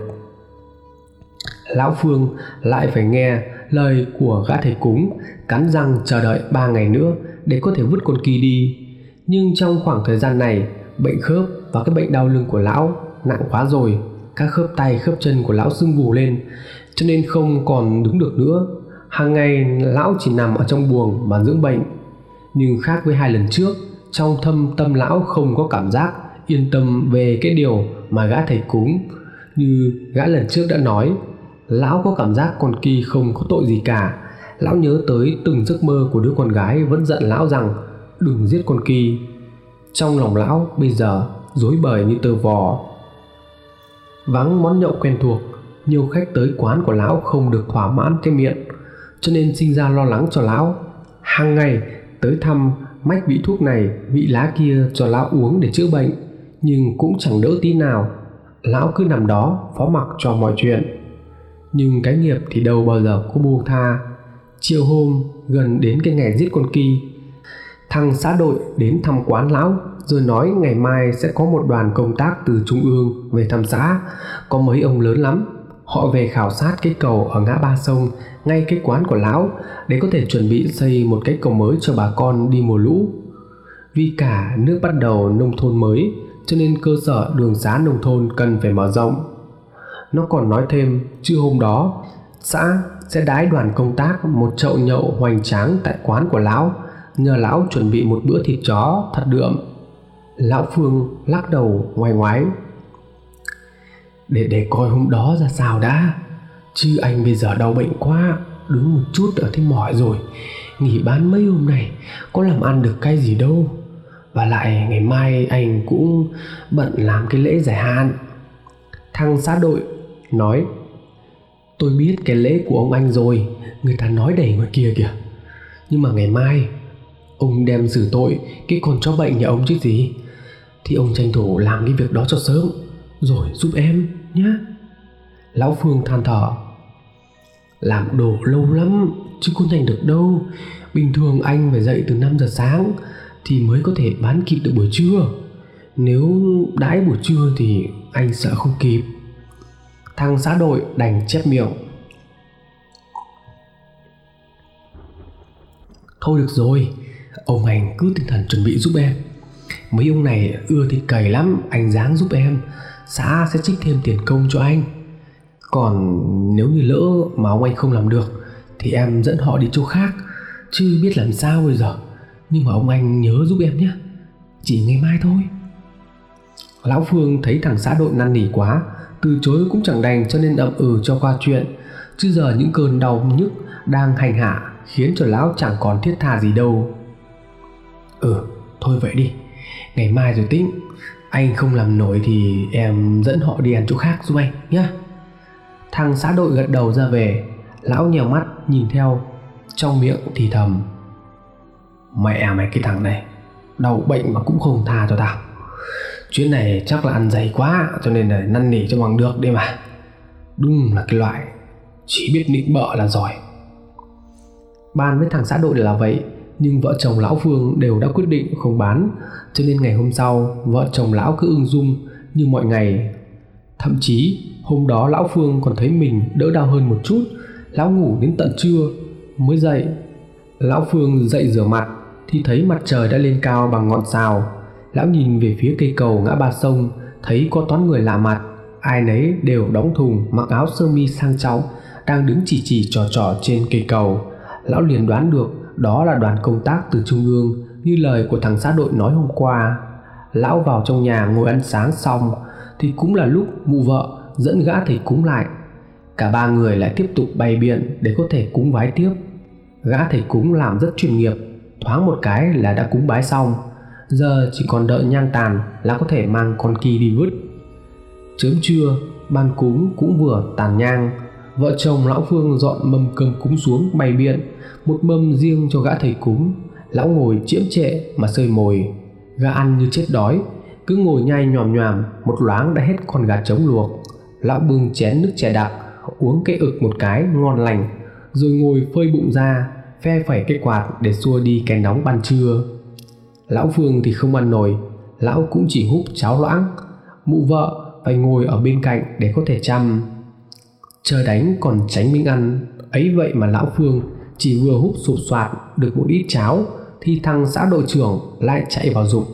Lão phương lại phải nghe lời của gã thầy cúng, cắn răng chờ đợi ba ngày nữa để có thể vứt con kỳ đi. Nhưng trong khoảng thời gian này, bệnh khớp và cái bệnh đau lưng của lão nặng quá rồi, các khớp tay, khớp chân của lão sưng vù lên, cho nên không còn đứng được nữa. Hàng ngày, lão chỉ nằm ở trong buồng mà dưỡng bệnh. Nhưng khác với hai lần trước, trong thâm tâm lão không có cảm giác yên tâm về cái điều mà gã thầy cúng, như gã lần trước đã nói lão có cảm giác con kỳ không có tội gì cả. Lão nhớ tới từng giấc mơ của đứa con gái vẫn giận lão rằng, đừng giết con kỳ trong lòng lão bây giờ rối bời như tơ vò. Vắng món nhậu quen thuộc, nhiều khách tới quán của lão không được thỏa mãn cái miệng, cho nên sinh ra lo lắng cho lão. Hàng ngày tới thăm mách vị thuốc này, vị lá kia cho lão uống để chữa bệnh, nhưng cũng chẳng đỡ tí nào. Lão cứ nằm đó, phó mặc cho mọi chuyện nhưng cái nghiệp thì đâu bao giờ có buông tha. Chiều hôm, gần đến cái ngày giết con kỳ thằng xã đội đến thăm quán lão, rồi nói ngày mai sẽ có một đoàn công tác từ trung ương về thăm xã. Có mấy ông lớn lắm, họ về khảo sát cái cầu ở ngã ba sông, ngay cái quán của lão, để có thể chuẩn bị xây một cái cầu mới cho bà con đi mùa lũ. Vì cả nước bắt đầu nông thôn mới, cho nên cơ sở đường xá nông thôn cần phải mở rộng nó còn nói thêm chưa hôm đó, xã sẽ đái đoàn công tác một chậu nhậu hoành tráng tại quán của lão. Nhờ lão chuẩn bị một bữa thịt chó thật đượm. Lão phương lắc đầu ngoài ngoái. Để để coi hôm đó ra sao đã. Chứ anh bây giờ đau bệnh quá, đứng một chút ở thấy mỏi rồi. Nghỉ bán mấy hôm này có làm ăn được cái gì đâu. Và lại ngày mai anh cũng bận làm cái lễ giải hạn. Thằng xã đội nói, tôi biết cái lễ của ông anh rồi, người ta nói đầy ngoài kia kìa. Nhưng mà ngày mai, ông đem xử tội cái con chó bệnh nhà ông chứ gì. Thì ông tranh thủ làm cái việc đó cho sớm, rồi giúp em nhé lão phương than thở, làm đồ lâu lắm, chứ không nhanh được đâu. Bình thường anh phải dậy từ 5 giờ sáng thì mới có thể bán kịp được buổi trưa. Nếu đãi buổi trưa thì anh sợ không kịp thằng xã đội đành chép miệng. Thôi được rồi, ông anh cứ tinh thần chuẩn bị giúp em. Mấy ông này ưa thì cầy lắm, anh dáng giúp em. Xã sẽ trích thêm tiền công cho anh. Còn nếu như lỡ mà ông anh không làm được, thì em dẫn họ đi chỗ khác. Chứ biết làm sao bây giờ. Nhưng mà ông anh nhớ giúp em nhé. Chỉ ngày mai thôi. Lão phương thấy thằng xã đội năn nỉ quá từ chối cũng chẳng đành cho nên ậm ừ cho qua chuyện. Chứ giờ những cơn đau nhức đang hành hạ khiến cho lão chẳng còn thiết tha gì đâu. Ừ thôi vậy đi. Ngày mai rồi tính anh không làm nổi thì em dẫn họ đi ăn chỗ khác giúp anh nhé thằng xã đội gật đầu ra về. Lão nhèo mắt, nhìn theo. Trong miệng thì thầm, mẹ mày cái thằng này, đau bệnh mà cũng không tha cho tao chuyến này chắc là ăn dày quá, cho nên là năn nỉ cho bằng được đi mà. Đúng là cái loại, chỉ biết nịnh bợ là giỏi. Ban với thằng xã đội là vậy, nhưng vợ chồng lão phương đều đã quyết định không bán. Cho nên ngày hôm sau, vợ chồng lão cứ ưng dung, như mọi ngày. Thậm chí, hôm đó lão phương còn thấy mình đỡ đau hơn một chút. Lão ngủ đến tận trưa, mới dậy. Lão phương dậy rửa mặt, thì thấy mặt trời đã lên cao bằng ngọn sào lão nhìn về phía cây cầu ngã ba sông, thấy có toán người lạ mặt. Ai nấy đều đóng thùng, mặc áo sơ mi sang trọng, đang đứng chỉ chỉ trò trò trên cây cầu. Lão liền đoán được, đó là đoàn công tác từ trung ương, như lời của thằng xã đội nói hôm qua. Lão vào trong nhà ngồi ăn sáng xong, thì cũng là lúc mụ vợ dẫn gã thầy cúng lại. Cả ba người lại tiếp tục bày biện để có thể cúng vái tiếp. Gã thầy cúng làm rất chuyên nghiệp, thoáng một cái là đã cúng bái xong giờ chỉ còn đợi nhang tàn là có thể mang con kỳ đi vứt. Chớm trưa, ban cúng cũng vừa tàn nhang. Vợ chồng lão phương dọn mâm cơm cúng xuống bày biện, một mâm riêng cho gã thầy cúng. Lão ngồi chiếm trệ mà sơi mồi. Gã ăn như chết đói, cứ ngồi nhai nhòm nhòm, một loáng đã hết con gà trống luộc. Lão bưng chén nước chè đặc uống cái ực một cái ngon lành, rồi ngồi phơi bụng ra, phe phẩy cái quạt để xua đi cái nóng ban trưa lão phương thì không ăn nổi lão cũng chỉ húp cháo loãng. Mụ vợ phải ngồi ở bên cạnh để có thể chăm. Trời đánh còn tránh miếng ăn. Ấy vậy mà lão phương chỉ vừa húp sụp soạt được một ít cháo thì thằng xã đội trưởng lại chạy vào dụng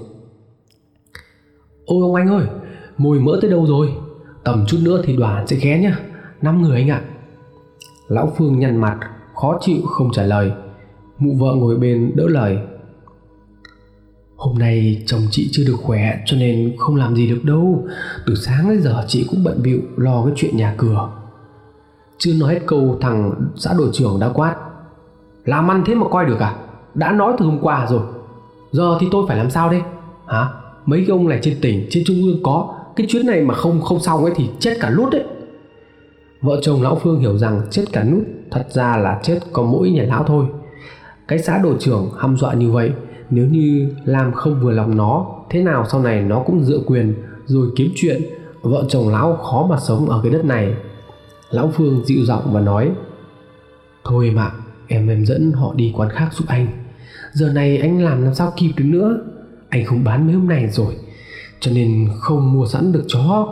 ôi ông anh ơi mùi mỡ tới đâu rồi? Tầm chút nữa thì đoàn sẽ ghé nhá. Năm người anh ạ. Lão phương nhăn mặt, khó chịu không trả lời. Mụ vợ ngồi bên đỡ lời hôm nay chồng chị chưa được khỏe, cho nên không làm gì được đâu. Từ sáng đến giờ chị cũng bận bịu lo cái chuyện nhà cửa. Chưa nói hết câu, thằng xã đội trưởng đã quát. Làm ăn thế mà coi được à? Đã nói từ hôm qua rồi. Giờ thì tôi phải làm sao đây? Hả? Mấy cái ông này trên tỉnh, trên trung ương có. Cái chuyến này mà không không xong ấy thì chết cả lút đấy. Vợ chồng lão phương hiểu rằng chết cả nút thật ra là chết có mỗi nhà lão thôi. Cái xã đội trưởng hăm dọa như vậy nếu như làm không vừa lòng nó, thế nào sau này nó cũng dựa quyền rồi kiếm chuyện. Vợ chồng lão khó mà sống ở cái đất này. Lão phương dịu giọng và nói, thôi mà, em em dẫn họ đi quán khác giúp anh. Giờ này anh làm làm sao kịp được nữa? Anh không bán mấy hôm này rồi, cho nên không mua sẵn được chó.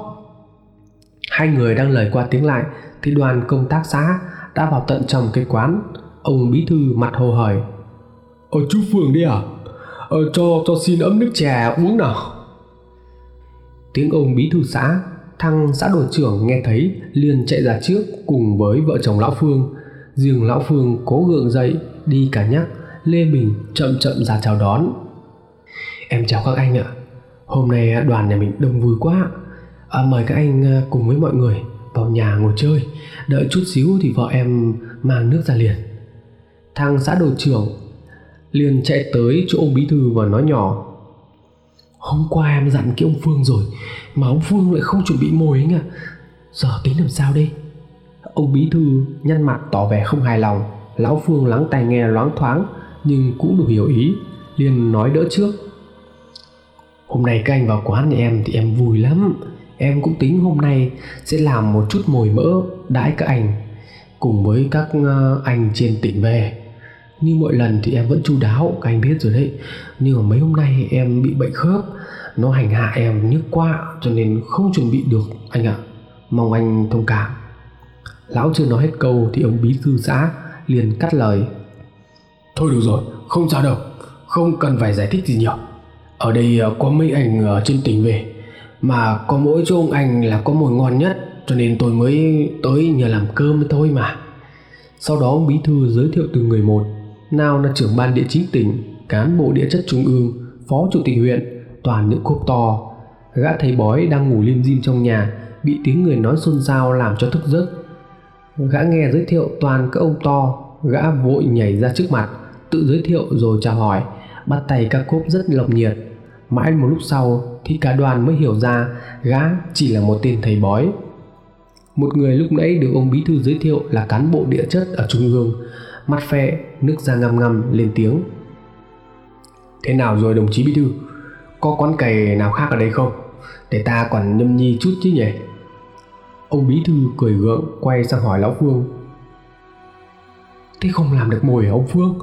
Hai người đang lời qua tiếng lại, thì đoàn công tác xã đã vào tận trong cái quán. Ông bí thư mặt hồ hởi ở chú phường đi à? Ờ, cho cho xin ấm nước trà uống nào. Tiếng ông bí thư xã thăng xã đội trưởng nghe thấy liền chạy ra trước cùng với vợ chồng lão phương. Riêng lão phương cố gượng dậy đi cả nhắc lê bình chậm chậm ra chào đón. Em chào các anh ạ. Hôm nay đoàn nhà mình đông vui quá. À, mời các anh à, cùng với mọi người vào nhà ngồi chơi. Đợi chút xíu thì vợ em mang nước ra liền. Thằng xã đội trưởng liền chạy tới chỗ ông bí thư và nói nhỏ, hôm qua em dặn cái ông phương rồi, mà ông phương lại không chuẩn bị mồi anh ạ giờ tính làm sao đây? Ông bí thư nhăn mặt tỏ vẻ không hài lòng. Lão phương lắng tai nghe loáng thoáng, nhưng cũng đủ hiểu ý, liền nói đỡ trước. Hôm nay các anh vào quán nhà em thì em vui lắm. Em cũng tính hôm nay sẽ làm một chút mồi mỡ đãi các anh, cùng với các ờ, anh trên tỉnh về như mọi lần thì em vẫn chu đáo, các anh biết rồi đấy. Nhưng mà mấy hôm nay em bị bệnh khớp, nó hành hạ em nhức quá cho nên không chuẩn bị được, anh ạ. Mong anh thông cảm. Lão chưa nói hết câu thì ông bí thư xã liền cắt lời. Thôi được rồi, không sao đâu. Không cần phải giải thích gì nhiều. Ở đây ờ, có mấy anh ở trên tỉnh về. Mà có mỗi chỗ ông anh là có mồi ngon nhất, cho nên tôi mới tới nhờ làm cơm thôi mà. Sau đó ông bí thư giới thiệu từng người một nào là trưởng ban địa chính tỉnh, cán bộ địa chất trung ương, phó chủ tịch huyện, toàn những cốp to. Gã thầy bói đang ngủ lim dim trong nhà, bị tiếng người nói xôn xao làm cho thức giấc. Gã nghe giới thiệu toàn các ông to, gã vội nhảy ra trước mặt, tự giới thiệu rồi chào hỏi, bắt tay các cốp rất lộng nhiệt. Mãi một lúc sau thì cả đoàn mới hiểu ra gã chỉ là một tên thầy bói. Một người lúc nãy được ông bí thư giới thiệu là cán bộ địa chất ở trung ương mắt phe, nước da ngăm ngăm lên tiếng. Thế nào rồi, đồng chí bí thư? Có quán cày nào khác ở đây không? Để ta còn nhâm nhi chút chứ nhỉ? Ông bí thư cười gượng, quay sang hỏi lão phương. Thế không làm được mồi ông phương?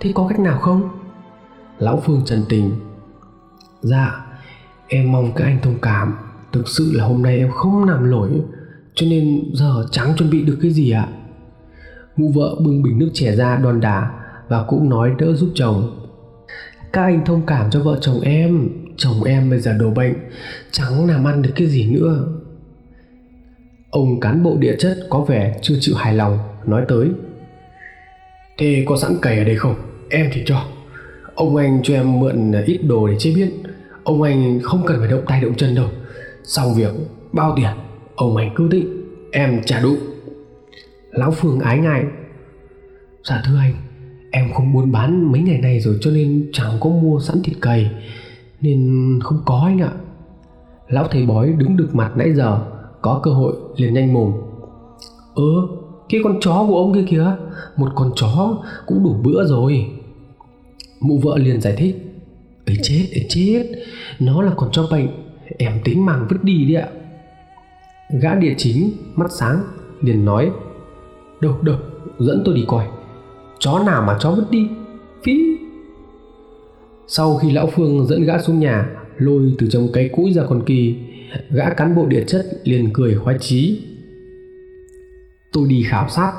Thế có cách nào không? Lão phương trần tình. Dạ em mong các anh thông cảm. Thực sự là hôm nay em không làm nổi, cho nên giờ chẳng chuẩn bị được cái gì ạ mụ vợ bưng bình nước trẻ ra đòn đà và cũng nói đỡ giúp chồng. Các anh thông cảm cho vợ chồng em. Chồng em bây giờ đổ bệnh, chẳng làm ăn được cái gì nữa. Ông cán bộ địa chất có vẻ chưa chịu hài lòng, nói tới. Thế có sẵn cày ở đây không? Em thì cho. Ông anh cho em mượn ít đồ để chế biến. Ông anh không cần phải động tay động chân đâu. Xong việc, bao tiền? Ông anh cứ định em trả đủ lão phương ái ngại. Dạ thưa anh em không buôn bán mấy ngày này rồi cho nên chẳng có mua sẵn thịt cầy nên không có anh ạ. Lão thầy bói đứng được mặt nãy giờ có cơ hội liền nhanh mồm. Ơ ừ, cái con chó của ông kia kìa một con chó cũng đủ bữa rồi. Mụ vợ liền giải thích. Ấy chết ấy chết nó là con chó bệnh em tính mang vứt đi đi ạ. Gã địa chính mắt sáng liền nói đâu đâu dẫn tôi đi coi. Chó nào mà chó vứt đi? Phí. Sau khi lão phương dẫn gã xuống nhà, lôi từ trong cái cũi ra con kỳ, gã cán bộ địa chất liền cười khoái chí. Tôi đi khảo sát,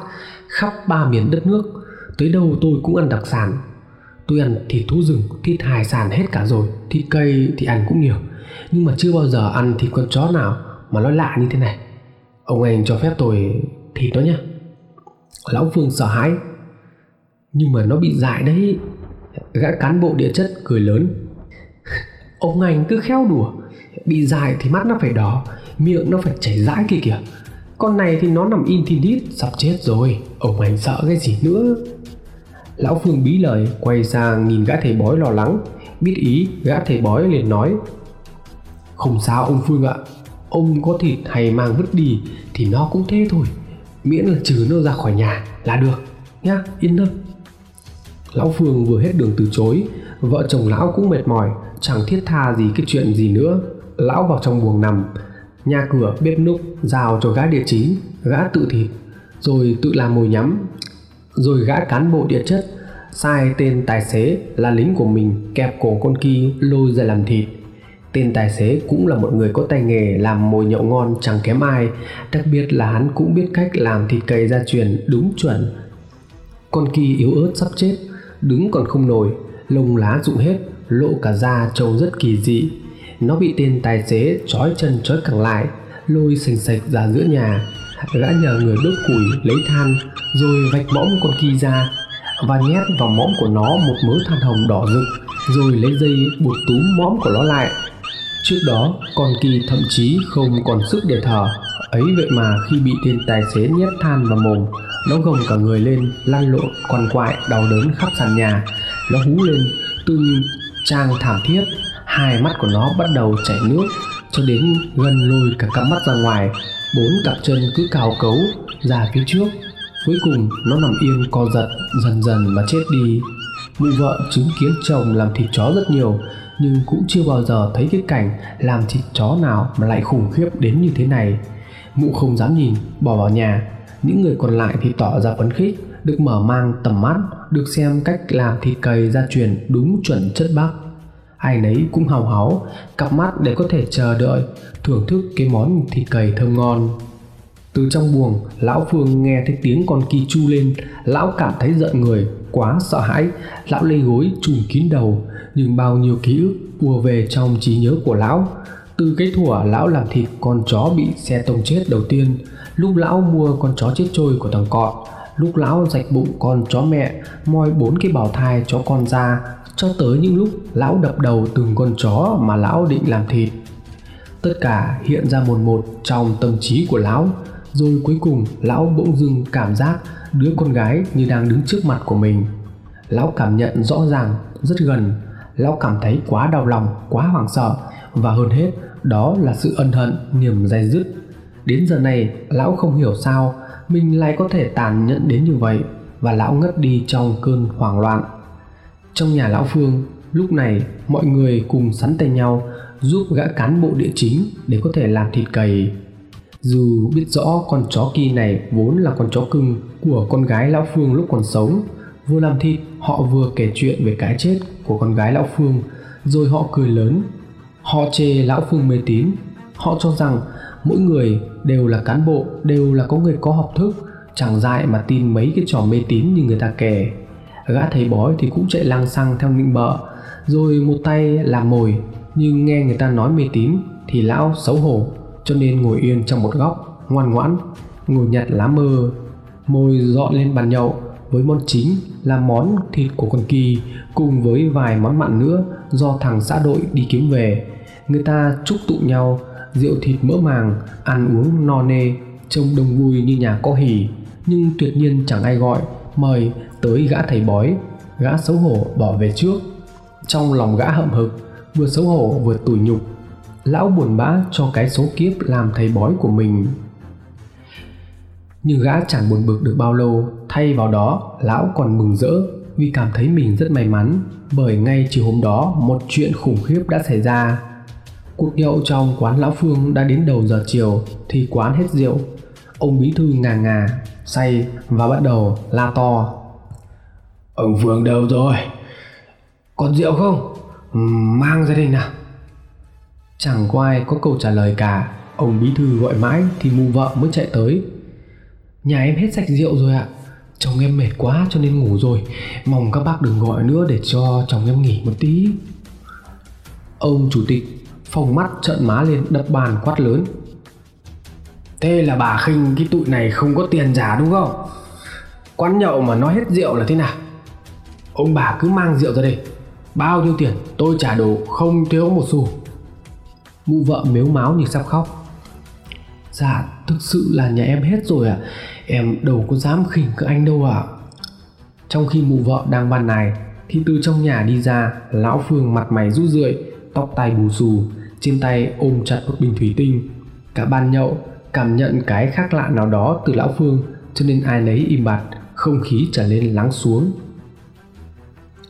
khắp ba miền đất nước, tới đâu tôi cũng ăn đặc sản. Tôi ăn thịt thú rừng, thịt hải sản hết cả rồi, thịt cây thì ăn cũng nhiều. Nhưng mà chưa bao giờ ăn thịt con chó nào mà nó lạ như thế này. Ông anh cho phép tôi thịt nó nhé lão phương sợ hãi. Nhưng mà nó bị dại đấy. Gã cán bộ địa chất cười lớn. Ông anh cứ khéo đùa. Bị dại thì mắt nó phải đỏ, miệng nó phải chảy dãi kìa kìa. Con này thì nó nằm in thì đít sắp chết rồi. Ông anh sợ cái gì nữa? Lão phương bí lời, quay sang nhìn gã thầy bói lo lắng. Biết ý, gã thầy bói liền nói. Không sao ông phương ạ. Ông có thịt hay mang vứt đi thì nó cũng thế thôi miễn là trừ nó ra khỏi nhà là được, nhá, yên tâm. Lão phương vừa hết đường từ chối, vợ chồng lão cũng mệt mỏi, chẳng thiết tha gì cái chuyện gì nữa. Lão vào trong buồng nằm, nhà cửa, bếp núc rào cho gã địa chính gã tự thịt, rồi tự làm mồi nhắm, rồi gã cán bộ địa chất, sai tên tài xế là lính của mình kẹp cổ con kia lôi ra làm thịt tên tài xế cũng là một người có tay nghề, làm mồi nhậu ngon, chẳng kém ai. Đặc biệt là hắn cũng biết cách làm thịt cầy gia truyền đúng chuẩn. Con kỳ yếu ớt sắp chết, đứng còn không nổi, lông lá rụng hết, lộ cả da trông rất kỳ dị. Nó bị tên tài xế trói chân trói cẳng lại, lôi sành sạch ra giữa nhà. Gã nhờ người đốt củi lấy than, rồi vạch mõm con kỳ ra, và nhét vào mõm của nó một mớ than hồng đỏ rực, rồi lấy dây buộc túm mõm của nó lại trước đó, con kỳ thậm chí không còn sức để thở. Ấy vậy mà khi bị tên tài xế nhét than vào mồm, nó gồng cả người lên lăn lộn, quằn quại, đau đớn khắp sàn nhà. Nó hú lên từng trang thảm thiết, hai mắt của nó bắt đầu chảy nước, cho đến gần lôi cả cặp mắt ra ngoài. Bốn cặp chân cứ cào cấu ra phía trước. Cuối cùng, nó nằm yên co giật, dần dần mà chết đi. Mụ vợ chứng kiến chồng làm thịt chó rất nhiều nhưng cũng chưa bao giờ thấy cái cảnh làm thịt chó nào mà lại khủng khiếp đến như thế này. Mụ không dám nhìn, bỏ vào nhà. Những người còn lại thì tỏ ra phấn khích, được mở mang tầm mắt, được xem cách làm thịt cầy gia truyền đúng chuẩn chất bắc ai nấy cũng hào háo, cặp mắt để có thể chờ đợi, thưởng thức cái món thịt cầy thơm ngon. Từ trong buồng, lão phương nghe thấy tiếng con kỳ chu lên. Lão cảm thấy giận người, quá sợ hãi. Lão lê gối trùm kín đầu nhưng bao nhiêu ký ức ùa về trong trí nhớ của lão. Từ cái thủa lão làm thịt, con chó bị xe tông chết đầu tiên. Lúc lão mua con chó chết trôi của thằng cọt lúc lão rạch bụng con chó mẹ, moi bốn cái bào thai cho con ra, cho tới những lúc lão đập đầu từng con chó mà lão định làm thịt. Tất cả hiện ra một một trong tâm trí của lão. Rồi cuối cùng, lão bỗng dưng cảm giác đứa con gái như đang đứng trước mặt của mình. Lão cảm nhận rõ ràng, rất gần lão cảm thấy quá đau lòng, quá hoảng sợ. Và hơn hết, đó là sự ân hận, niềm dai dứt. Đến giờ này, lão không hiểu sao mình lại có thể tàn nhẫn đến như vậy và lão ngất đi trong cơn hoảng loạn. Trong nhà lão phương, lúc này mọi người cùng sắn tay nhau giúp gã cán bộ địa chính để có thể làm thịt cầy dù biết rõ con chó kỳ này vốn là con chó cưng của con gái lão phương lúc còn sống vừa làm thịt họ vừa kể chuyện về cái chết của con gái lão phương, rồi họ cười lớn. Họ chê lão phương mê tín. Họ cho rằng mỗi người đều là cán bộ, đều là có người có học thức chẳng dại mà tin mấy cái trò mê tín như người ta kể. Gã thầy bói thì cũng chạy lang xăng theo nịnh bợ rồi một tay làm mồi. Nhưng nghe người ta nói mê tín thì lão xấu hổ, cho nên ngồi yên trong một góc, ngoan ngoãn, ngồi nhặt lá mơ. Mồi dọn lên bàn nhậu với món chính là món thịt của con kỳ, cùng với vài món mặn nữa do thằng xã đội đi kiếm về. Người ta chúc tụ nhau, rượu thịt mỡ màng, ăn uống no nê, trông đông vui như nhà có hỉ. Nhưng tuyệt nhiên chẳng ai gọi, mời tới gã thầy bói, gã xấu hổ bỏ về trước. Trong lòng gã hậm hực, vừa xấu hổ vừa tủi nhục, lão buồn bã cho cái số kiếp làm thầy bói của mình nhưng gã chẳng buồn bực được bao lâu thay vào đó lão còn mừng rỡ. Vì cảm thấy mình rất may mắn bởi ngay chiều hôm đó một chuyện khủng khiếp đã xảy ra. Cuộc nhậu trong quán lão phương đã đến đầu giờ chiều thì quán hết rượu. Ông bí thư ngà ngà say và bắt đầu la to. Ông phương đâu rồi? Còn rượu không? Mang ra đây nào. Chẳng có ai có câu trả lời cả. Ông bí thư gọi mãi thì mụ vợ mới chạy tới nhà em hết sạch rượu rồi ạ. Chồng em mệt quá cho nên ngủ rồi. Mong các bác đừng gọi nữa để cho chồng em nghỉ một tí. Ông chủ tịch phòng mắt trợn má lên, đập bàn quát lớn. Thế là bà khinh, cái tụi này không có tiền trả đúng không? Quán nhậu mà nói hết rượu là thế nào? Ông bà cứ mang rượu ra đây. Bao nhiêu tiền? Tôi trả đủ không thiếu một xu. Mụ vợ mếu máu như sắp khóc dạ thực sự là nhà em hết rồi ạ. À. em đâu có dám khỉnh các anh đâu ạ. À. trong khi mụ vợ đang bàn này thì từ trong nhà đi ra, lão phương mặt mày rũ rượi, tóc tai bù xù, trên tay ôm chặt một bình thủy tinh. Cả ban nhậu cảm nhận cái khác lạ nào đó từ lão phương, cho nên ai nấy im bặt, không khí trở nên lắng xuống.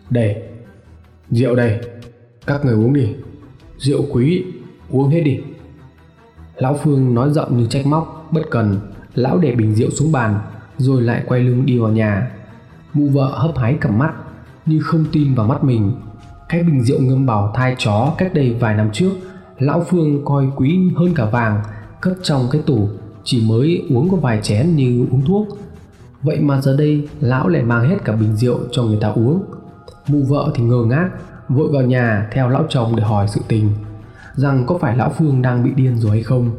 Đây, rượu đây. Các người uống đi. Rượu quý, uống hết đi lão phương nói giọng như trách móc, bất cần. Lão để bình rượu xuống bàn, rồi lại quay lưng đi vào nhà. Mụ vợ hấp hái cầm mắt, như không tin vào mắt mình. Cái bình rượu ngâm bảo thai chó cách đây vài năm trước, lão phương coi quý hơn cả vàng, cất trong cái tủ, chỉ mới uống có vài chén như uống thuốc. Vậy mà giờ đây, lão lại mang hết cả bình rượu cho người ta uống. Mụ vợ thì ngơ ngác, vội vào nhà theo lão chồng để hỏi sự tình rằng có phải lão phương đang bị điên rồi hay không.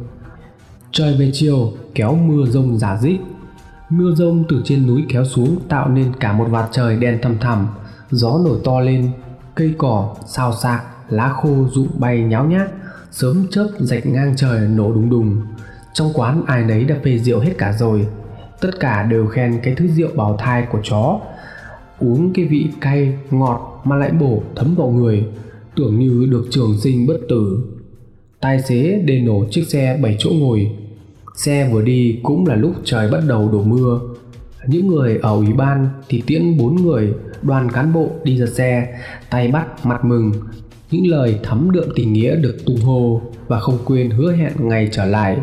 Trời về chiều, kéo mưa rông giả dích. Mưa rông từ trên núi kéo xuống tạo nên cả một vạt trời đen thầm thẳm. Gió nổi to lên, cây cỏ, xào xạc, lá khô rụng bay nháo nhác, sớm chớp rạch ngang trời nổ đùng đùng. Trong quán ai nấy đã phê rượu hết cả rồi. Tất cả đều khen cái thứ rượu bào thai của chó. Uống cái vị cay, ngọt mà lại bổ thấm vào người tưởng như được trường sinh bất tử. Tài xế đề nổ chiếc xe 7 chỗ ngồi. Xe vừa đi cũng là lúc trời bắt đầu đổ mưa. Những người ở ủy ban thì tiễn bốn người, đoàn cán bộ đi ra xe, tay bắt, mặt mừng. Những lời thắm đượm tình nghĩa được tung hô và không quên hứa hẹn ngày trở lại.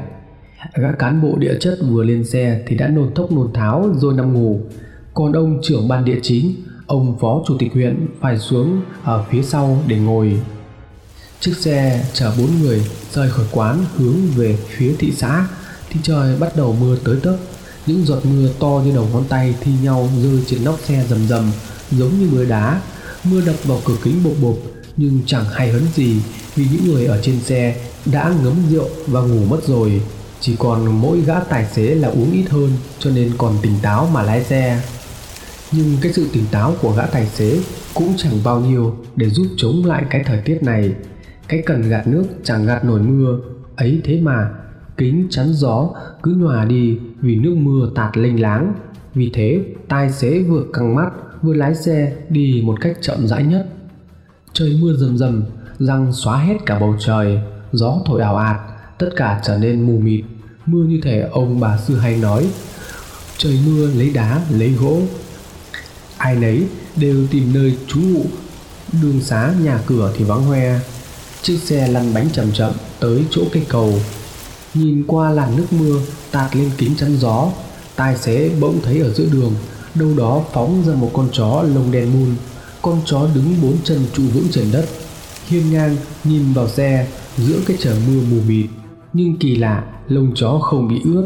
Các cán bộ địa chất vừa lên xe thì đã nôn thốc nôn tháo rồi nằm ngủ. Còn ông trưởng ban địa chính ông phó chủ tịch huyện phải xuống ở phía sau để ngồi. Chiếc xe chở bốn người rời khỏi quán hướng về phía thị xã. Thì trời bắt đầu mưa tới tấp. Những giọt mưa to như đầu ngón tay thi nhau rơi trên nóc xe rầm rầm, giống như mưa đá. Mưa đập vào cửa kính bộp bộp, nhưng chẳng hay hấn gì vì những người ở trên xe đã ngấm rượu và ngủ mất rồi. Chỉ còn mỗi gã tài xế là uống ít hơn cho nên còn tỉnh táo mà lái xe nhưng cái sự tỉnh táo của gã tài xế cũng chẳng bao nhiêu để giúp chống lại cái thời tiết này. Cái cần gạt nước chẳng gạt nổi mưa, ấy thế mà kính chắn gió cứ nhòa đi vì nước mưa tạt lênh láng. Vì thế, tài xế vừa căng mắt, vừa lái xe đi một cách chậm rãi nhất. Trời mưa rầm rầm, răng xóa hết cả bầu trời, gió thổi ảo ạt, tất cả trở nên mù mịt. Mưa như thể ông bà xưa hay nói, trời mưa lấy đá, lấy gỗ ai nấy đều tìm nơi trú ngụ. Đường xá, nhà cửa thì vắng hoe. Chiếc xe lăn bánh chậm chậm tới chỗ cây cầu. Nhìn qua làn nước mưa tạt lên kính chắn gió, tài xế bỗng thấy ở giữa đường, đâu đó phóng ra một con chó lông đen bùn. con chó đứng bốn chân trụ vững trên đất, hiên ngang nhìn vào xe giữa cái trời mưa mù mịt. Nhưng kỳ lạ, lông chó không bị ướt,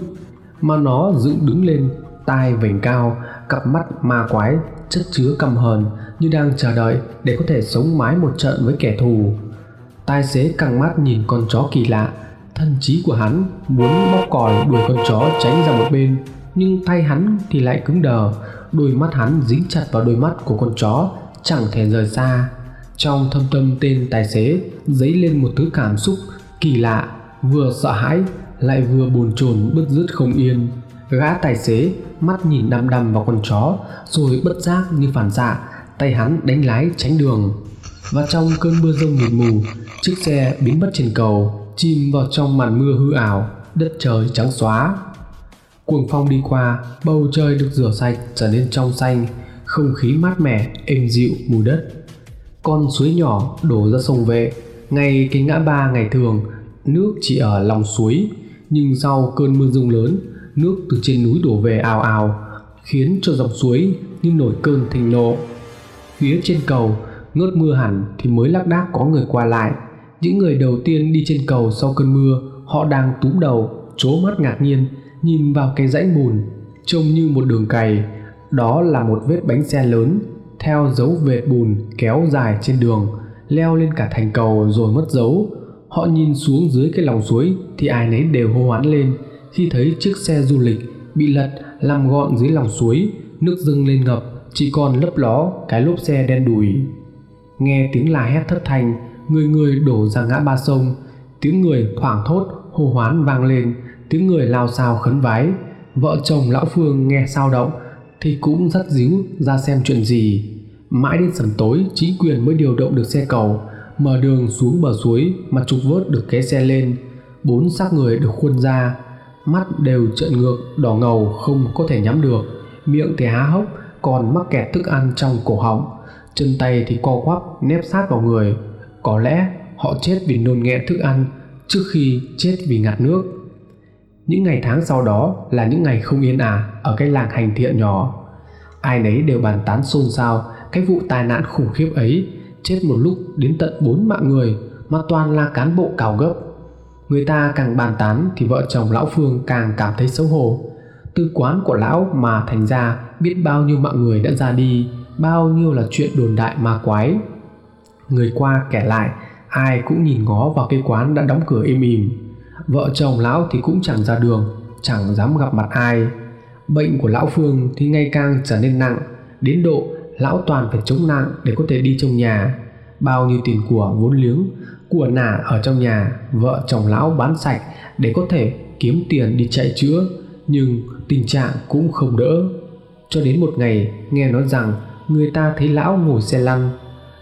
mà nó dựng đứng lên, tai vểnh cao, cặp mắt ma quái chất chứa căm hờn như đang chờ đợi để có thể sống mái một trận với kẻ thù. Tài xế căng mắt nhìn con chó kỳ lạ. Thân trí của hắn muốn bóp còi đuổi con chó tránh ra một bên, nhưng tay hắn thì lại cứng đờ. Đôi mắt hắn dính chặt vào đôi mắt của con chó, chẳng thể rời xa. Trong thâm tâm tên tài xế, dấy lên một thứ cảm xúc kỳ lạ, vừa sợ hãi, lại vừa bồn chồn bứt rứt không yên gã tài xế mắt nhìn đăm đăm vào con chó, rồi bất giác như phản xạ, tay hắn đánh lái tránh đường. Và trong cơn mưa rông mịt mù, chiếc xe biến mất trên cầu, chìm vào trong màn mưa hư ảo, đất trời trắng xóa. Cuồng phong đi qua, bầu trời được rửa sạch trở nên trong xanh, không khí mát mẻ, êm dịu mùi đất. Con suối nhỏ đổ ra sông vệ ngay cái ngã ba ngày thường, nước chỉ ở lòng suối. Nhưng sau cơn mưa rông lớn nước từ trên núi đổ về ào ào, khiến cho dòng suối như nổi cơn thịnh nộ. Phía trên cầu, ngớt mưa hẳn thì mới lác đác có người qua lại. Những người đầu tiên đi trên cầu sau cơn mưa, họ đang túm đầu chố mắt ngạc nhiên, nhìn vào cái dãy bùn trông như một đường cày. Đó là một vết bánh xe lớn, theo dấu vệt bùn kéo dài trên đường, leo lên cả thành cầu rồi mất dấu. Họ nhìn xuống dưới cái lòng suối thì ai nấy đều hô hoán lên khi thấy chiếc xe du lịch bị lật làm gọn dưới lòng suối, nước dâng lên ngập, chỉ còn lấp ló cái lốp xe đen đùi. Nghe tiếng la hét thất thanh, người người đổ ra ngã ba sông. Tiếng người thoảng thốt, hô hoán vang lên. Tiếng người lao xao khấn vái. Vợ chồng lão phương nghe sao động, thì cũng rất díu ra xem chuyện gì. Mãi đến sầm tối, chính quyền mới điều động được xe cầu, mở đường xuống bờ suối mà trục vớt được cái xe lên. Bốn xác người được khuôn ra mắt đều trợn ngược, đỏ ngầu, không có thể nhắm được. Miệng thì há hốc, còn mắc kẹt thức ăn trong cổ họng. Chân tay thì co quắp, nép sát vào người. Có lẽ họ chết vì nôn nghẹn thức ăn trước khi chết vì ngạt nước. Những ngày tháng sau đó là những ngày không yên ả ở cái làng hành thiện nhỏ. Ai nấy đều bàn tán xôn xao cái vụ tai nạn khủng khiếp ấy. Chết một lúc đến tận bốn mạng người mà toàn là cán bộ cào gấp người ta càng bàn tán thì vợ chồng lão phương càng cảm thấy xấu hổ. Từ quán của lão mà thành ra biết bao nhiêu mạng người đã ra đi, bao nhiêu là chuyện đồn đại ma quái. Người qua kẻ lại, ai cũng nhìn ngó vào cái quán đã đóng cửa im ỉm. vợ chồng lão thì cũng chẳng ra đường, chẳng dám gặp mặt ai. Bệnh của lão phương thì ngày càng trở nên nặng, đến độ lão toàn phải chống nặng để có thể đi trong nhà. Bao nhiêu tiền của vốn liếng của nà ở trong nhà, vợ chồng lão bán sạch để có thể kiếm tiền đi chạy chữa, nhưng tình trạng cũng không đỡ. Cho đến một ngày, nghe nói rằng người ta thấy lão ngồi xe lăn,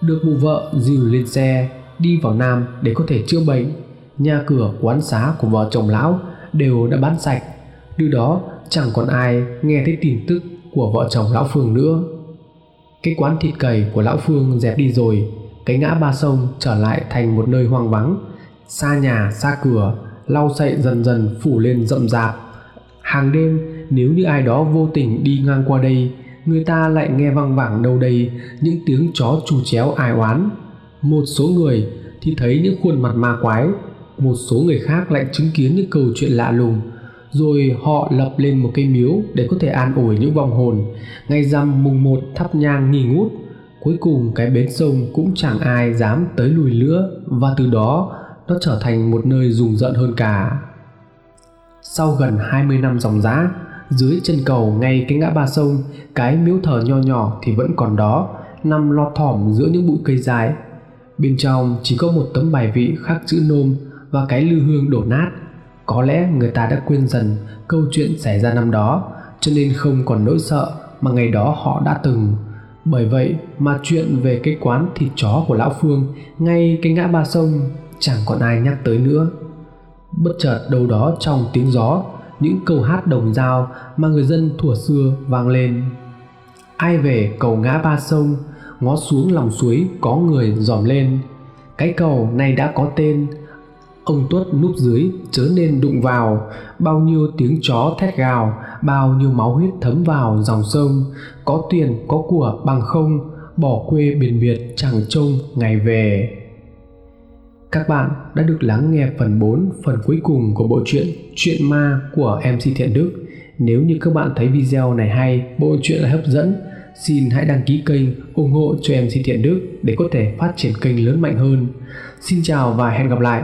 được mụ vợ dìu lên xe, đi vào nam để có thể chữa bệnh. Nhà cửa, quán xá của vợ chồng lão đều đã bán sạch. Từ đó chẳng còn ai nghe thấy tin tức của vợ chồng lão phương nữa. Cái quán thịt cầy của lão phương dẹp đi rồi cái ngã ba sông trở lại thành một nơi hoang vắng. Xa nhà, xa cửa, lau sậy dần dần phủ lên rậm rạp. Hàng đêm, nếu như ai đó vô tình đi ngang qua đây, người ta lại nghe văng vẳng đâu đây những tiếng chó chù chéo ai oán. Một số người thì thấy những khuôn mặt ma quái, một số người khác lại chứng kiến những câu chuyện lạ lùng, rồi họ lập lên một cây miếu để có thể an ủi những vong hồn. Ngày rằm mùng một thắp nhang nghi ngút cuối cùng cái bến sông cũng chẳng ai dám tới lùi nữa và từ đó nó trở thành một nơi rùng rợn hơn cả. Sau gần 20 năm dòng giá dưới chân cầu ngay cái ngã ba sông, cái miếu thờ nho nhỏ thì vẫn còn đó, nằm lọt thỏm giữa những bụi cây dài. Bên trong chỉ có một tấm bài vị khắc chữ nôm và cái lư hương đổ nát. Có lẽ người ta đã quên dần câu chuyện xảy ra năm đó, cho nên không còn nỗi sợ mà ngày đó họ đã từng bởi vậy mà chuyện về cái quán thịt chó của lão phương, ngay cái ngã ba sông, chẳng còn ai nhắc tới nữa. Bất chợt đâu đó trong tiếng gió, những câu hát đồng dao mà người dân thuở xưa vang lên. Ai về cầu ngã ba sông, ngó xuống lòng suối có người dòm lên. Cái cầu này đã có tên, ông tuất núp dưới chớ nên đụng vào. Bao nhiêu tiếng chó thét gào, bao nhiêu máu huyết thấm vào dòng sông có tiền có của bằng không bỏ quê biển biệt chẳng trông ngày về các bạn đã được lắng nghe phần 4, phần cuối cùng của bộ truyện Chuyện ma của MC Thiện Đức. Nếu như các bạn thấy video này hay, bộ truyện là hấp dẫn, xin hãy đăng ký kênh ủng hộ cho MC Thiện Đức để có thể phát triển kênh lớn mạnh hơn. Xin chào và hẹn gặp lại.